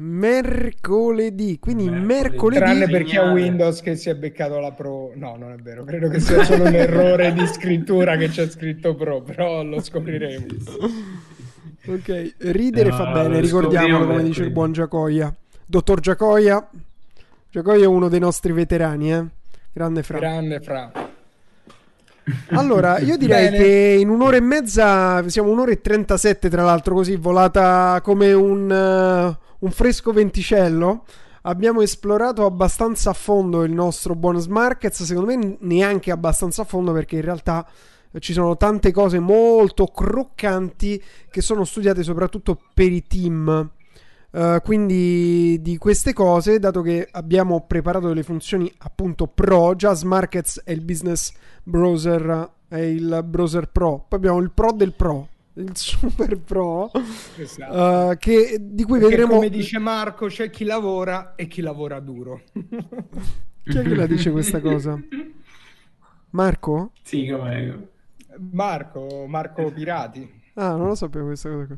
Mercoledì, quindi mercoledì. mercoledì. Tranne per chi ha Windows che si è beccato la Pro. No, non è vero, credo che sia solo un errore di scrittura che c'è scritto Pro, però lo scopriremo. <laughs> ok, ridere no, fa bene, ricordiamolo come dice il buon Giacoia. Dottor Giacoia, Giacoia è uno dei nostri veterani, eh? Grande Fra. Grande Fra. Allora, io direi Bene. che in un'ora e mezza, siamo un'ora e 37 tra l'altro, così volata come un, uh, un fresco venticello. Abbiamo esplorato abbastanza a fondo il nostro bonus markets, secondo me neanche abbastanza a fondo perché in realtà ci sono tante cose molto croccanti che sono studiate soprattutto per i team. Uh, quindi di queste cose, dato che abbiamo preparato delle funzioni appunto pro, Jazz Markets è il business browser, è il browser pro, poi abbiamo il pro del pro, il super pro, esatto. uh, che, di cui Perché vedremo... Come dice Marco, c'è chi lavora e chi lavora duro. <laughs> chi è che la dice questa cosa? Marco? Sì, come... Marco, Marco Pirati. Ah, non lo sapevo questa cosa qua.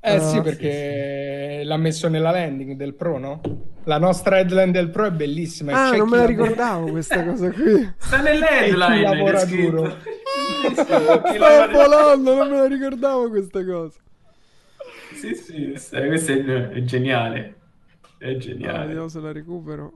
Eh uh, sì, perché sì, sì. l'ha messo nella landing del Pro, no? La nostra headline del Pro è bellissima. Ah, non me la ricordavo <laughs> questa cosa qui. Sta nell'headline. Lavora duro. <laughs> Stavo volando, non me la ricordavo questa cosa. Sì, sì, questa è, è geniale. È geniale. Ah, vediamo se la recupero.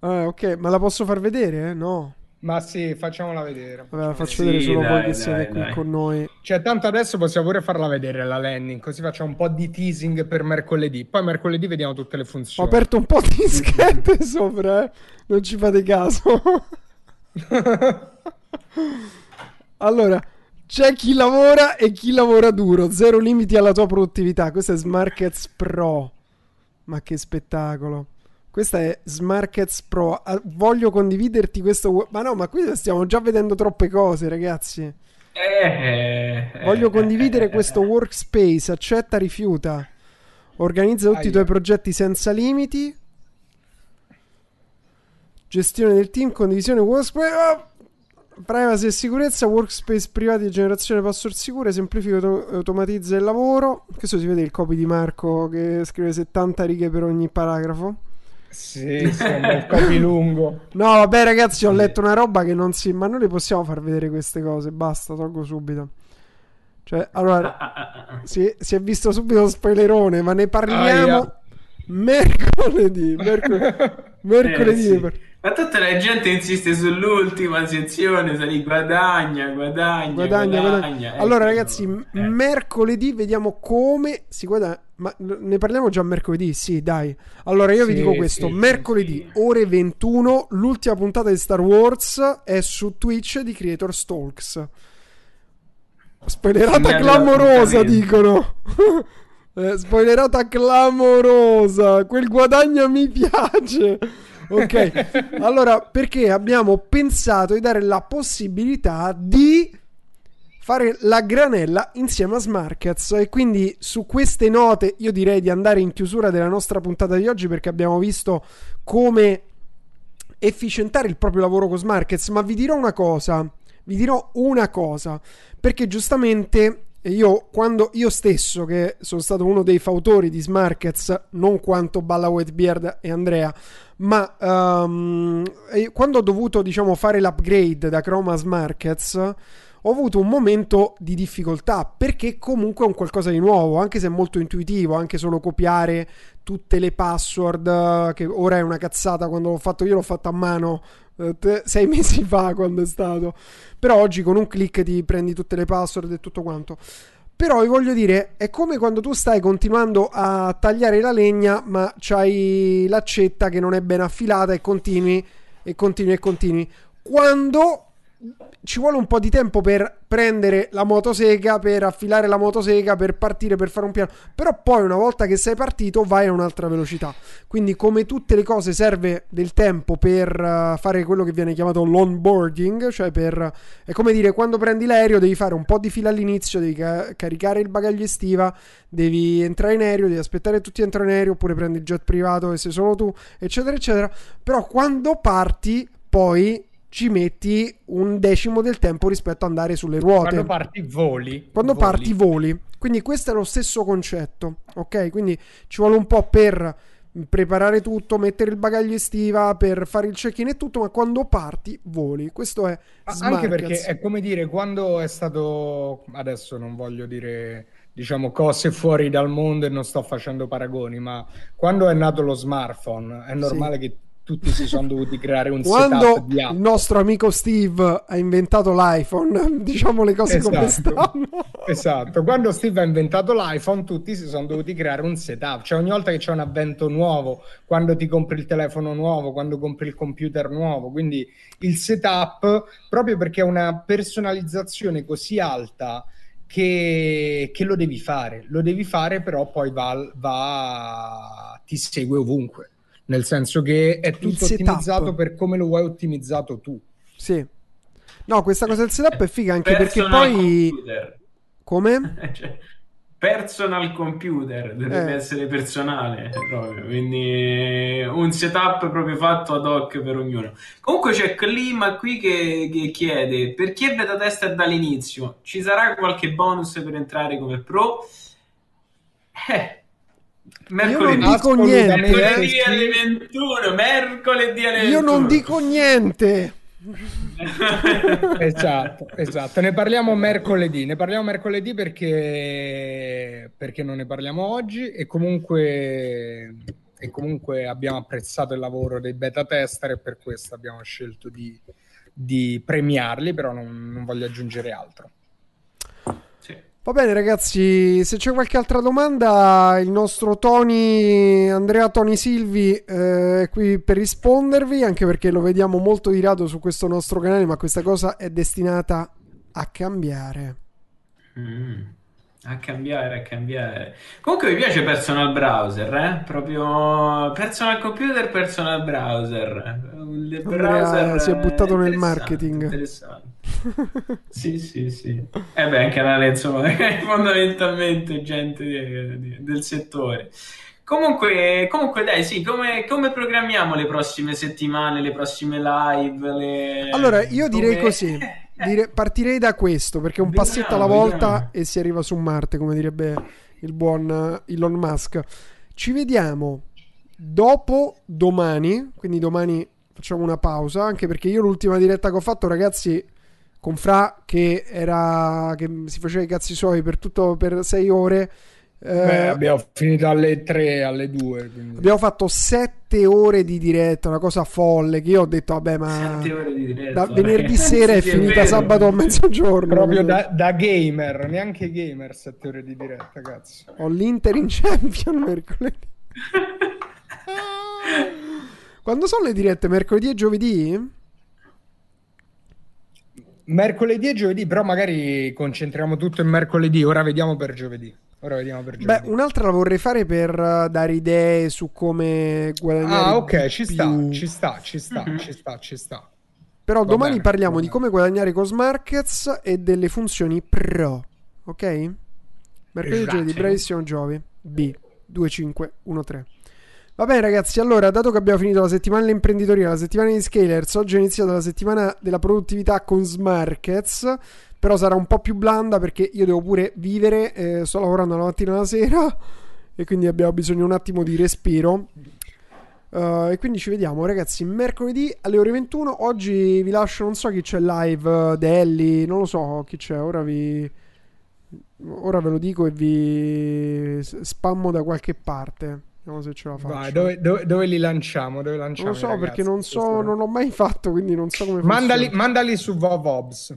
Ah, ok, ma la posso far vedere? Eh? No. Ma sì, facciamola vedere. Vabbè, faccio sì, vedere solo dai, voi che dai, siete dai. qui con noi. Cioè, tanto adesso possiamo pure farla vedere la landing, così facciamo un po' di teasing per mercoledì. Poi mercoledì vediamo tutte le funzioni. Ho aperto un po' di <laughs> schede sopra, eh. Non ci fate caso. <laughs> allora, c'è chi lavora e chi lavora duro. Zero limiti alla tua produttività. Questo è Smarkets Pro. Ma che spettacolo. Questa è Smarkets Pro. Ah, voglio condividerti questo. Ma no, ma qui stiamo già vedendo troppe cose, ragazzi. Eh, Voglio condividere eh, questo workspace. Accetta, rifiuta. Organizza tutti i tuoi progetti senza limiti. Gestione del team, condivisione workspace. Oh! Privacy e sicurezza, workspace privati e generazione password sicure, semplifica e automatizza il lavoro. Questo si vede il copy di Marco che scrive 70 righe per ogni paragrafo. Sì, sì, un bel copy lungo. <laughs> No, vabbè, ragazzi, ho letto una roba che non si. Ma noi le possiamo far vedere queste cose. Basta, tolgo subito. Cioè, allora, ah, ah, ah, si, si, è visto subito lo spoilerone, ma ne parliamo ah, mercoledì. <laughs> Mercoledì. mercoledì eh, sì. Ma tutta la gente insiste sull'ultima sezione, sai, guadagna, guadagna, guadagna. guadagna. Ecco. Allora, ragazzi, eh. mercoledì vediamo come si guadagna. Ma ne parliamo già mercoledì? Sì, dai. Allora, io sì, vi dico questo: sì, mercoledì, sì. ore 21, l'ultima puntata di Star Wars è su Twitch di Creator Stalks. Spoilerata clamorosa, dicono. <laughs> eh, spoilerata clamorosa. Quel guadagna mi piace. Ok, <laughs> allora perché abbiamo pensato di dare la possibilità di fare la granella insieme a Smarkets. E quindi su queste note io direi di andare in chiusura della nostra puntata di oggi perché abbiamo visto come efficientare il proprio lavoro con Smarkets, ma vi dirò una cosa, vi dirò una cosa, perché giustamente io quando io stesso che sono stato uno dei fautori di Smarkets, non quanto Balla Whitebeard e Andrea, ma um, quando ho dovuto diciamo fare l'upgrade da Chroma a Smarkets ho avuto un momento di difficoltà perché comunque è un qualcosa di nuovo, anche se è molto intuitivo, anche solo copiare tutte le password, che ora è una cazzata, quando l'ho fatto io l'ho fatto a mano sei <laughs> mesi fa quando è stato, però oggi con un clic ti prendi tutte le password e tutto quanto. Però vi voglio dire, è come quando tu stai continuando a tagliare la legna, ma c'hai l'accetta che non è ben affilata e continui e continui e continui. Quando ci vuole un po' di tempo per prendere la motosega, per affilare la motosega, per partire, per fare un piano. Però poi una volta che sei partito vai a un'altra velocità. Quindi come tutte le cose serve del tempo per uh, fare quello che viene chiamato l'onboarding, cioè per... è come dire quando prendi l'aereo devi fare un po' di fila all'inizio, devi ca- caricare il bagaglio estiva, devi entrare in aereo, devi aspettare che tutti entrano in aereo oppure prendi il jet privato e sei solo tu, eccetera, eccetera. Però quando parti poi ci metti un decimo del tempo rispetto ad andare sulle ruote. Quando parti voli. Quando voli. parti voli. Quindi questo è lo stesso concetto, ok? Quindi ci vuole un po' per preparare tutto, mettere il bagaglio estiva, per fare il check-in e tutto, ma quando parti voli. Questo è Anche perché è come dire, quando è stato adesso non voglio dire diciamo cose fuori dal mondo e non sto facendo paragoni, ma quando è nato lo smartphone è normale sì. che tutti si sono dovuti creare un Quando setup il nostro amico Steve ha inventato l'iPhone, <laughs> diciamo le cose esatto. come stanno. esatto, quando Steve ha inventato l'iPhone tutti si sono dovuti creare un setup, cioè ogni volta che c'è un avvento nuovo, quando ti compri il telefono nuovo, quando compri il computer nuovo, quindi il setup proprio perché è una personalizzazione così alta che, che lo devi fare, lo devi fare però poi va, va ti segue ovunque nel senso che è tutto ottimizzato per come lo vuoi ottimizzato tu. Sì. No, questa cosa del setup è figa anche Personal perché poi... Computer. Come? <laughs> cioè, personal computer deve eh. essere personale proprio quindi un setup proprio fatto ad hoc per ognuno comunque c'è Clima qui che, che chiede per chi è beta tester dall'inizio ci sarà qualche bonus per entrare come pro eh Mercoledì. Io non dico niente. Mercoledì alle 21. Mercoledì alle 21. Io non dico niente. <laughs> esatto, esatto. Ne parliamo mercoledì. Ne parliamo mercoledì perché, perché non ne parliamo oggi e comunque, e comunque abbiamo apprezzato il lavoro dei beta tester e per questo abbiamo scelto di, di premiarli, però non, non voglio aggiungere altro. Va bene ragazzi, se c'è qualche altra domanda, il nostro Tony, Andrea Tony Silvi eh, è qui per rispondervi, anche perché lo vediamo molto di rado su questo nostro canale, ma questa cosa è destinata a cambiare. Mm, a cambiare, a cambiare. Comunque mi piace personal browser, eh? Proprio personal computer, personal browser. Il browser si è buttato nel marketing. Interessante sì, sì, sì. E eh beh, canale insomma è <laughs> fondamentalmente gente del settore. Comunque, comunque dai, sì, come, come, programmiamo le prossime settimane, le prossime live? Le... Allora, io direi come... così. Eh, <laughs> dire, partirei da questo, perché un vediamo, passetto alla volta vediamo. e si arriva su Marte, come direbbe il buon Elon Musk. Ci vediamo dopo domani, quindi domani facciamo una pausa, anche perché io l'ultima diretta che ho fatto, ragazzi, con Fra che, era, che si faceva i cazzi suoi per tutto per sei ore. Eh, Beh, abbiamo finito alle 3, alle 2. Quindi. Abbiamo fatto 7 ore di diretta, una cosa folle. Che io ho detto, vabbè, ma diretta, da venerdì <laughs> sera è finita è sabato a mezzogiorno. Proprio da, da, gamer, neanche gamer, 7 ore di diretta, cazzo. Ho l'Inter in Champion <laughs> mercoledì. <laughs> Quando sono le dirette? Mercoledì e giovedì? Mercoledì e giovedì, però magari concentriamo tutto in mercoledì. Ora vediamo per giovedì. Ora vediamo per giovedì. Beh, un'altra la vorrei fare per uh, dare idee su come guadagnare. Ah, ok, ci più. sta, ci sta, ci sta, mm-hmm. ci sta, ci sta. Però va domani bene, parliamo di come guadagnare con Smarkets e delle funzioni pro. Ok? Mercoledì e giovedì, bravissimo Giovi. B 2513. Va bene ragazzi, allora, dato che abbiamo finito la settimana dell'imprenditoria, la settimana di Scalers, oggi è iniziata la settimana della produttività con Smarkets, però sarà un po' più blanda perché io devo pure vivere, eh, sto lavorando la mattina e la sera e quindi abbiamo bisogno un attimo di respiro. Uh, e quindi ci vediamo ragazzi mercoledì alle ore 21. Oggi vi lascio, non so chi c'è live, uh, Delli, non lo so chi c'è, ora vi... Ora ve lo dico e vi spammo da qualche parte. Vediamo se ce la faccio. Vai, dove, dove, dove, li lanciamo? Dove lanciamo? Non lo so ragazzi, perché non so, non ho mai fatto, quindi non so come mandali, funziona. Mandali su Vovobs.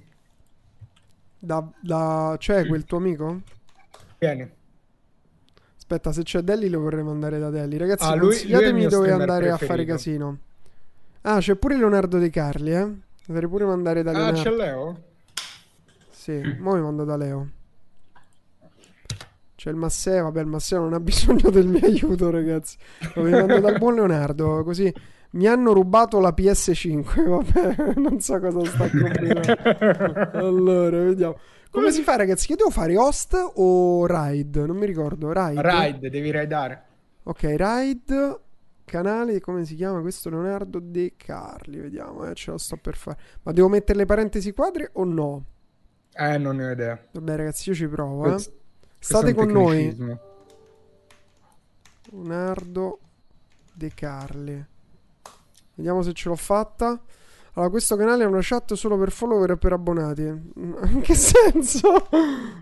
Da, da... C'è quel tuo amico? Vieni. Aspetta, se c'è Delli lo vorrei mandare da Delli. Ragazzi, ah, lui, consigliatemi lui dove andare preferito. a fare casino. Ah, c'è pure Leonardo De Carli, eh. Dovrei pure mandare da Ah, Leonardo. c'è Leo? Sì, mo mi mando da Leo. C'è il Masseo, vabbè, il Masseo non ha <laughs> bisogno del mio aiuto, ragazzi. Lo mando dal buon Leonardo, così mi hanno rubato la PS5, <laughs> vabbè, non so cosa sta combinando. <laughs> Allora, vediamo. Come si fa, ragazzi? Che devo fare? Host o ride? Non mi ricordo. Ride. Ride, devi raidare. Ok, ride. Canale, come si chiama questo? Leonardo De Carli. Vediamo, eh, ce lo sto per fare. Ma devo mettere le parentesi quadre o no? Eh, non ne ho idea. Vabbè, ragazzi, io ci provo, eh. State con noi. Leonardo De Carli. Vediamo se ce l'ho fatta. Allora, questo canale è una chat solo per follower e per abbonati. <laughs> In che senso?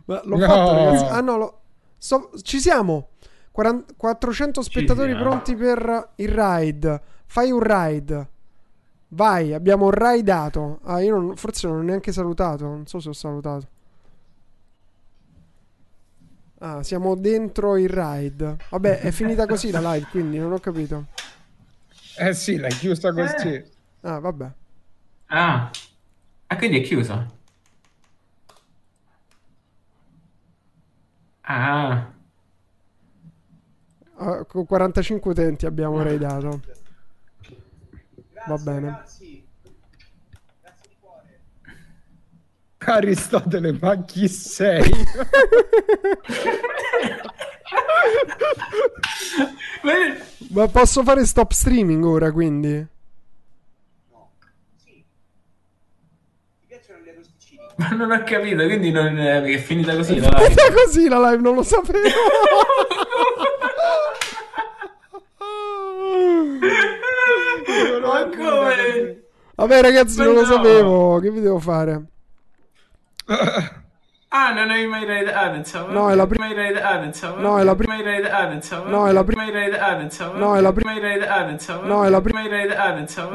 Ma l'ho No. fatto, ragazzi. Ah, no, lo- sto- ci siamo. 40 400 spettatori siamo. pronti per il ride. Fai un ride. Vai, abbiamo ridato. Ah, io non- forse non ho neanche salutato. Non so se ho salutato. Ah, siamo dentro il ride. Vabbè, è finita così la live, quindi non ho capito. Eh sì, l'hai chiusa così. Ah, vabbè. Ah, ah quindi è chiusa. Ah, Ah, con 45 utenti abbiamo raidato. Va bene. Aristotele, ma chi sei? <laughs> Ma posso fare stop streaming ora, quindi? ma non ho capito, quindi non è, è finita così la È live. finita così la live, non lo sapevo. Ma come? Vabbè, ragazzi, non lo Ma no. sapevo. Che vi devo fare? Ah, non avevi mai raidato, pensavo. No, è la prima- Mai raidato, pensavo. No, è la prima- Mai raidato, pensavo. No, è la prima- Mai raidato, pensavo. No, è la prima- Mai raidato, pensavo. No, è la prima- Mai raidato, pensavo.